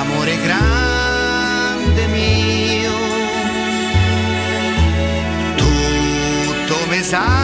Amore grande mio, tutto mi sa